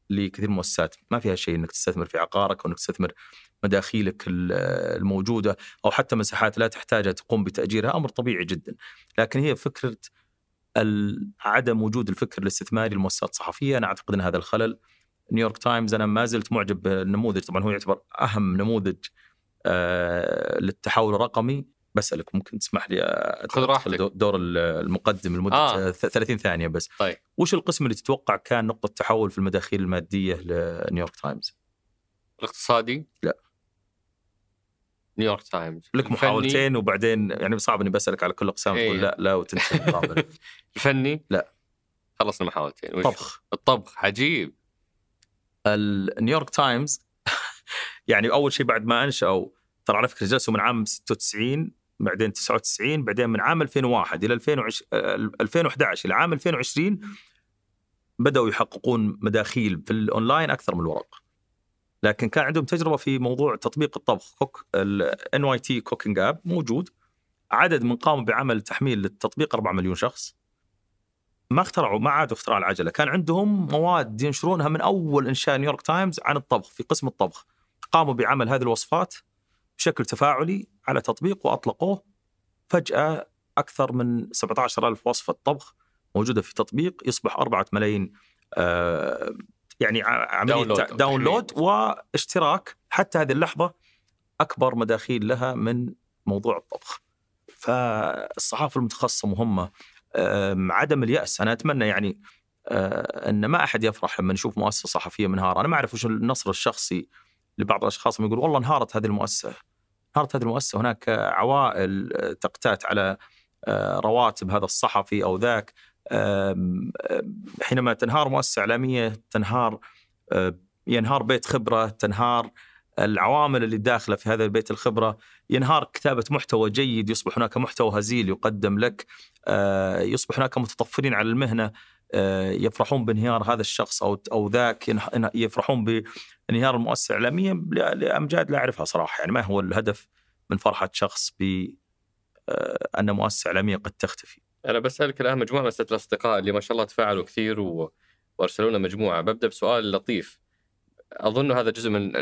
لكثير من المؤسسات ما فيها شيء إنك تستثمر في عقارك أو إنك تستثمر مداخيلك ال- الموجودة أو حتى مساحات لا تحتاجها تقوم بتأجيرها. أمر طبيعي جدا. لكن هي فكرة عدم وجود الفكر الاستثماري للمؤسسات الصحفية. أنا أعتقد إن هذا الخلل. نيويورك تايمز أنا ما زلت معجب بالنموذج. طبعا هو يعتبر أهم نموذج آه للتحول الرقمي. بسألك ممكن تسمح لي خذ راحتك. دو- دور المقدم لمدة آه. آه. 30 ثانية بس طيب. وش القسم اللي تتوقع كان نقطة تحول في المداخيل المادية لنيويورك تايمز؟ الاقتصادي لا. نيويورك تايمز لك الفني- محاولتين وبعدين يعني صعب إني بسألك على كل الاقسام إيه. تقول لا لا وتنسى. الفني لا. خلصنا محاولتين وش؟ طبخ الطبخ عجيب النيويورك تايمز يعني أول شيء بعد ما أنشأوا ترى على فكرة جلسوا من عام 96 بعدين 99 بعدين من عام 2001 إلى 2020 آه، 2011 إلى عام 2020 بدأوا يحققون مداخيل في الأونلاين أكثر من الورق. لكن كان عندهم تجربة في موضوع تطبيق الطبخ cook الآن NYT Cooking app موجود. عدد من قاموا بعمل تحميل للتطبيق 4 مليون شخص. ما اخترعوا ما عادوا اختراع العجلة. كان عندهم مواد ينشرونها من أول إنشاء نيويورك تايمز عن الطبخ في قسم الطبخ. قاموا بعمل هذه الوصفات. بشكل تفاعلي على تطبيق وأطلقوه فجأة أكثر من 17000 وصفة طبخ موجودة في تطبيق يصبح 4 ملايين آه، يعني عملية download. download واشتراك حتى هذه اللحظة أكبر مداخيل لها من موضوع الطبخ. فالصحافة المتخصصة مهمة عدم اليأس أنا أتمنى يعني آه، أن ما أحد يفرح لما نشوف مؤسسة صحفية منهاره، أنا ما أعرف وش النصر الشخصي لبعض الأشخاص لما يقول والله انهارت هذه المؤسسة. انهارت هذه المؤسسة. هناك عوائل آه، تقتات على آه، رواتب هذا الصحفي أو ذاك. حينما تنهار مؤسسة إعلامية تنهار آه، ينهار بيت خبرة تنهار العوامل اللي داخلة في هذا البيت الخبرة. ينهار كتابة محتوى جيد يصبح هناك محتوى هزيل يقدم لك. يصبح هناك متطفلين على المهنة. يفرحون بانهيار هذا الشخص أو أو ذاك يفرحون بانهيار المؤسسة الاعلاميه لامجاد لا أعرفها صراحة. يعني ما هو الهدف من فرحة شخص ب آه، أن مؤسسة إعلامية قد تختفي. أنا بسألك الآن مجموعة من الأصدقاء اللي ما شاء الله تفاعلوا كثير و... وارسلوا لنا مجموعة. ببدأ بسؤال لطيف. أظن هذا جزء من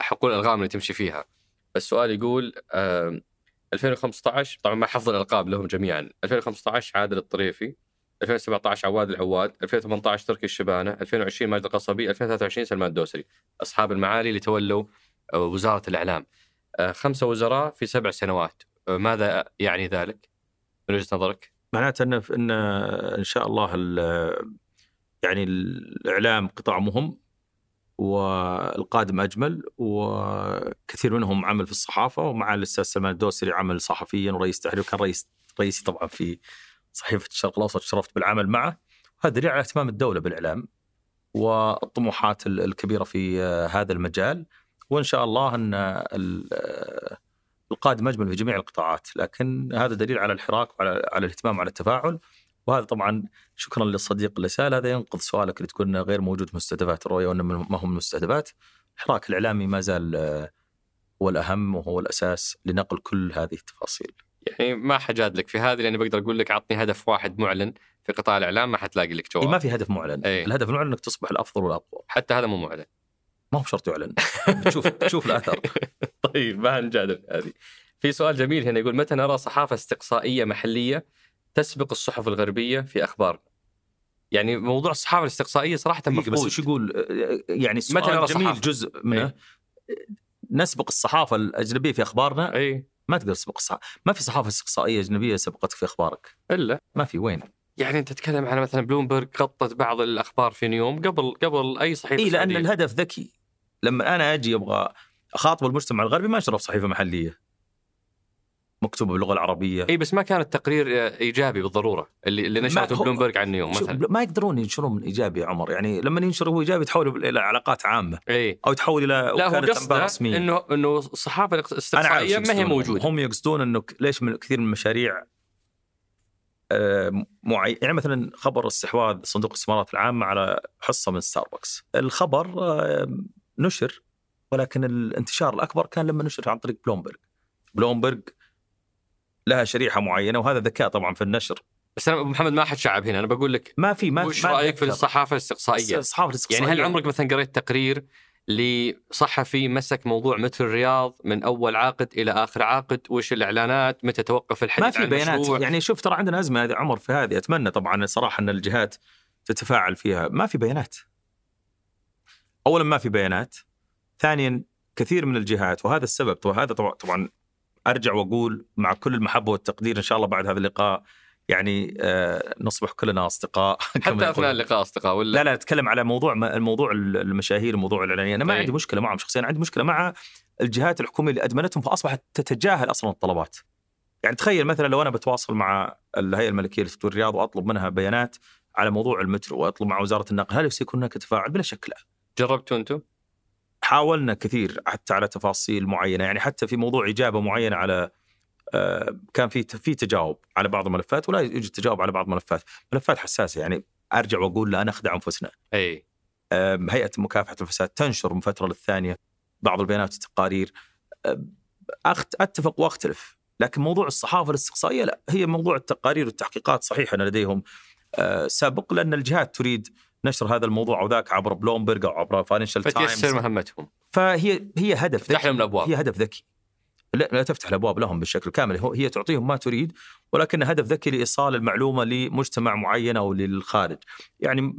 حقول الألغام اللي تمشي فيها. السؤال يقول آم، 2015 طبعا ما حفظ الألقاب لهم جميعا. 2015 عادل الطريفي. 2017 عواد العواد 2018 تركي الشبانة 2020 ماجد القصبي 2023 سلمان الدوسري. أصحاب المعالي اللي تولوا آه، وزارة الإعلام. آه، خمسة وزراء في سبع سنوات. آه، ماذا يعني ذلك؟ من وجهة نظرك؟ معناته ان ان إن شاء الله ال- يعني الإعلام قطاع مهم والقادم أجمل وكثير منهم عمل في الصحافة ومع الأستاذ سلمان الدوسري عمل صحفيا ورئيس تحرير وكان رئيس رئيسي طبعا في صحيفة الشرق الأوسط شرفت بالعمل معه. هذا دليل على اهتمام الدولة بالإعلام والطموحات ال- الكبيرة في آه، هذا المجال. وإن شاء الله أن ال- آه، القادم أجمل في جميع القطاعات. لكن هذا دليل على الحراك وعلى على الاهتمام وعلى التفاعل. وهذا طبعا شكرا للصديق اللي سال هذا ينقض سؤالك اللي تقول إنه غير موجود مستهدفات الرؤية وإنه ما هو من المستهدفات. الحراك الإعلامي ما زال آه، هو الأهم وهو الأساس لنقل كل هذه التفاصيل. يعني ما حجادلك في هذه لأني بقدر أقول لك عطني هدف واحد معلن في قطاع الإعلام ما حتلاقي لك إيه جواب ما في هدف معلن. إيه. الهدف المعلن إنك تصبح الأفضل والأقوى. حتى هذا مو معلن. ما هو بشرط يعلن. بتشوف بتشوف الاثر طيب ما نجادل هذه. في سؤال جميل هنا يقول متى نرى صحافة استقصائية محلية تسبق الصحف الغربية في أخبارنا؟ يعني موضوع الصحافة الاستقصائية صراحة دقيقة بس مفقود. وش يقول؟ يعني متى نرى السؤال جميل صحافة؟ جزء منه. إيه. نسبق الصحافة الأجنبية في أخبارنا اي ما تقدر تسبق الصحافه ما في صحافة استقصائية أجنبية سبقتك في أخبارك. إلا. ما في وين؟ يعني أنت تتكلم عن مثلا بلومبرج غطت بعض الأخبار في نيوم قبل قبل أي صحيفة إي لأن. الهدف ذكي. لما أنا أجي أبغى أخاطب المجتمع الغربي ما أشرف صحيفة محلية. مكتوبة باللغة العربية. إي بس ما كان التقرير إيجابي بالضرورة اللي اللي نشرته بلومبرج عن نيوم مثلا. ما يقدرون ينشرون من إيجابي يا عمر. يعني لما ينشر هو إيجابي يتحول إلى علاقات عامة. إي. أو يتحول إلى لا هو قصده رسميه إنه إنه الصحافة الاستقصائيه ما هي. موجودة. هم يقصدون انه ليش من كثير من المشاريع آه، معي... يعني مثلا خبر استحواذ صندوق الاستثمارات العامة على حصة من ستاربكس الخبر آه، نشر ولكن الانتشار الأكبر كان لما نشر عن طريق بلومبرج بلومبرج لها شريحة معينة وهذا ذكاء طبعا في النشر. بس أنا أبو محمد ما حتشعب هنا أنا بقول لك ما في ما وش ما رأيك في. الصحافة الاستقصائية؟ الصحافة يعني الاستقصائيه هل عمرك مثلا قريت تقرير لصحفي مسك موضوع مترو الرياض من أول عقد إلى آخر عقد وش الإعلانات؟ متى توقف الحديث ما في بيانات المشروع؟ يعني شوف ترى عندنا أزمة هذه عمر في هذه. أتمنى طبعا صراحة أن الجهات تتفاعل فيها. ما في بيانات. اولا ما في بيانات. ثانيا كثير من الجهات وهذا السبب وهذا طبعا طبعا أرجع وأقول مع كل المحبة والتقدير إن شاء الله بعد هذا اللقاء يعني آه نصبح كلنا أصدقاء حتى أثناء. اللقاء أصدقاء ولا لا لا أتكلم على موضوع الموضوع المشاهير الموضوع الاعلاني أنا ما أي. عندي مشكلة معهم شخصيا عندي مشكلة مع الجهات الحكومية اللي أدمنتهم فاصبحت تتجاهل أصلا الطلبات يعني تخيل مثلا لو أنا بتواصل مع الهيئة الملكية لتطوير الرياض وأطلب منها بيانات على موضوع المترو وأطلب مع وزارة النقل هل سيكون هناك تفاعل بلا شك لا جربتوا أنتم؟ حاولنا كثير حتى على تفاصيل معينة يعني حتى في موضوع إجابة معينة على آه، كان في في تجاوب على بعض الملفات ولا يوجد تجاوب على بعض الملفات. ملفات حساسة يعني أرجع وأقول لا نخدع أنفسنا. أي. هيئة مكافحة الفساد تنشر من فترة للثانية بعض البيانات والتقارير. أخت أتفق وأختلف لكن موضوع الصحافة الاستقصائية لا هي موضوع التقارير والتحقيقات صحيح أن لديهم آه، سابق لأن الجهات تريد نشر هذا الموضوع أو ذاك عبر بلومبرج أو عبر فاينانشال تايمز فتيسر مهمتهم. فهي هي هدف تفتح لهم الابواب هي هدف ذكي. لا, لا تفتح الأبواب لهم بالشكل الكامل. هو- هي تعطيهم ما تريد ولكن هدف ذكي لإيصال المعلومة لمجتمع معين أو للخارج. يعني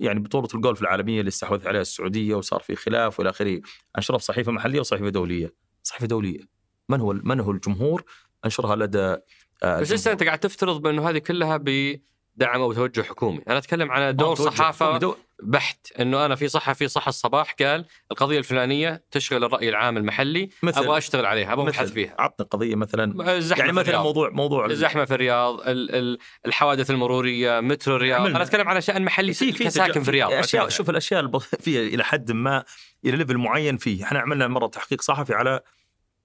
يعني بطولة الجولف العالمية اللي استحوذت عليها السعودية وصار في خلاف وإلى آخره. أنشرها في صحيفة محلية وصحيفة دولية. صحيفة دولية. من هو من هو الجمهور؟ أنشرها لدى آه، بس لسه أنت قاعد تفترض بأنه هذه كلها بدعم أو توجه حكومي، أنا أتكلم عن دور صحافة بحت إنه أنا في صحفي صح الصباح قال القضية الفلانية تشغل الرأي العام المحلي مثل. أبغى أشتغل عليها أبغى أبحث فيها. عطنا قضية مثلا. يعني في مثلا الرياض. موضوع موضوع الزحمه في الرياض ال- ال- الحوادث المرورية مترو الرياض. أنا أتكلم عن شأن محلي في في كساكن في الرياض. أتكلم. شوف الأشياء الب- فيها إلى حد ما إلى ليفل معين فيه. إحنا عملنا مرة تحقيق صحفي على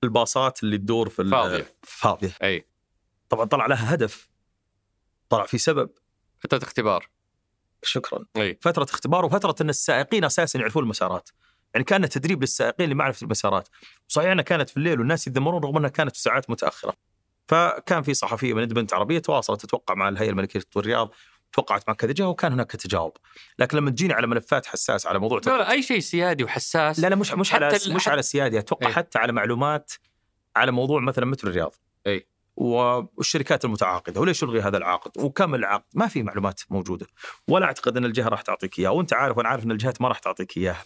الباصات اللي تدور في فاضية. فاضية. أي. طبعا طلع لها هدف. طلع في سبب. فترة اختبار. شكرا. إي. فترة اختبار وفترة إن السائقين أساسا يعرفون المسارات. يعني كأن تدريب للسائقين لمعرفه المسارات. صحيح إنها كانت في الليل والناس يتذمرون رغم إنها كانت في ساعات متأخرة. فكان في صحفية من بنت عربية تواصلت تتوقع مع الهيئة الملكية لتطوير الرياض توقعت مع كذا جهة وكان هناك تجاوب. لكن لما تجيني على ملفات حساسه على موضوع لا لا أي شيء سيادي وحساس لا لا مش مش على مش على السيادة أتوقع إيه. حتى على معلومات على موضوع مثلا مترو الرياض. إي. والشركات المتعاقدة وليش يلغي هذا العقد؟ وكم العقد؟ ما في معلومات موجودة. ولا أعتقد أن الجهة راح تعطيك إياها. وأنت عارف وأنا عارف أن الجهات ما راح تعطيك إياها.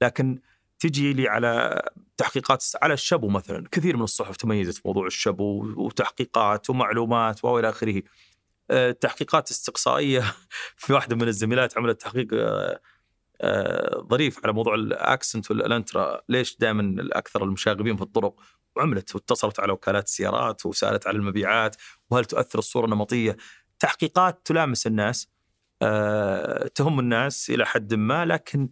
لكن تجي لي على تحقيقات على الشبو مثلا. كثير من الصحف تميزت في موضوع الشبو وتحقيقات ومعلومات والى آخره. آه، تحقيقات استقصائية. في واحدة من الزميلات عملت تحقيق آه، آه، ظريف على موضوع الأكسنت والإلنترا ليش دائما الأكثر المشاغبين في الطرق؟ وعملت واتصلت على وكالات السيارات وسألت على المبيعات وهل تؤثر الصورة النمطية؟ تحقيقات تلامس الناس آه، تهم الناس إلى حد ما لكن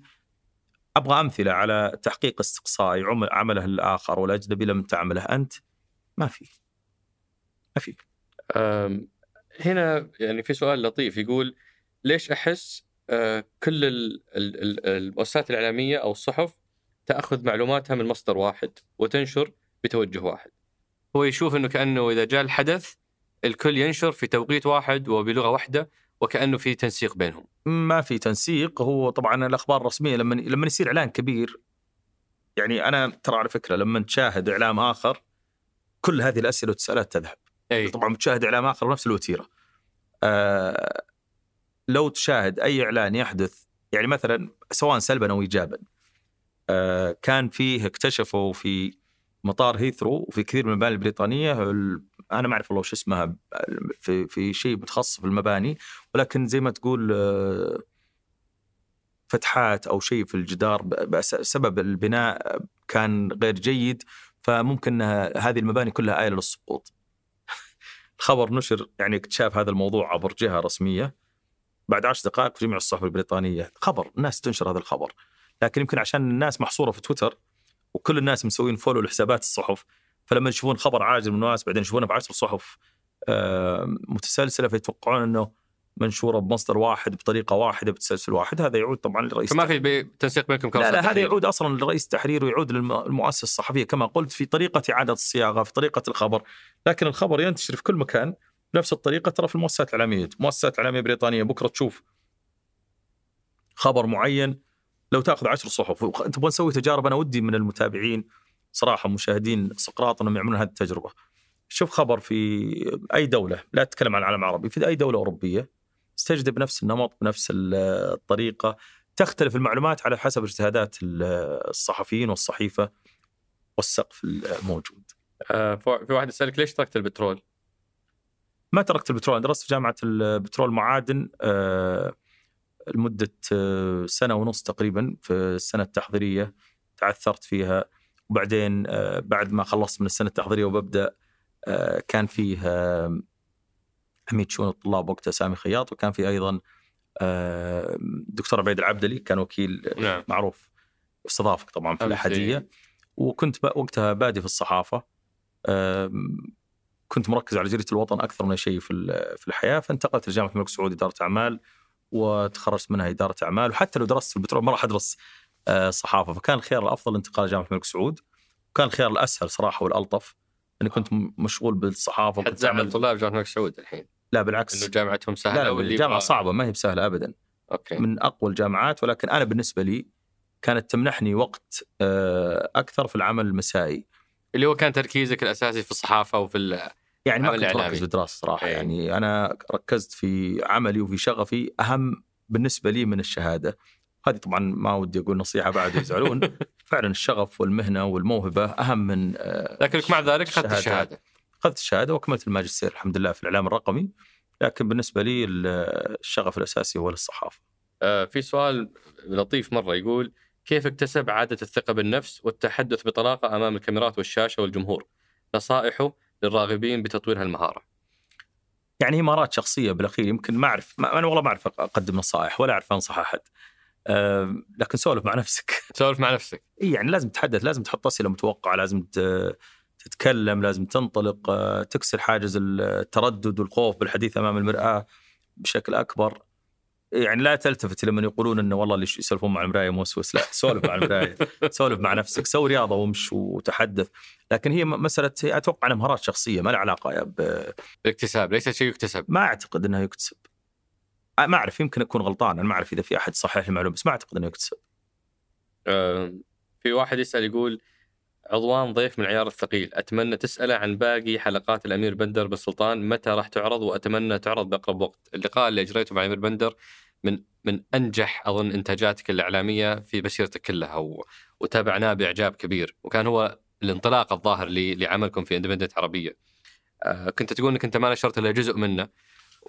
أبغى أمثلة على تحقيق استقصائي عمل- عمله الآخر والاجنبي لم تعمله أنت؟ ما في. ما في. هنا يعني في سؤال لطيف يقول ليش أحس آه، كل ال- ال- ال- المؤسسات الإعلامية أو الصحف تأخذ معلوماتها من مصدر واحد وتنشر بتوجه واحد. هو يشوف إنه كأنه إذا جاء الحدث الكل ينشر في توقيت واحد وبلغة واحدة وكأنه في تنسيق بينهم. ما في تنسيق هو طبعا الأخبار الرسمية لما لما يصير إعلان كبير يعني أنا ترى على فكرة لما تشاهد إعلام آخر كل هذه الأسئلة والتساؤلات تذهب أي طبعا بتشاهد إعلام آخر بنفس الوتيرة آه لو تشاهد أي إعلان يحدث يعني مثلا سواء سلبا أو ايجابا آه كان فيه اكتشفوا في مطار هيثرو وفي كثير من المباني البريطانية ال- أنا ما أعرف والله وش اسمها في في شيء متخصص في المباني ولكن زي ما تقول آه، فتحات أو شيء في الجدار بسبب البناء كان غير جيد فممكن هذه المباني كلها آيلة للسقوط. الخبر نشر يعني اكتشاف هذا الموضوع عبر جهة رسمية بعد عشر دقائق في جميع الصحف البريطانية خبر الناس تنشر هذا الخبر لكن يمكن عشان الناس محصورة في تويتر وكل الناس مسوين follow لحسابات الصحف. فلما يشوفون خبر عاجل من الناس بعدين يشوفونه بعشر صحف آه، متسلسلة فيتوقعون إنه منشورة بمصدر واحد بطريقة واحدة بتسلسل واحد. هذا يعود طبعا لرئيس فما في بي- تنسيق بينكم لا لا هذا. يعود أصلا لرئيس التحرير ويعود للمؤسسه الصحفية. كما قلت في طريقة إعادة الصياغة في طريقة الخبر. لكن الخبر ينتشر في كل مكان بنفس الطريقة ترى في المؤسسات الاعلاميه مؤسسات اعلاميه بريطانيه بكرة تشوف خبر معين لو تاخذ عشر صحف تبغى نسوي تجارب أنا ودي من المتابعين صراحة مشاهدين سقراط إنهم يعملون هذه التجربة شوف خبر في أي دولة لا تتكلم عن العالم العربي في أي دولة أوروبية استجدب نفس النمط بنفس ال- الطريقة تختلف المعلومات على حسب اجتهادات ال- الصحفيين والصحيفة والسقف الموجود. آه، في واحد يسألك ليش تركت البترول؟ ما تركت البترول درست في جامعة البترول معادن لمدة آه، سنة ونص تقريبا في السنة التحضيرية تعثرت فيها. وبعدين آه، بعد ما خلصت من السنة التحضيرية وببدأ آه، كان فيه عميد شؤون الطلاب وقتها سامي خياط وكان في أيضا آه، دكتور عبيد العبدلي كان وكيل نعم. معروف استضافك طبعا في أمس الاحديه وكنت وقتها بادي في الصحافة. أم، كنت مركز على جريدة الوطن أكثر من شيء في الحياة. فانتقلت لجامعة الملك سعود إدارة أعمال. وتخرجت منها إدارة أعمال وحتى لو درست في البترول ما راح أدرس آه، صحافة. فكان الخيار الأفضل الانتقال لجامعة الملك سعود وكان الخيار الأسهل صراحة والألطف إني كنت مشغول بالصحافة حتزعل أعمل- طلاب جامعة الملك سعود الحين؟ لا إنه بالعكس جامعتهم سهلة لا لا الجامعة يبغى- صعبة ما هي بسهلة ابدا. أوكي. من أقوى الجامعات ولكن أنا بالنسبة لي كانت تمنحني وقت آه، أكثر في العمل المسائي. اللي هو كان تركيزك الأساسي في الصحافة وفي. يعني ما كنت. مركز في الدراسه صراحة إيه. يعني أنا ركزت في عملي وفي شغفي أهم بالنسبة لي من الشهادة هذه طبعا ما ودي أقول نصيحة بعد يزعلون فعلا الشغف والمهنة والموهبة أهم من آه، لكنك مع ذلك اخذت. الشهادة اخذت الشهادة وأكملت الماجستير الحمد لله في الإعلام الرقمي لكن بالنسبة لي ال- الشغف الأساسي هو الصحافه آه في سؤال لطيف مرة يقول كيف اكتسب عادة الثقة بالنفس والتحدث بطلاقة أمام الكاميرات والشاشة والجمهور؟ نصائحه للراغبين بتطوير هالمهارة. يعني هي مهارات شخصية بالأخير يمكن ما أعرف ما أنا والله ما أعرف أقدم نصائح ولا أعرف أنصح أحد أه لكن سولف مع نفسك سولف مع نفسك. إيه يعني لازم تتحدث لازم تحط أسئلة متوقعة لازم تتكلم لازم تنطلق آه، تكسر حاجز التردد والخوف بالحديث أمام المرآة بشكل أكبر يعني لا تلتفت لمن يقولون إنه والله اللي يسولفون مع المراية موسوس لا سولف مع المراية. سولف مع نفسك. سوي رياضة وامش وتحدث. لكن هي مسألة أتوقع إنها مهارات شخصية ما لها علاقة ب- الاكتساب ليس شيء يكتسب. ما أعتقد إنها يكتسب. ما أعرف. يمكن أكون غلطان. أنا ما أعرف إذا في أحد صحح المعلومة بس ما أعتقد انه يكتسب. آه في واحد يسأل يقول عضوان ضيف من العيار الثقيل. أتمنى تسأله عن باقي حلقات الأمير بندر بالسلطان. متى راح تعرض؟ وأتمنى تعرض بأقرب وقت. اللقاء اللي أجريته مع الأمير بندر من من أنجح أظن إنتاجاتك الإعلامية في مسيرتك كلها و... وتابعناه بإعجاب كبير. وكان هو الانطلاق الظاهر. لعملكم في اندبندنت عربية. آه كنت تقول إنك أنت ما نشرت إلا جزء منه.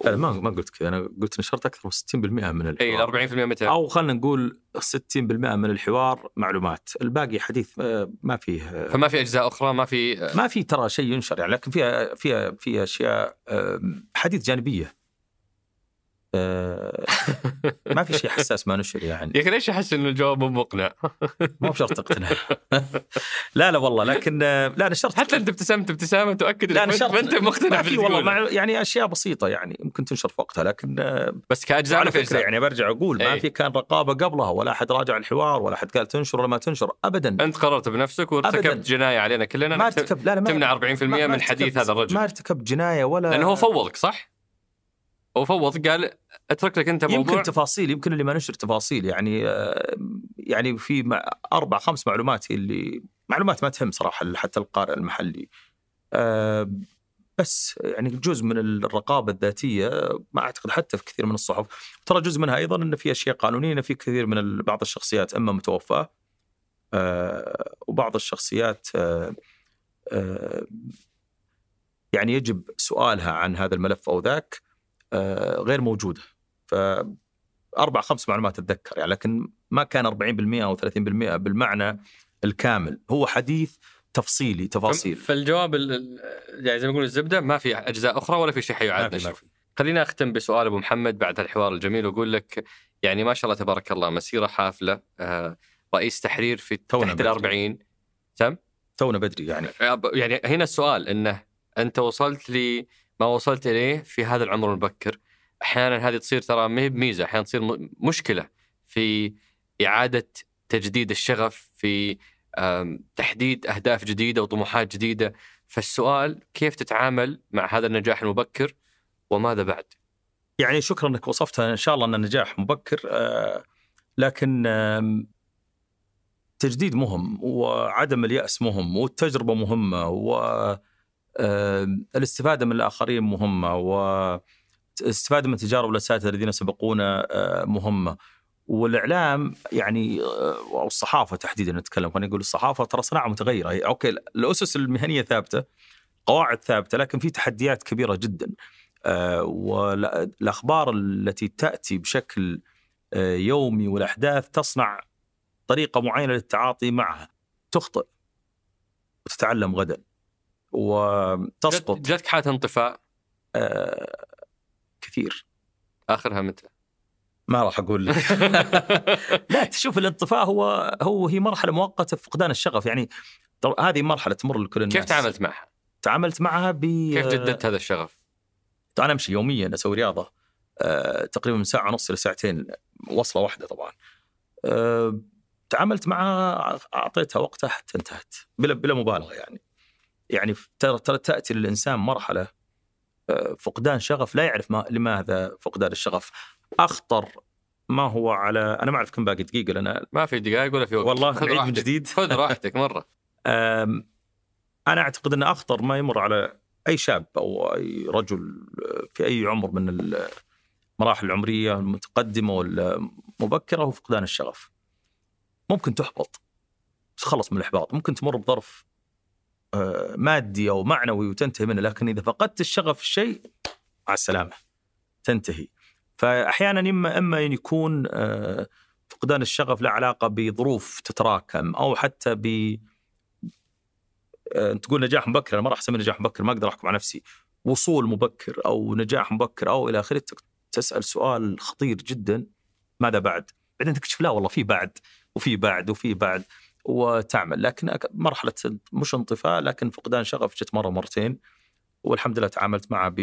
لا ما ما قلت كذا. أنا قلت نشرت أكثر من 60% من إي الحوار. ال 40% متى؟ أو خلينا نقول 60% من الحوار معلومات. الباقي حديث آه، ما فيه آه، فما في أجزاء أخرى؟ ما في ما في ترى شيء ينشر يعني لكن فيها فيها فيها أشياء آه، حديث جانبية. آه، ما في شيء حساس ما نشر يعني يا أخي ليش أحس إنه الجواب مو مقنع؟ مو بشرط تقتنع لا لا والله لكن آه، لا نشرت حتى أنت ابتسمت ابتسامة تؤكد لا نشرت ما أنت مقتنع ما في والله. مع يعني أشياء بسيطة يعني ممكن تنشر في وقتها لكن آه، بس كأجزاء على فكرة يعني برجع أقول ما إيه. في كان رقابة قبلها ولا أحد راجع الحوار ولا أحد قال تنشر ولا ما تنشر ابدا أنت قررت بنفسك وارتكبت. جناية علينا كلنا ما ارتكب لا لا ما تمنع 40% ما- ما من حديث هذا الرجل ما ارتكبت جناية ولا لأنه هو فوضك صح؟ هو فوض قال اترك لك انت موضوع. يمكن تفاصيل يمكن اللي ما نشر تفاصيل يعني آه، يعني في أربع خمس معلومات اللي معلومات ما تهم صراحة حتى القارئ المحلي. آه، بس يعني جزء من الرقابة الذاتية ما أعتقد حتى في كثير من الصحف ترى جزء منها أيضا انه في أشياء قانونية في كثير من بعض الشخصيات أما متوفاة آه، وبعض الشخصيات يعني يجب سؤالها عن هذا الملف أو ذاك. غير موجودة. ف أربع خمس معلومات أتذكر يعني لكن ما كان 40% أو 30% بالمعنى الكامل. هو حديث تفصيلي تفاصيل. فالجواب ال- ال- يعني زي ما يقول الزبدة ما في أجزاء أخرى ولا في شيء حيعاد. خلينا أختم بسؤال أبو محمد بعد الحوار الجميل وأقول لك يعني ما شاء الله تبارك الله مسيرة حافلة آه، رئيس تحرير في تونا تحت بدري. الأربعين. سم تونا بدري يعني. يعني هنا السؤال إنه أنت وصلت لي ما وصلت إليه في هذا العمر المبكر. أحيانا هذه تصير ترى ما هي بميزة أحيانا تصير مشكلة في إعادة تجديد الشغف في تحديد أهداف جديدة وطموحات جديدة. فالسؤال كيف تتعامل مع هذا النجاح المبكر وماذا بعد؟ يعني شكرا إنك وصفتها. إن شاء الله انه نجاح مبكر آه، لكن تجديد مهم وعدم اليأس مهم والتجربة مهمة والاستفادة من الآخرين مهمة والاستفادة من تجارب الأساتذة الذين سبقونا آه، مهمة. والإعلام يعني آه، أو الصحافة تحديدا نتكلم خلينا نقول الصحافة ترى صناعة متغيرة. هي- أوكي الأسس المهنية ثابتة قواعد ثابتة لكن في تحديات كبيرة جدا. آه، والأخبار التي تأتي بشكل يومي والأحداث تصنع طريقة معينة للتعاطي معها تخطئ وتتعلم غدا. وتسقط. جت- جتك حالة انطفاء؟ آه، كثير. آخرها متى؟ ما راح أقول لك. لا تشوف الانطفاء هو هو هي مرحلة مؤقتة في فقدان الشغف. يعني هذه مرحلة تمر لكل الناس. كيف تعاملت معها؟ تعاملت معها ب كيف جددت هذا الشغف؟ أنا أمشي يوميا أسوي رياضة. آه، تقريبا من ساعة ونص إلى ساعتين وصلة واحدة طبعا. آه، تعاملت معها أعطيتها وقتها حتى انتهت بلا بلا مبالغة يعني. يعني ترى ترى تأتي للإنسان مرحلة آه، فقدان شغف لا يعرف ما لماذا فقدان الشغف. أخطر ما هو على أنا ما أعرف كم باقي دقيقة لأن ما في دقائق ولا في وقت. والله خذ نعيد من راحتك. جديد. خذ راحتك مرة. أنا أعتقد إن أخطر ما يمر على أي شاب أو أي رجل في أي عمر من المراحل العمرية المتقدمة والمبكرة هو فقدان الشغف. ممكن تحبط تخلص من الإحباط، ممكن تمر بظرف آه، مادي أو معنوي وتنتهي منه، لكن إذا فقدت الشغف في الشيء مع السلامة تنتهي. فأحيانا اما إما يكون آه، فقدان الشغف له علاقة بظروف تتراكم أو حتى ب آه، تقول نجاح مبكر أنا ما راح اسمي نجاح مبكر ما أقدر أحكم على نفسي وصول مبكر أو نجاح مبكر أو إلى آخره تسأل سؤال خطير جدا ماذا بعد؟ بعدين تكتشف لا والله في بعد وفي بعد وفي بعد وتعمل لكن مرحلة مش انطفاء لكن فقدان شغف جت مرة مرتين والحمد لله تعاملت معها ب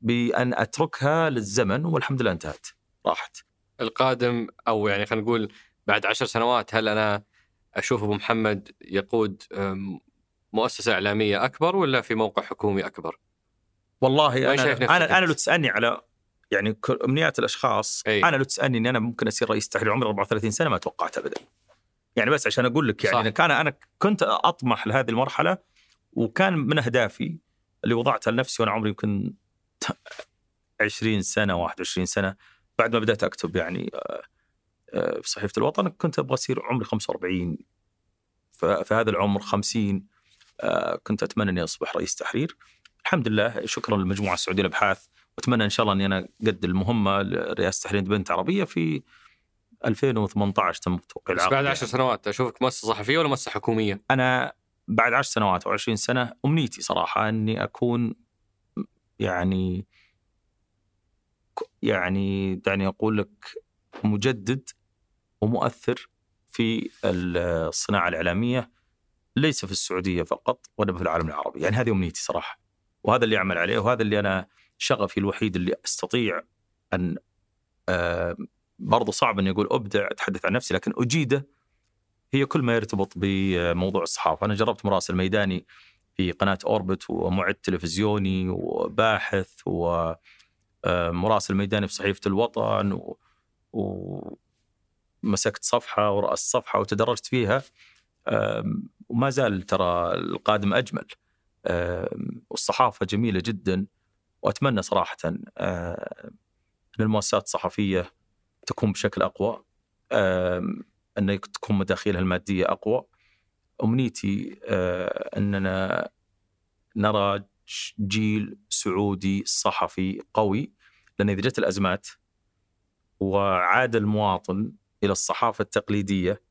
بأن أتركها للزمن والحمد لله انتهت راحت. القادم أو يعني خلينا نقول بعد عشر سنوات هل أنا أشوف أبو محمد يقود مؤسسة إعلامية أكبر ولا في موقع حكومي أكبر؟ والله أنا أنا, أنا لو تسألني على يعني أمنيات الأشخاص أي. أنا لو تسألني اني أنا ممكن أصير رئيس تحرير عمري 34 سنة ما توقعت ابدا. يعني بس عشان أقول لك يعني. كان أنا كنت أطمح لهذه المرحلة وكان من أهدافي اللي وضعتها لنفسي وأنا عمري يمكن 20 سنة 21 سنة بعد ما بدأت أكتب يعني آه، آه، في صحيفة الوطن كنت أبغى أصير عمري 45 في هذا العمر 50 آه، كنت أتمنى أني أصبح رئيس تحرير الحمد لله شكرا للمجموعه السعودية للابحاث وأتمنى إن شاء الله أني أنا قد المهمة لرئاسة تحرير بنت عربية في 2018 تم توقيع العقد بعد 10 سنوات أشوفك مؤسسة صحفية ولا مؤسسة حكومية؟ أنا بعد 10 سنوات أو 20 سنة أمنيتي صراحة إني أكون يعني يعني دعني أقول لك مجدد ومؤثر في الصناعة الإعلامية ليس في السعودية فقط وانما في العالم العربي، يعني هذه أمنيتي صراحة. وهذا اللي أعمل عليه وهذا اللي أنا شغفي الوحيد اللي أستطيع أن آه برضو صعب إني أقول أبدع أتحدث عن نفسي لكن أجيده هي كل ما يرتبط بموضوع الصحافة، أنا جربت مراسل ميداني في قناة أوربت ومعد تلفزيوني وباحث ومراسل ميداني في صحيفة الوطن و... و... مسكت صفحة ورأس صفحة وتدرجت فيها وما زال ترى القادم أجمل. والصحافة جميلة جدا وأتمنى صراحة ان المؤسسات الصحفية تكون بشكل أقوى ان تكون مداخيلها المادية أقوى. أمنيتي آه، أننا نرى جيل سعودي صحفي قوي لأن إذا جت الأزمات وعاد المواطن إلى الصحافة التقليدية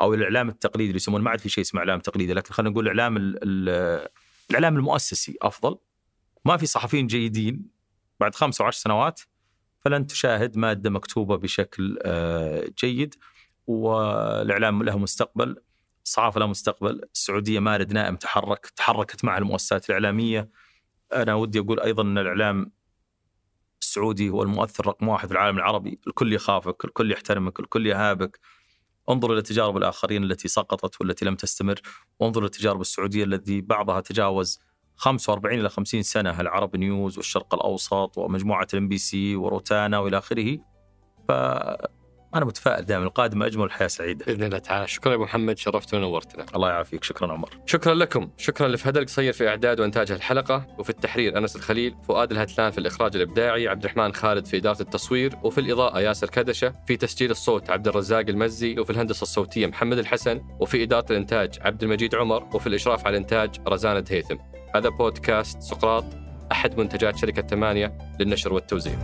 أو الإعلام التقليدي اللي يسمون ما عاد في شيء اسمه إعلام تقليدي لكن خلينا نقول الإعلام الإعلام المؤسسي أفضل. ما في صحفيين جيدين بعد خمس أو عشر سنوات فلن تشاهد مادة مكتوبة بشكل آه، جيد. والإعلام له مستقبل الصحافه لها مستقبل. السعودية مارد نائم تحرك تحركت مع المؤسسات الإعلامية. أنا ودي أقول أيضا أن الإعلام السعودي هو المؤثر رقم واحد في العالم العربي. الكل يخافك الكل يحترمك الكل يهابك. انظر إلى تجارب الآخرين التي سقطت والتي لم تستمر. وانظر إلى التجارب السعودية التي بعضها تجاوز 45 إلى 50 سنة العرب نيوز والشرق الأوسط ومجموعة الإم بي سي وروتانا وإلى آخره. ف أنا متفائل دائما القادم أجمل الحياة سعيدة. بإذن الله تعالى. شكرا أبو محمد شرفتنا ونورتنا الله يعافيك. شكرا عمر. شكرا لكم. شكرا لفهد القصير في إعداد وإنتاج الحلقة وفي التحرير أنس الخليل فؤاد الهتلان في الإخراج الإبداعي عبد الرحمن خالد في اداره التصوير وفي الإضاءة ياسر كدشة في تسجيل الصوت عبد الرزاق المزي وفي الهندسة الصوتية محمد الحسن وفي اداره الإنتاج عبد المجيد عمر وفي الإشراف على الإنتاج رزانة هيثم. هذا بودكاست سقراط أحد منتجات شركة ثمانية للنشر والتوزيع.